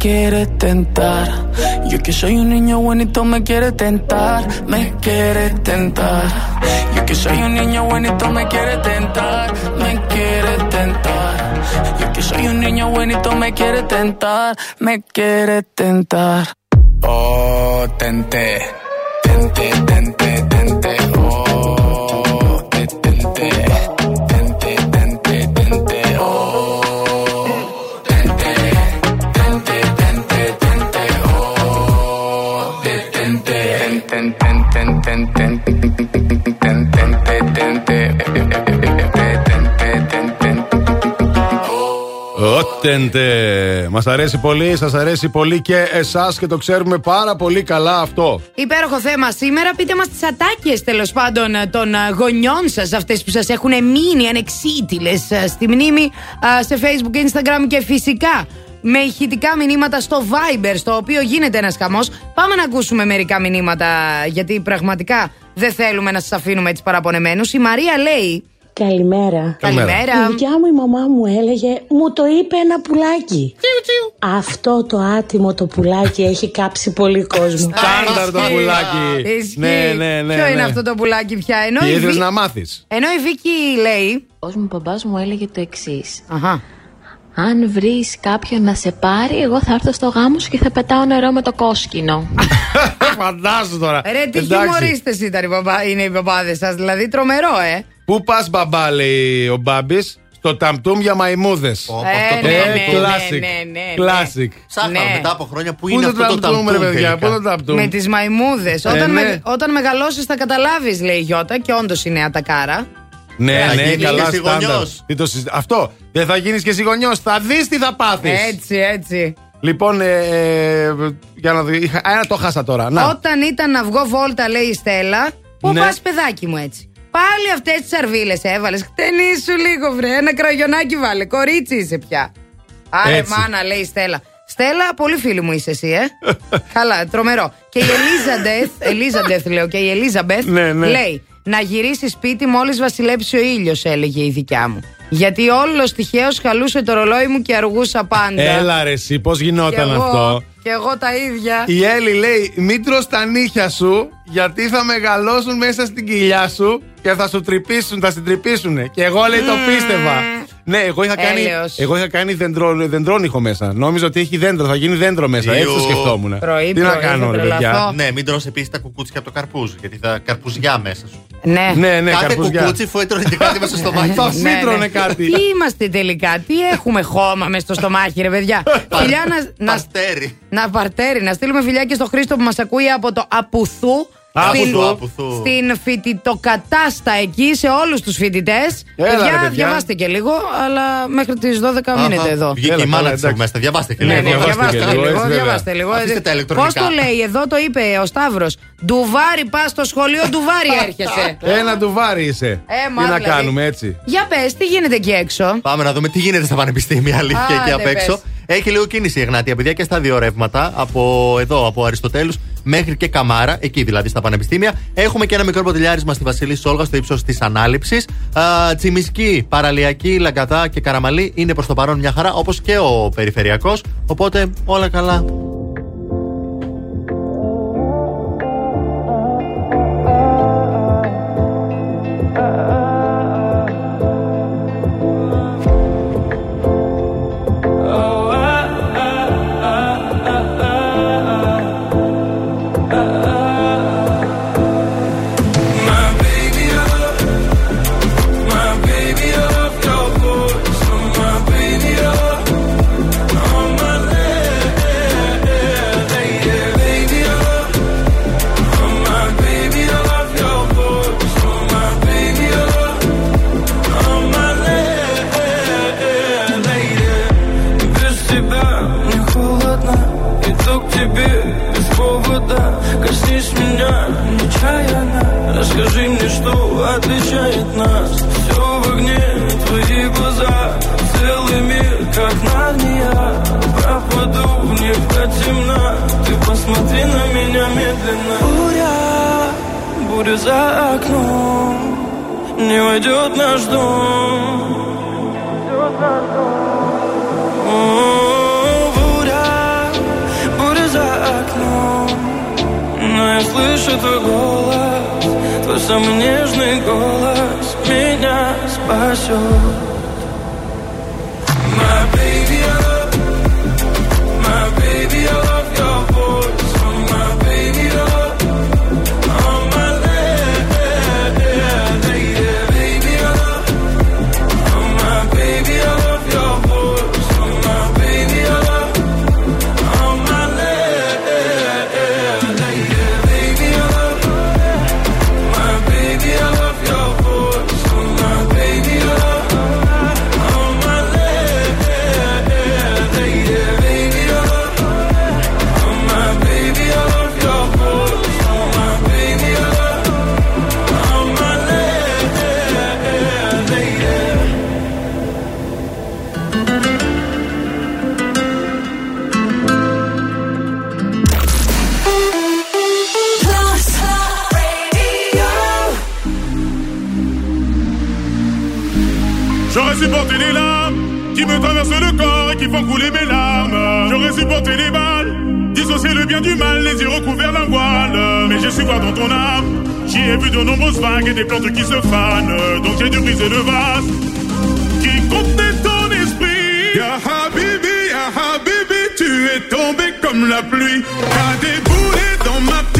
quiere tentar. Yo que soy un niño bonito me quiere tentar, me quiere tentar. Yo que soy un niño bonito me quiere tentar, me quiere tentar. Yo que soy un niño bonito me quiere tentar, me quiere tentar. Μας αρέσει πολύ, σας αρέσει πολύ και εσάς και το ξέρουμε πάρα πολύ καλά αυτό. Υπέροχο θέμα σήμερα. Πείτε μας τις ατάκες τέλος πάντων των α, γονιών σας, αυτές που σας έχουν μείνει ανεξίτηλες στη μνήμη α, σε Facebook, Instagram και φυσικά με ηχητικά μηνύματα στο Viber, στο οποίο γίνεται ένας χαμός. Πάμε να ακούσουμε μερικά μηνύματα, γιατί πραγματικά δεν θέλουμε να σας αφήνουμε έτσι παραπονεμένους. Η Μαρία λέει. Καλημέρα. Καλημέρα. Η δικιά μου η μαμά μου έλεγε, μου το είπε ένα πουλάκι. Αυτό το άτιμο το πουλάκι έχει κάψει πολύ κόσμο. Στάνταρ το πουλάκι. Ισχύει. Ναι, ναι, ναι. Ποιο είναι ναι. αυτό το πουλάκι πια; Ενώ Τι η, ήθελες Βί- να μάθεις; Ενώ η Βίκη λέει. Ο μου μπαμπάς μου έλεγε το εξής. Αχα. Αν βρεις κάποιον να σε πάρει, εγώ θα έρθω στο γάμο σου και θα πετάω νερό με το κόσκινο. Φαντάζομαι τώρα. Ρε, τι Εντάξει. χιουμορίστες ήταν οι παπά, είναι οι παπάδες σας. Δηλαδή τρομερό, ε. Πού πας, μπαμπά, λέει ο Μπάμπης, στο ταμπτούμ για μαϊμούδες. Ε, ναι, ναι, ναι, classic. ναι, ναι, ναι. Classic. Ψάχναμε Ναι. μετά από χρόνια που Πού είναι το αυτό το ταμπτούμ, ρε ταμπτούμ παιδιά, τελικά. πού το ταμπτούμ. Με τις μαϊμούδες. Ε, όταν, ναι. με, όταν μεγαλώσεις θα καταλάβεις, λέει η Γιώτα, και όντως είναι ατακάρα. Ναι, Θα ναι, γίνεις καλά και εσύ στάνταρ. γονιός. Τι το συζη- Αυτό. Δεν θα γίνεις και εσύ γονιός. Θα δεις τι θα πάθεις. Έτσι, έτσι. Λοιπόν, ε, ε, για να δω. Είχα, ένα το χάσα τώρα. Να. Όταν ήταν να βγω βόλτα, λέει η Στέλλα, πού Ναι. πας, παιδάκι μου έτσι. Πάλι αυτές τις αρβίλες έβαλες. Χτενίσου λίγο, βρε. Ένα κραγιονάκι βάλε. Κορίτσι είσαι πια. Άρε, Έτσι. μάνα, λέει η Στέλλα. Στέλλα, πολύ φίλη μου είσαι εσύ, ε. Καλά, τρομερό. Και η Ελίζαντεθ, Ελίζαντεθ λέω, και η Ελίζαμπεθ Ναι, ναι. λέει να γυρίσεις σπίτι μόλις βασιλέψει ο ήλιος, έλεγε η δικιά μου. Γιατί όλος τυχαίως χαλούσε το ρολόι μου και αργούσα πάντα. Έλα ρε εσύ, πώς Κι γινόταν εγώ, αυτό; Και εγώ τα ίδια. Η Έλλη λέει: Μην τρως τα νύχια σου, γιατί θα μεγαλώσουν μέσα στην κοιλιά σου και θα σου τρυπήσουν, θα στην τρυπήσουν. Και εγώ λέει το πίστευα. Ναι, εγώ είχα κάνει, Έλεος. εγώ είχα κάνει δεντρό, δεντρόνιχο μέσα. Νόμιζα ότι έχει δέντρο, θα γίνει δέντρο μέσα. Έτσι το Ιου. σκεφτόμουν. Πρωί, Τι να πρωί, κάνω, θα ρε τρελαθώ. παιδιά. Ναι, μην τρως επίσης τα κουκούτσια από το καρπούζ, γιατί θα καρπουζιά μέσα σου. Ναι. Ναι, ναι, Κάθε καρπουζιά. κουκούτσι φόητρωνε και κάτι μέσα στο μάτι. Θα Ναι, φύτρωνε ναι. κάτι. Τι είμαστε τελικά, τι έχουμε χώμα μες στο στομάχι, ρε παιδιά; φιλιά να, να, Παστέρι. να παρτέρι, να στείλουμε φιλιά και στο Χρήστο που μας ακούει από το Απουθού. Απουθού, στην, Απουθού. στην φοιτητοκατάστα εκεί σε όλους τους φοιτητές. Έλα, ρε, Παιδιά, παιδιά. διαβάστε και λίγο, αλλά μέχρι τις 12 μείνετε εδώ. Βγήκε Έλα, η μάνα καλά, της εντάξει. μέσα. Διαβάστε και Ναι, λίγο. ναι, διαβάστε διαβάστε και λίγο, λίγο, έτσι, βέβαια. διαβάστε λίγο. Αφήστε τα Πώς ηλεκτρονικά. το λέει, εδώ το είπε ο Σταύρος. Ντουβάρι, πας στο σχολείο, ντουβάρι έρχεσαι. Ένα ντουβάρι είσαι. Ε, Τι μα, να δηλαδή. κάνουμε έτσι; Για πες, τι γίνεται εκεί έξω; Πάμε να δούμε τι γίνεται στα πανεπιστήμια, αλήθεια, Άντε, εκεί απ' έξω. πες. Έχει λίγο κίνηση η Εγνάτια, παιδιά, και στα δύο ρεύματα. Από εδώ, από Αριστοτέλους μέχρι και Καμάρα, εκεί δηλαδή στα πανεπιστήμια. Έχουμε και ένα μικρό ποτηλιάρισμα στη Βασιλή Σόλγα, στο ύψος της ανάληψης. Τσιμισκή, Παραλιακή, Λαγκατά και Καραμαλή είναι προς το παρόν μια χαρά, όπως και ο Περιφερειακός. Οπότε όλα καλά. yo. Du mal, les yeux recouverts d'un voile. Mais j'ai su voir dans ton âme, j'y ai vu de nombreuses vagues et des plantes qui se fanent. Donc j'ai dû briser le vase qui contenait ton esprit. Ya Habibi, Ya Habibi, tu es tombé comme la pluie. T'as déboulé dans ma petite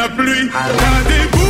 la pluie, à des.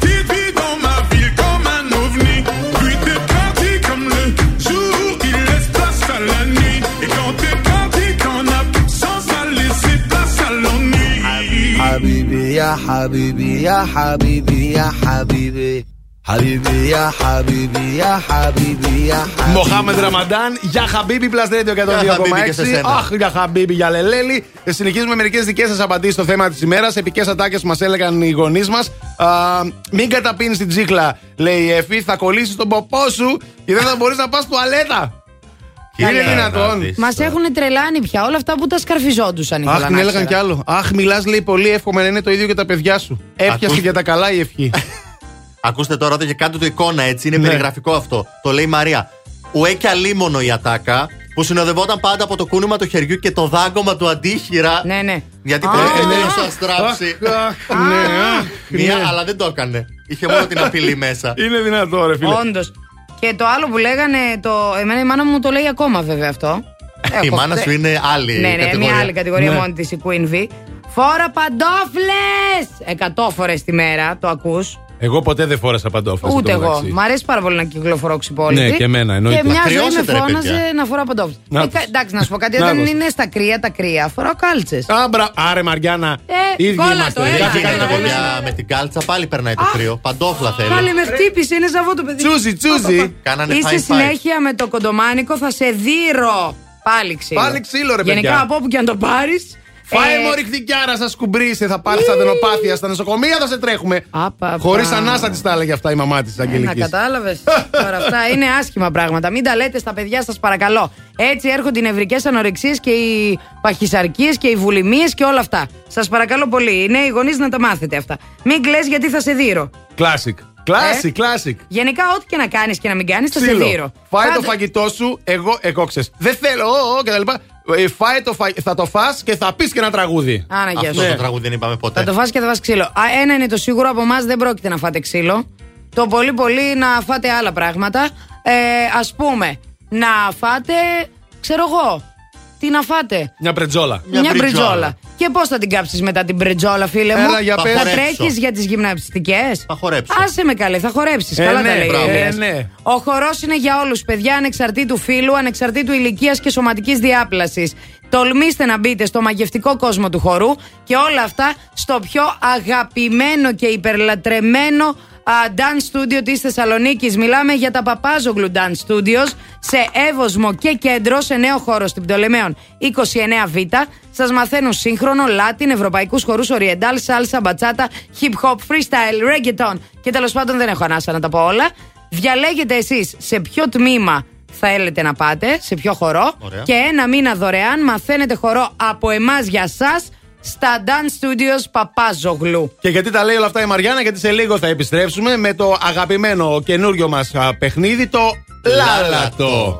حبيبي يا حبيبي يا حبيبي يا حبيبي حبيبي يا حبيبي يا حبيبي يا حبيبي Μοχάμεντ Ραμαντάν, για Χαμπίμπι Plus Radio 102,6. και σε 102,6. σένα. Αχ, για Χαμπίμπι, για Λελέλη. Ε, Συνεχίζουμε μερικέ δικέ σα απαντήσει στο θέμα τη ημέρα. Επικέ ατάκε που μα έλεγαν οι γονεί μα. Μην καταπίνει την τσίχλα, λέει η Εφη, θα κολλήσει τον ποπό σου και δεν θα μπορεί να πα τουαλέτα. Είναι δυνατόν. Μας έχουν τρελάνει πια όλα αυτά που τα σκαρφιζόντουσαν. ήθελα Αχ, να την έλεγαν ξέρω. κι άλλο. Αχ, μιλάς, λέει πολύ εύχομαι να είναι το ίδιο και τα παιδιά σου. Έπιασε Ακούς- για τα καλά η ευχή. Ακούστε τώρα εδώ και κάντε το εικόνα έτσι, είναι Ναι. περιγραφικό αυτό. Το λέει η Μαρία. Ουέ και αλίμονο η ατάκα που συνοδευόταν πάντα από το κούνημα του χεριού και το δάγκωμα του αντίχειρα. Ναι, ναι. Γιατί Α, πρέπει ναι. να σα στράψει. Αχ, ναι, αχ, Μία, ναι. αλλά δεν το έκανε. Είχε μόνο την απειλή μέσα. Είναι δυνατό, ρε φίλε. Όντως. Και το άλλο που λέγανε, το... εμένα η μάνα μου το λέει ακόμα βέβαια αυτό. Η Έχω- μάνα σου είναι άλλη Ναι, ναι, κατηγορία. μια άλλη κατηγορία Ναι. μόνη της, η Queen V. Φόρα παντόφλες! Εκατό φορές τη μέρα, το ακούς. Εγώ ποτέ δεν φόρασα παντόφλες. Ούτε εν τω εγώ. μεταξύ. Μ' αρέσει πάρα πολύ να κυκλοφορώ ξυπόλυτη. Ναι, και εμένα, εννοείται. Και μια Να ζωή με κρυώσετε, ρε, φώναζε παιδιά. να φοράω παντόφλες. Να Ε, τους. κα- εντάξει, να σου πω κάτι. Να Όταν τους. είναι στα κρύα, τα κρύα, φοράω κάλτσες. Άμπρα, άρε Μαριάννα. Ε, Ίδιοι κόλλα είμαστε. το, έλα. Κάτσε, κάτσε να Έλα, κολλήσουμε. Για- με την κάλτσα πάλι περνάει το κρύο. Παντόφλα θέλει. Πάλι με χτύπησε, είναι ζαβό το παιδί. Τσούζι, τσούζι. Κάνανε Είσαι high five. συνέχεια με το κοντομάνικο, θα σε δείρω. Πάλι ξύλο. Πάλι ξύλο, ρε, Γενικά παιδιά. από όπου και αν το πάρεις. Φάε μωρή χτυκιάρα, σα κουμπρίσε, θα πάρεις αδενοπάθεια στα νοσοκομεία, θα σε τρέχουμε. Χωρίς ανάσα τη τα έλεγε αυτά η μαμά της Να Αγγελικής. κατάλαβες. Τώρα αυτά είναι άσχημα πράγματα. Μην τα λέτε στα παιδιά σας, παρακαλώ. Έτσι έρχονται οι νευρικές ανορεξίες και οι παχυσαρκίες και οι βουλημίες και όλα αυτά. Σας παρακαλώ πολύ. Οι νέοι γονείς να τα μάθετε αυτά. Μην κλε γιατί θα σε δείρω. Classic. Classic, classic. Γενικά, ό,τι και να κάνεις και να μην κάνεις, θα σε Ξύλο. δείρω. Φάε το Κάντε- φαγητό σου, εγώ, εγώ ξέρεις. Δεν θέλω, ο, ο, και τα λοιπά. Ε, Φάε το φα... θα το φας και θα πεις και ένα τραγούδι. Άνα, γεια Αυτό σου. το τραγούδι δεν είπαμε ποτέ. Θα το φας και θα φας ξύλο. Α, ένα είναι το σίγουρο από εμάς δεν πρόκειται να φάτε ξύλο. Το πολύ πολύ να φάτε άλλα πράγματα. Ε, ας πούμε, να φάτε, ξέρω εγώ, τι να φάτε; Μια πρετζόλα. Μια, μπριτζόλα. Και πώς θα την κάψεις μετά την μπριτζόλα, φίλε μου; Έλα, για θα πες. Θα τρέχει χορέψω. για τις γυμναστικές; Θα χορέψω. Άσε με καλέ, θα χορέψεις. Ε, Καλά ναι, τα λέει. μπράβο. ο Ηλίας. Ε, ναι. Ο χορός είναι για όλους, παιδιά, ανεξαρτήτου φύλου, ανεξαρτήτου ηλικίας και σωματικής διάπλασης. Τολμήστε να μπείτε στο μαγευτικό κόσμο του χορού και όλα αυτά στο πιο αγαπημένο και υπερλατρεμένο α, dance studio της Θεσσαλονίκης. Μιλάμε για τα Παπάζογλου Dance Studios σε Εύωσμο και κέντρο σε νέο χώρο στην Πτολεμαίων 29Β. Σας μαθαίνουν σύγχρονο, Latin, ευρωπαϊκούς χορούς, oriental, salsa, μπατσάτα, hip hop, freestyle, reggaeton και τέλος πάντων δεν έχω ανάσα να τα πω όλα. Διαλέγετε εσείς σε ποιο τμήμα θα έλετε να πάτε, σε ποιο χορό Ωραία. και ένα μήνα δωρεάν μαθαίνετε χορό από εμάς για σας στα Dance Studios Παπάζογλου. Και γιατί τα λέει όλα αυτά η Μαριάννα, γιατί σε λίγο θα επιστρέψουμε με το αγαπημένο καινούριο μας παιχνίδι, το Λάλατο.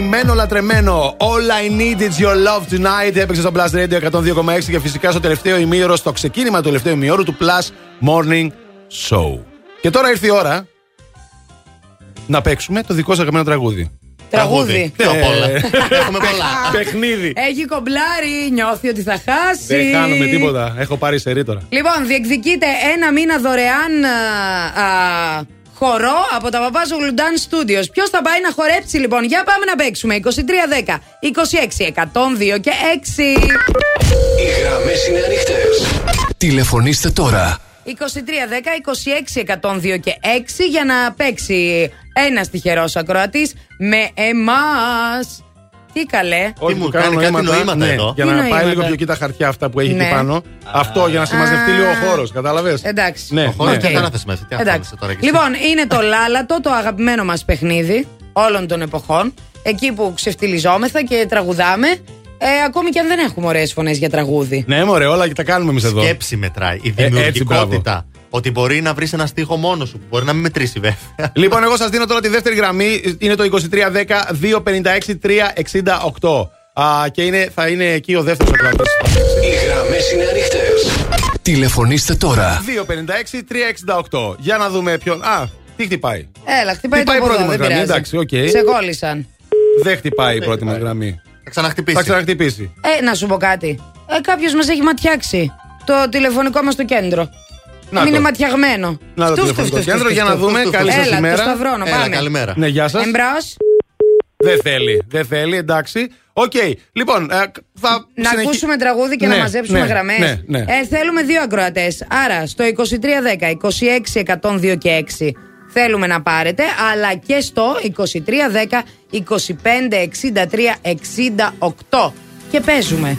Αγαπημένο λατρεμένο. All I need is your love tonight. Έπαιξε στο Plus Radio 102,6 και φυσικά στο τελευταίο ημίωρο, στο ξεκίνημα του τελευταίου ημιώρου του Plus Morning Show. Και τώρα ήρθε η ώρα να παίξουμε το δικό σας αγαπημένο τραγούδι. Τραγούδι. Ποιο απ' όλα. Έχουμε πολλά. Παιχνίδι. Έχει κομπλάρει, νιώθει ότι θα χάσει. Δεν χάνουμε τίποτα. Έχω πάρει σερή τώρα. Λοιπόν, διεκδικείτε ένα μήνα δωρεάν α, α, χορό από τα Παπάζο Γλουντάν Studios. Ποιος θα πάει να χορέψει λοιπόν, για πάμε να παίξουμε. 2310, 26, 102 και 6. Οι γραμμές είναι ανοιχτές. Τηλεφωνήστε τώρα. 2310, 26, 102 και 6 για να παίξει ένας τυχερός ακροατής με εμάς. Τι καλέ. Όχι, μου του κάνω κάνει κάτι νοήματα ναι, εδώ. Για Τι να πάει νοήματα; λίγο πιο εκεί τα χαρτιά αυτά που έχει Ναι. εκεί πάνω. Αυτό για να συμμαζευτεί Α. λίγο ο χώρος. Κατάλαβες; Εντάξει. Ναι, Ο χώρος ναι. δεν θα ανάθεσαι μέσα. Τι Εντάξει. αγχώνεσαι τώρα κι εσύ. Λοιπόν, είναι το λάλατο, το αγαπημένο μας παιχνίδι όλων των εποχών. Εκεί που ξεφτυλιζόμεθα και τραγουδάμε. Ε, ακόμη και αν δεν έχουμε ωραίες φωνές για τραγούδι. Ναι, μωρέ, όλα και τα κάνουμε εμείς εδώ. Σκέψη μετράει. Η Ε, έτσι, δημιουργικότητα. Ότι μπορεί να βρεις ένα στίχο μόνος σου. που Μπορεί να μην μετρήσει βέβαια. Λοιπόν, εγώ σας δίνω τώρα τη δεύτερη γραμμή. Είναι το 2310-256-368. Α, και είναι, θα είναι εκεί ο δεύτερος ακροατής. Οι γραμμές είναι ανοιχτές. Τηλεφωνήστε τώρα. 256-368. Για να δούμε ποιον. Α, τι χτυπάει; Έλα, χτυπάει Χτυπάει το η πρώτη ποδό, μας δεν γραμμή, πειράζει. εντάξει, οκ. Σε κόλλησαν. Δεν χτυπάει η πρώτη μας γραμμή. Θα ξαναχτυπήσει. Θα ξαναχτυπήσει. Ε, να σου πω κάτι. Ε, Κάποιος μας έχει ματιάξει. Το τηλεφωνικό μας το κέντρο. Να είναι το. ματιαγμένο. Να το Στου, τηλεφωνικό στου, στου, κέντρο στου, για να στου, δούμε. στου, Καλή στου. σας Έλα, ημέρα. το σταυρώνω, Έλα, πάμε. καλημέρα. Ναι, γεια σας. Εμπρός. Δεν θέλει, δεν θέλει, εντάξει. Οκ, λοιπόν, ε, θα Να συνεχί- ακούσουμε τραγούδι και Ναι, να μαζέψουμε ναι, γραμμές. ναι, ναι. Ε, θέλουμε δύο ακροατές. Άρα στο 2310, 26, 102 και 6 θέλουμε να πάρετε, αλλά και στο 2310, 25, 63, 68. Και παίζουμε.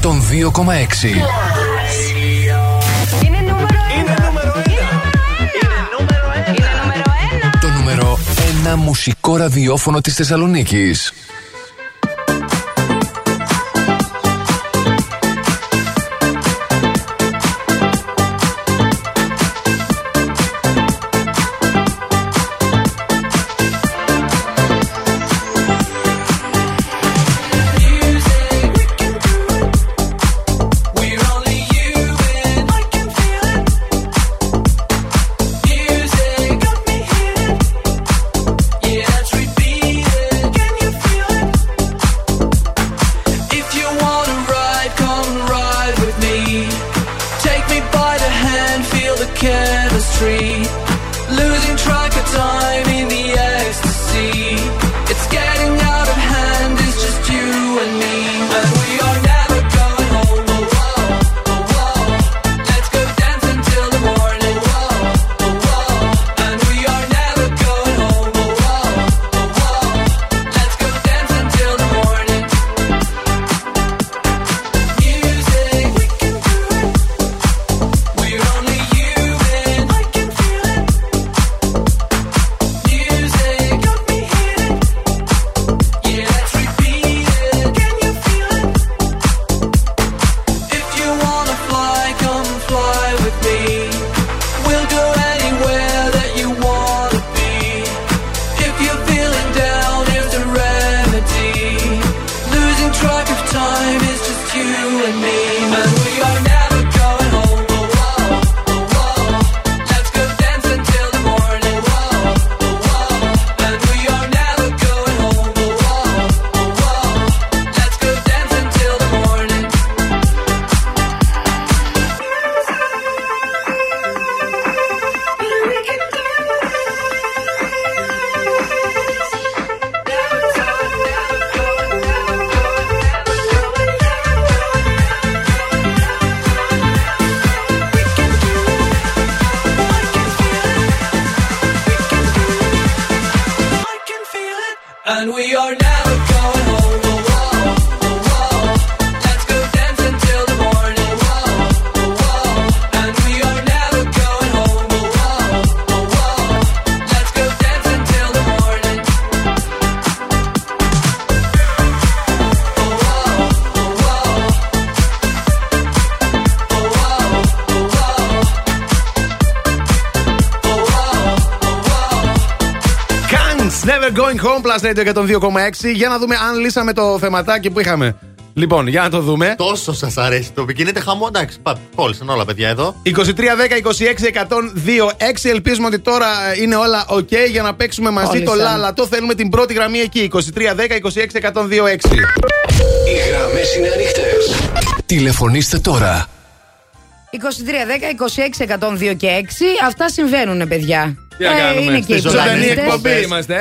Των 2,6. Είναι νούμερο ένα. Το νούμερο 1 μουσικό ραδιόφωνο της Θεσσαλονίκης. Radio 102,6. Για να δούμε αν λύσαμε το θεματάκι που είχαμε. Λοιπόν, για να το δούμε. Τόσο σας αρέσει το οποίο γίνεται χαμό. Εντάξει, πα- κόλλησαν όλα παιδιά εδώ. 23, 10, 26, 102, 6. Ελπίζουμε ότι τώρα είναι όλα ok για να παίξουμε μαζί το Κόλλησαν. λάλατο. Θέλουμε την πρώτη γραμμή εκεί. 23, 10, 26, 102, 6. Οι γραμμές είναι ανοιχτές. Τηλεφωνήστε τώρα. 23, 10, 26, 102 και 6. Αυτά συμβαίνουν, παιδιά. Τι να Ε, κάνουμε. είναι και οι Στη ζωντανή πλανήτες. εκπομπή είμαστε, ε,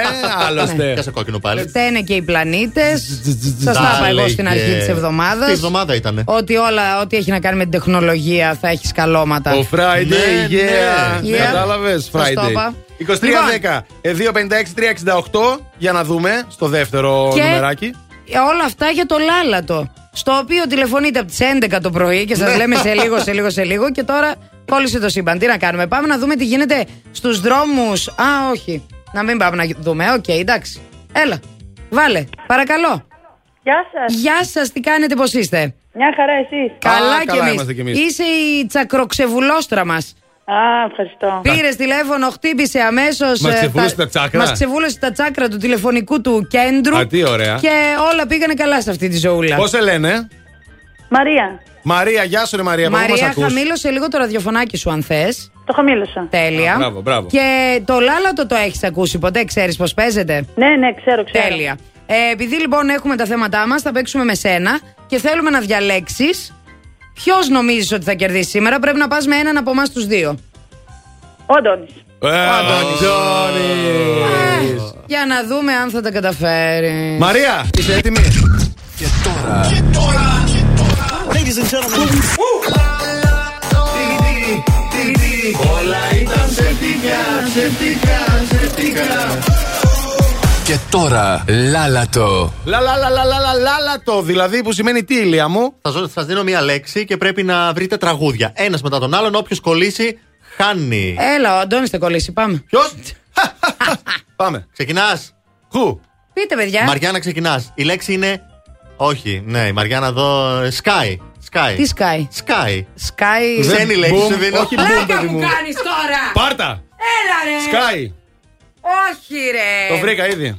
άλλωστε. Κάσε κόκκινο πάλι. Φταίνε και οι πλανήτες. Σας τα είπα εγώ στην αρχή της εβδομάδας. Τι εβδομάδα ήταν. Ότι όλα, ό,τι έχει να κάνει με την τεχνολογία θα έχει σκαλώματα. Ο Friday, Ναι, yeah. ναι. Κατάλαβες, Σας το Friday. είπα; 23, Λοιπόν. 10, ε, 256, 368. Για να δούμε στο δεύτερο Και νομεράκι. όλα αυτά για το λάλατο. Στο οποίο τηλεφωνείτε από τις 11 το πρωί και σας Ναι. λέμε σε λίγο, σε λίγο, σε λίγο. Και τώρα κόλλησε το σύμπαν. Τι να κάνουμε, πάμε να δούμε τι γίνεται στους δρόμους. Α, όχι. Να μην πάμε να δούμε. Οκ, εντάξει. Έλα, βάλε, παρακαλώ. Γεια σας. Γεια σας, τι κάνετε, πώς είστε; Μια χαρά, εσείς. Καλά, καλά κι εμείς. είμαστε κι εμείς. Είσαι η τσακροξεβουλώστρα μας. Α, ευχαριστώ. Πήρες τηλέφωνο, χτύπησε ε, αμέσως. Μας ξεβούλωσε τα τσάκρα. Μας ξεβούλωσε τα τσάκρα του τηλεφωνικού του κέντρου. Α, τι ωραία. Και όλα πήγανε καλά σε αυτή τη ζωούλα. Πώς σε λένε, Μαρία. Μαρία, γεια σου, ρε Μαρία. από πού μας Μαρία, ακούς; χαμήλωσε λίγο το ραδιοφωνάκι σου, αν θες. Το χαμήλωσα. Τέλεια. Α, μπράβο, μπράβο. Και το λάλατο το έχεις ακούσει ποτέ, ξέρεις πώς παίζεται; Ναι, ναι, ξέρω, ξέρω. Τέλεια. Ε, επειδή λοιπόν έχουμε τα θέματά μας, θα παίξουμε με σένα και θέλουμε να διαλέξεις ποιος νομίζεις ότι θα κερδίσει σήμερα. Πρέπει να πας με έναν από εμάς τους δύο. Ο Αντώνης. Ε, Αντώνης. Για να δούμε αν θα τα καταφέρεις. Μαρία, είσαι έτοιμη; Και τώρα. Ladies and gentlemen. Όλα ήταν ψευτικά, ψευτικά, ψευτικά. Και τώρα, λάλατο. Λα λα λα λα λα λα λα το. Δηλαδή που σημαίνει τι, ηλία μου; Θα σα δίνω μία λέξη και πρέπει να βρείτε τραγούδια. Ένας μετά τον άλλον. Όποιος κολλήσει, χάνει. Έλα, ο Αντώνης θα κολλήσει. Πάμε. Ποιος; Πάμε. Ξεκινάς; Χου; Πείτε, παιδιά. Μαριάννα, ξεκινάς. Η λέξη είναι. Όχι, ναι, η Μαριάννα εδώ. Sky. Sky. Τι Sky; Sky. Sky. Ξένη λέξη Boom. σου δίνω. Όχι boom, Πλάκα παιδί μου μου. κάνεις τώρα. Πάρτα. Έλα, ρε. Sky. Όχι, ρε. Το βρήκα ήδη.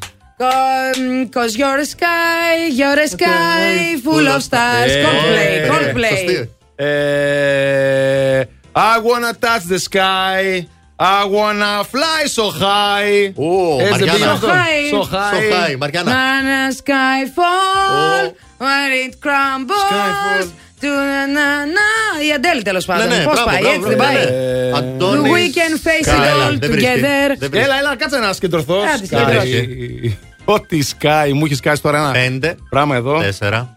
Cause you're a sky, you're a sky full of stars. Ε, Coldplay, ε, Coldplay. σωστή. Ε, I wanna touch the sky. I wanna fly so high. Ω, Έτσι δεν Μαριάννα. πήγε So αυτό; high. So high. So high, Μαριάννα. Na sky fall, Ω. when it crumbles. Skyfall. To na na na. Η Αντέλη τέλος πάντων. Ναι, ναι, Πώς μπράβο, πάει, μπράβο, έτσι δεν μπράβο, πάει. ναι. Ε, Αντώνης We can face it Sky. all Δεν βρίσκει. together. Δεν βρίσκει. Έλα, έλα, κάτσε να σκεντρωθώ. Άντε, Sky. σκεντρώθω. Ό,τι σκάει, μου έχεις σκάσει τώρα ένα Πέντε, πράγμα εδώ. τέσσερα,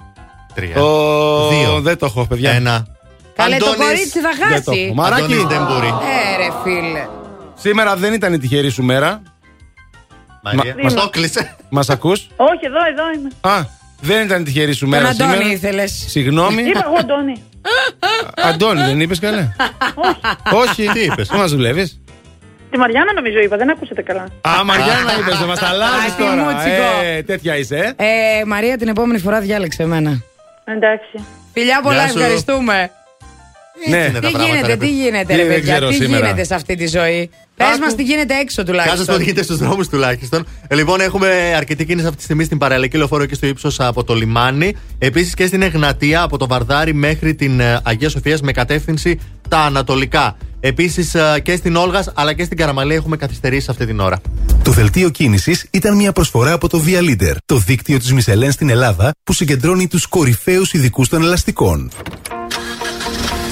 τρία, Το... δύο, Δεν το έχω, παιδιά. ένα. Καλέ, το Αντώνης- κορίτσι θα Δεν το χάσει. έχω. Μαράκι, Αντώνης δεν μπορεί. Ε, ρε φίλε. σήμερα δεν ήταν η τυχερή σου μέρα. Μαρία, Μα- μας μας- το κλείσε. Μας ακούς; Όχι, εδώ, εδώ είμαι. Α, δεν ήταν η τυχερή σου Τον μέρα Αντώνη σήμερα. ήθελες. Συγγνώμη. Είπα εγώ, Αντώνη. Αντώνη, δεν είπες καλέ. Όχι. Τι είπες; Πού μας δουλεύεις; Τη Μαριάννα νομίζω είπα, δεν ακούσατε καλά. Α, Μαριάννα είπες, δεν μας τα αλλάζει Α, τι τώρα. μουτσικό. Ε, τέτοια είσαι. ε. Ε, Μαρία, την επόμενη φορά διάλεξε εμένα. Εντάξει. Φιλιά πολλά, Γεια σου. ευχαριστούμε. Ναι, είναι Τι τα πράγματα, γίνεται, ρε, τι γίνεται, Τι ρε δεν παιδιά, ξέρω τι σήμερα. γίνεται σε αυτή τη ζωή; Πες Άκου. μας τι γίνεται έξω Κάτσε το τουλάχιστον. γίνεται στους δρόμους τουλάχιστον. Ε, Λοιπόν, έχουμε αρκετή κίνηση αυτή τη στιγμή στην παραλιακή λεωφόρο και στο ύψος από το λιμάνι. Επίσης και στην Εγνατία από το Βαρδάρι μέχρι την ε, Αγία Σοφίας με κατεύθυνση τα ανατολικά. Επίσης και στην Όλγας αλλά και στην Καραμαλή έχουμε καθυστερήσει αυτή την ώρα. Το δελτίο κίνησης ήταν μια προσφορά από το Via Leader, το δίκτυο της Μισελέν στην Ελλάδα που συγκεντρώνει τους κορυφαίους ειδικούς των ελαστικών.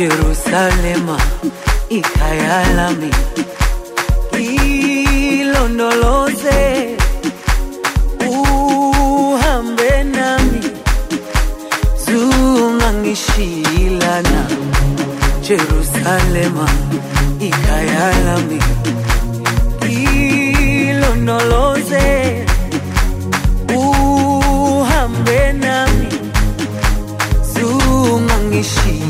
Jerusalema ikhaya lami ilondoloze uhambe nami zungangishilana Jerusalema ikhaya ilondoloze uhambe nami zungangishilana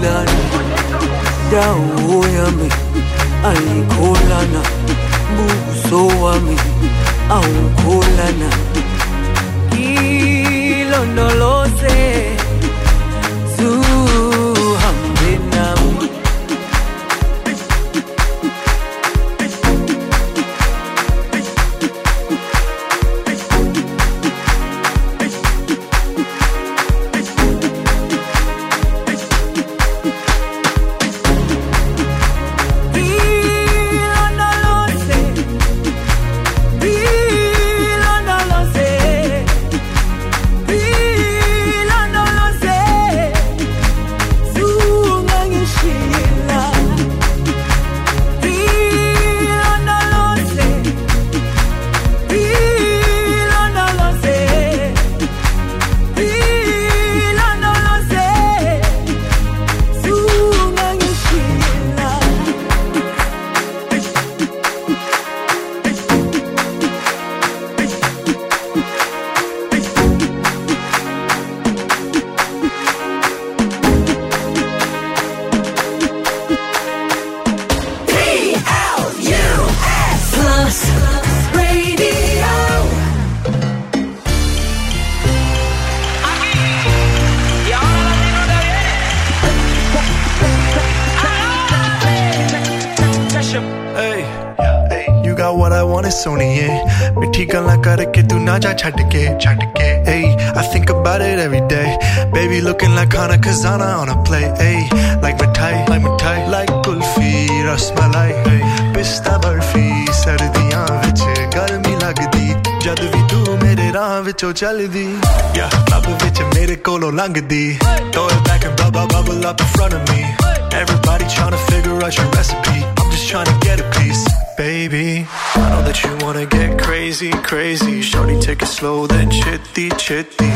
zungangishilana dawo yami ayikholana buso wami awukholana ilondoloze Hana Kazana on a play. Ay, like mithai, like mithai, like kulfi, rasmalai. Pista barfi, ਸਰਦੀਆਂ ਵਿੱਚ ਗਰਮੀ ਲੱਗਦੀ ਜਦ ਵੀ ਤੂੰ ਮੇਰੇ ਰਾਹ ਵਿੱਚੋਂ ਚੱਲਦੀ Yeah, ਲੱਭ ਵਿੱਚ ਮੇਰੇ ਕੋਲੋਂ ਲੰਘਦੀ Throw it back and bubble, bubble up in front of me Everybody trying to figure out your recipe I'm just trying to get a piece, baby I know that you wanna get crazy, crazy Shorty take it slow, then chitty, chitty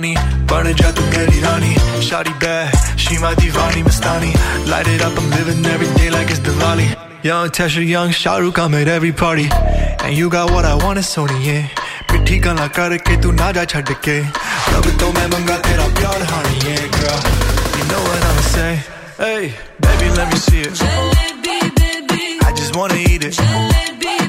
Imani Bane ja tu meri honey. Shawty bad, she my divani Mastani. Light it up, I'm living every day like it's Diwali. Young Tesha, young Shahrukh, I'm at every party. And you got what I want, it's Sony, yeah. ਮਿੱਠੀ ਗੱਲਾਂ tu na ਨਾ ਜਾ ਛੱਡ ਕੇ ਰੱਬ ਤੋਂ ਮੈਂ ਮੰਗਾ ਤੇਰਾ ਪਿਆਰ ਹਾਣੀ yeah girl. You know what i'm saying hey baby let me see it. Jalebi baby. I just wanna eat it. Jalebi.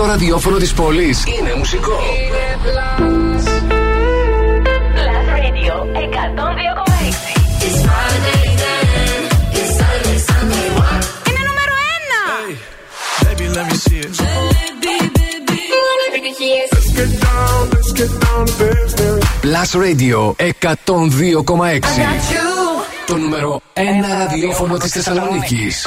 Πρώτο ραδιόφωνο της πόλης είναι μουσικό. Είναι νούμερο ένα! Baby, let me see it. Plus Radio 102,6. Το νούμερο 1 ραδιόφωνο της Θεσσαλονίκης.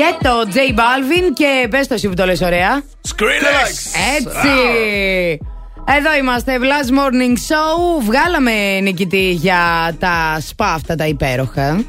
The ghetto, J Balvin και πες το εσύ που το λες ωραία. Skrillex. Έτσι. Εδώ είμαστε, Blast Morning Show. Βγάλαμε νικητή για τα σπα αυτά τα υπέροχα.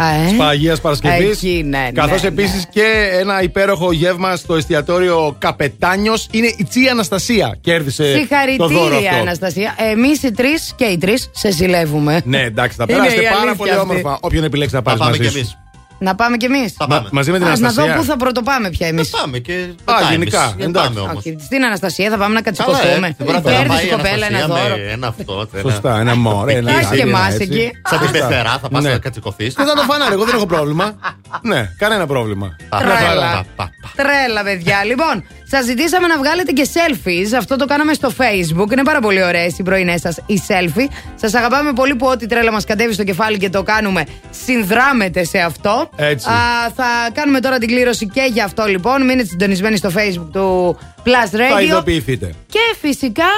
Ε, Σπα Αγίας Παρασκευής. Εκεί, ναι, ναι, Καθώς ναι. επίσης και ένα υπέροχο γεύμα στο εστιατόριο Καπετάνιος είναι η Τσι Αναστασία. Κέρδισε το δώρο Συγχαρητήρια, αυτό. Αναστασία. Εμείς οι τρεις και οι τρεις σε ζηλεύουμε. Ναι, εντάξει, θα Είναι περάσετε η πάρα αλήθεια πολύ αυτή. όμορφα. Όποιον επιλέξει να πάρει πάμε μαζί κι σου. Εμείς. Να πάμε κι εμείς. Μα- μαζί με την να δω Αναστασία. πού θα πρωτοπάμε πια εμείς. Πάμε και. Α, μετά γενικά, εμείς. Γιατί εντάξει. πάμε όμως. Όχι, στην Αναστασία θα πάμε να Καλά, ε, κατσικωθούμε. δεν μπορεί να Κέρδισε πάει η η κοπέλα ένα Αναστασία δώρο. με ένα αυτό. ένα- Σωστά, ένα μωρέ. Ένα Έχεις και ένα εμάς έτσι. εκεί. Σαν την Σωστά. πεθερά θα πας Ναι. να κατσικωθείς. Και θα το φανάρω, εγώ δεν έχω πρόβλημα. Ναι, κανένα πρόβλημα. Τρέλα. Τρέλα, παιδιά. Λοιπόν, σας ζητήσαμε να βγάλετε και selfies. Αυτό το κάναμε στο Facebook. Είναι πάρα πολύ ωραίες οι πρωινές σας οι selfie. Σας αγαπάμε πολύ που ό,τι τρέλα μας κατέβει στο κεφάλι και το κάνουμε, συνδράμετε σε αυτό. Έτσι. Α, θα κάνουμε τώρα την κλήρωση και για αυτό λοιπόν. Μείνετε συντονισμένοι στο Facebook του Plus Θα Radio. ειδοποιηθείτε. Και φυσικά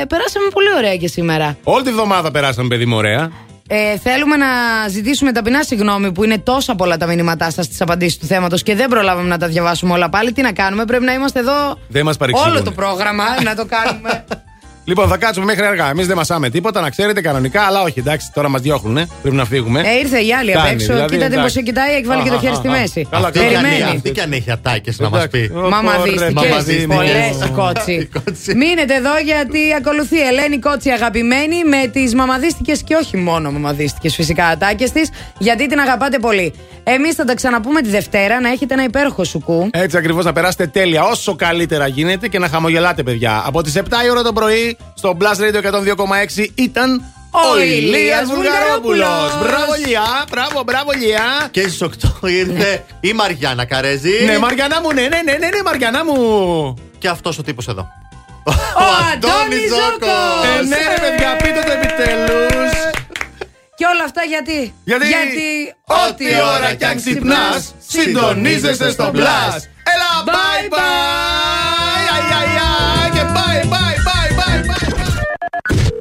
ε, περάσαμε πολύ ωραία και σήμερα. Όλη τη βδομάδα περάσαμε, παιδί μου, ωραία. Ε, θέλουμε να ζητήσουμε ταπεινά συγγνώμη που είναι τόσα πολλά τα μηνύματά σας στις απαντήσεις του θέματος και δεν προλάβαμε να τα διαβάσουμε όλα πάλι. Τι να κάνουμε, πρέπει να είμαστε εδώ Δεν μας παρεξηγούν. όλο το πρόγραμμα να το κάνουμε. Λοιπόν, θα κάτσουμε μέχρι αργά. Εμείς δεν μασάμε τίποτα, να ξέρετε κανονικά, αλλά όχι, εντάξει, τώρα μας διώχνουν. Πρέπει να φύγουμε. ε, ήρθε η άλλη απ' Κάνει, έξω, δηλαδή, κοίτα την πώ εντάξει. σε κοιτάει, έχει βάλει και το Αχα, χέρι στη αχα. μέση. Καλά, Αυτή κι αν- Περιμένει. Αυτή κι αν έχει ατάκες να μας Εντάξει. πει. Ω, Μαμαδίστηκε. Μαμαδίστηκε. Πολλές Ω. κότσι. Μείνετε εδώ γιατί ακολουθεί η Ελένη Κότσι αγαπημένη με τις μαμαδίστικες και όχι μόνο μαμαδίστικες φυσικά ατάκες της, γιατί την αγαπάτε πολύ. Εμείς θα τα ξαναπούμε τη Δευτέρα να έχετε ένα υπέροχο σουκού. Έτσι ακριβώς να περάσετε τέλεια όσο καλύτερα γίνεται και να χαμογελάτε, παιδιά. Από τις 7 η ώρα το πρωί στο Blast Radio 102,6 ήταν ο Ηλίας Βουλγαρόπουλος. Μπράβο, Λιά, μπράβο, μπράβο, Λιά. Και στις 8 ήρθε η Μαριάννα Καρέζη. Ναι, Μαριανά μου, ναι, ναι, ναι, ναι, ναι, Μαριανά μου. Και αυτός ο τύπος εδώ. Ο Αντώνης Ζώκος. Ε, ναι, ρε, παιδιά, πείτε το επιτέλους. Και όλα αυτά γιατί; Γιατί, γιατί ό,τι ώρα κι αν ξυπνάς, συντονίζεσαι στο Blast.